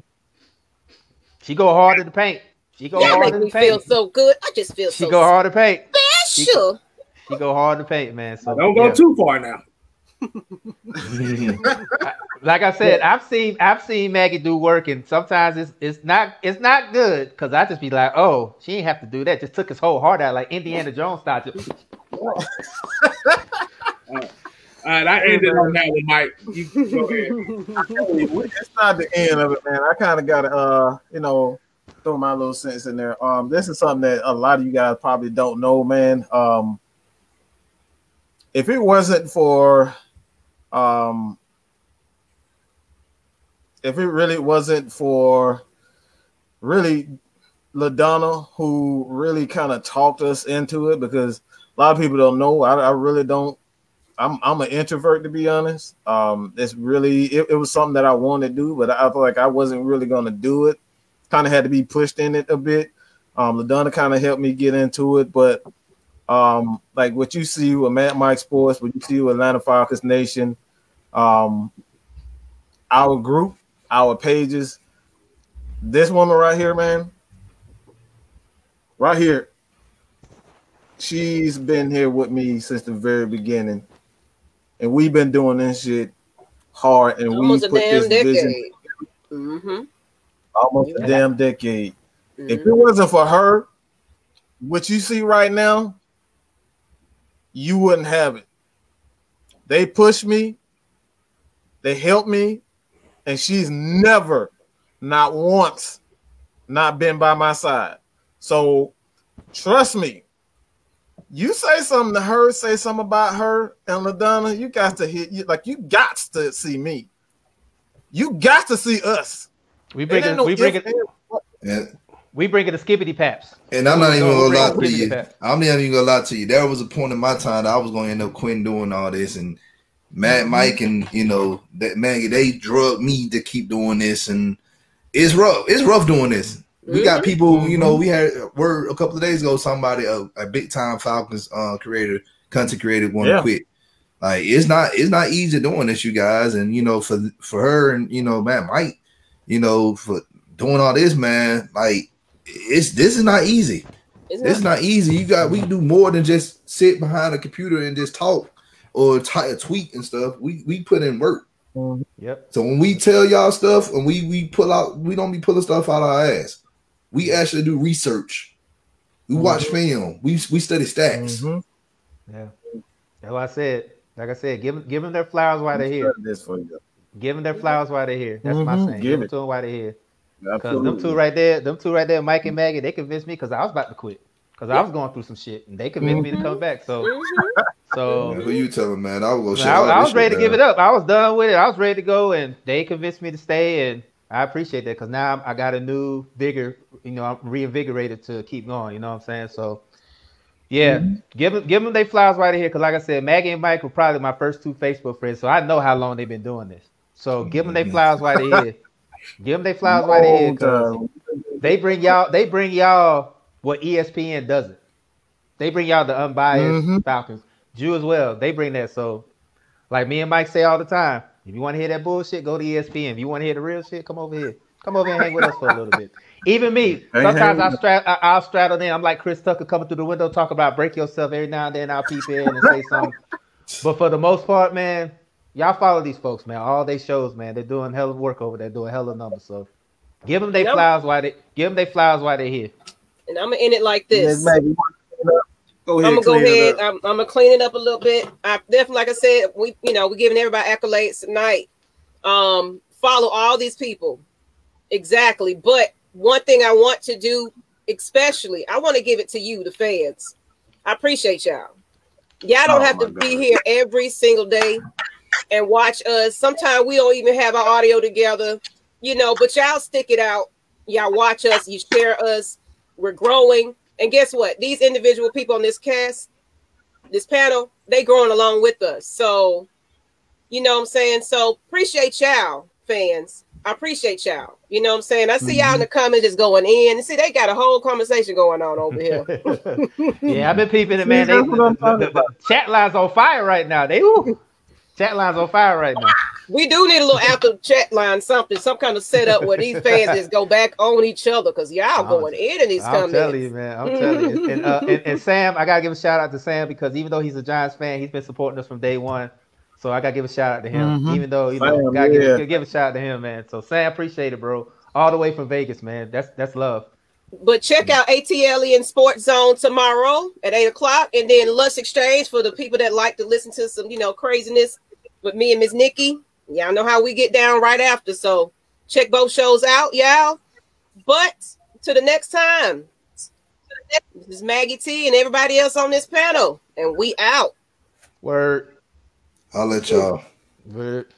She go hard in the paint. She go That hard makes in me the paint. feel so good. I just feel She so go hard in the paint. special. She go hard in the paint, man. So Don't go yeah. too far now. Like I said, I've seen I've seen Maggie do work, and sometimes it's it's not it's not good because I just be like, oh, she ain't have to do that. Just took his whole heart out, like Indiana Jones style. Just- All right, I ended on that one, Mike. You go it's not the end of it, man. I kind of got to, uh, you know, throw my little sense in there. Um, this is something that a lot of you guys probably don't know, man. Um, if it wasn't for, um, if it really wasn't for, really, Ladonna, who really kind of talked us into it, because a lot of people don't know. I, I really don't I'm I'm an introvert to be honest. Um, it's really it, it was something that I wanted to do, but I felt like I wasn't really gonna do it. Kind of had to be pushed in it a bit. Um, Ladonna kind of helped me get into it, but um, like what you see with Mad Mike Sports, what you see with Atlanta Falcons Nation, um, our group, our pages. This woman right here, man, right here, she's been here with me since the very beginning and we've been doing this shit hard, and Almost we a put damn this vision. Mm-hmm. almost Yeah. a damn decade. If Mhm. it wasn't for her, what you see right now, you wouldn't have it. They pushed me, they helped me, and she's never, not once, not been by my side. So trust me. You say something to her, say something about her and LaDonna, you got to hit you like you got to see me. You got to see us. We It bring it. no we bring if, it. And, We bring it to skibbity paps. and I'm not even gonna lie to to you. I'm not even gonna lie to you. There was a point in my time that I was gonna end up quitting doing all this, and Matt, mm-hmm. Mike, and you know that Maggie, they drug me to keep doing this, and it's rough. It's rough doing this. We got mm-hmm. people, you know, mm-hmm. we had word a couple of days ago. Somebody, a, a big time Falcons uh, creator, content creator, want to Yeah. quit. Like it's not, it's not easy doing this, you guys. And you know, for for her and you know, Matt, Mike, you know, for doing all this, man, like it's this is not easy. It's It's not- not easy. You got we do more than just sit behind a computer and just talk or ty- tweet and stuff. We we put in work. Yep. So when we tell y'all stuff and we we pull out, we don't be pulling stuff out our ass. We actually do research. We watch film. We we study stats. Mhm. Yeah. That's what I said. Like I said, give them, give them their flowers while they're here. This for you. Give them their flowers while they're here. That's my Mhm. saying. Give Give, it. them to them while they're here. Because them two right there, them two right there, Mike and Maggie, they convinced me because I was about to quit. Because I was going through some shit, and they convinced me to come mm-hmm. back. So, Mhm. so Man, who you telling, man? I was I, I was ready to give it up. I was done with it. I was ready to go, and they convinced me to stay, and I appreciate that because now I got a new vigor. You know, I'm reinvigorated to keep going. You know what I'm saying? So, yeah, mm-hmm. give them give them their flowers right here because, like I said, Maggie and Mike were probably my first two Facebook friends, so I know how long they've been doing this. So give them their mm-hmm. flowers right here. Give them their flowers while they're here. Long 'cause time. they bring y'all they bring y'all what ESPN doesn't. They bring y'all the unbiased Mhm. Falcons. Jew as well. They bring that. So like me and Mike say all the time, if you want to hear that bullshit, go to ESPN. If you want to hear the real shit, come over here. Come over and hang with us for a little bit. Even me, sometimes I strat I, I'll straddle in. I'm like Chris Tucker coming through the window, talk about break yourself every now and then. I'll peep in and say something. But for the most part, man, y'all follow these folks, man. All they shows, man. They're doing hell of work over there, doing hell of numbers. So give them their Yep. flowers while they give them their flowers while they're here. And I'm gonna end it like this. Miss Maggie, you wanna clean it up? Go ahead. I'm gonna go ahead. I'm, I'm gonna clean it up a little bit. I definitely, like I said, we, you know, we're giving everybody accolades tonight. Um, follow all these people, exactly. But one thing I want to do, especially, I want to give it to you, the fans. I appreciate y'all. Y'all don't Oh, have to my be here every single day and watch us. Sometimes we don't even have our audio together, you know. But y'all stick it out. Y'all watch us. You share us. We're growing. And guess what? These individual people on this cast, this panel, they growing along with us. So, you know what I'm saying? So appreciate y'all, fans. I appreciate y'all. You know what I'm saying? I see y'all in the mm-hmm. comments just going in. See, they got a whole conversation going on over here. yeah, I've been peeping it, man. They, that's the, the- the chat lines on fire right now. They woo, chat lines on fire right now. we do need a little after chat line, something, some kind of setup where these fans just go back on each other because y'all I'm- going in in these I'm comments. telling you, man. I'm telling you. And, uh, and, and Sam, I gotta give a shout out to Sam because even though he's a Giants fan, he's been supporting us from day one. So I gotta give a shout out to him. Mhm. Even though you know, Sam, gotta yeah. give, give a shout out to him, man. So Sam, appreciate it, bro. All the way from Vegas, man. That's that's love. But check out ATL in Sports Zone tomorrow at eight o'clock, and then Lust Exchange for the people that like to listen to some, you know, craziness with me and Miss Nikki. Y'all know how we get down right after, so check both shows out, y'all. But to the next time, this is Maggie T and everybody else on this panel, and we out. Word. I'll let y'all. Word.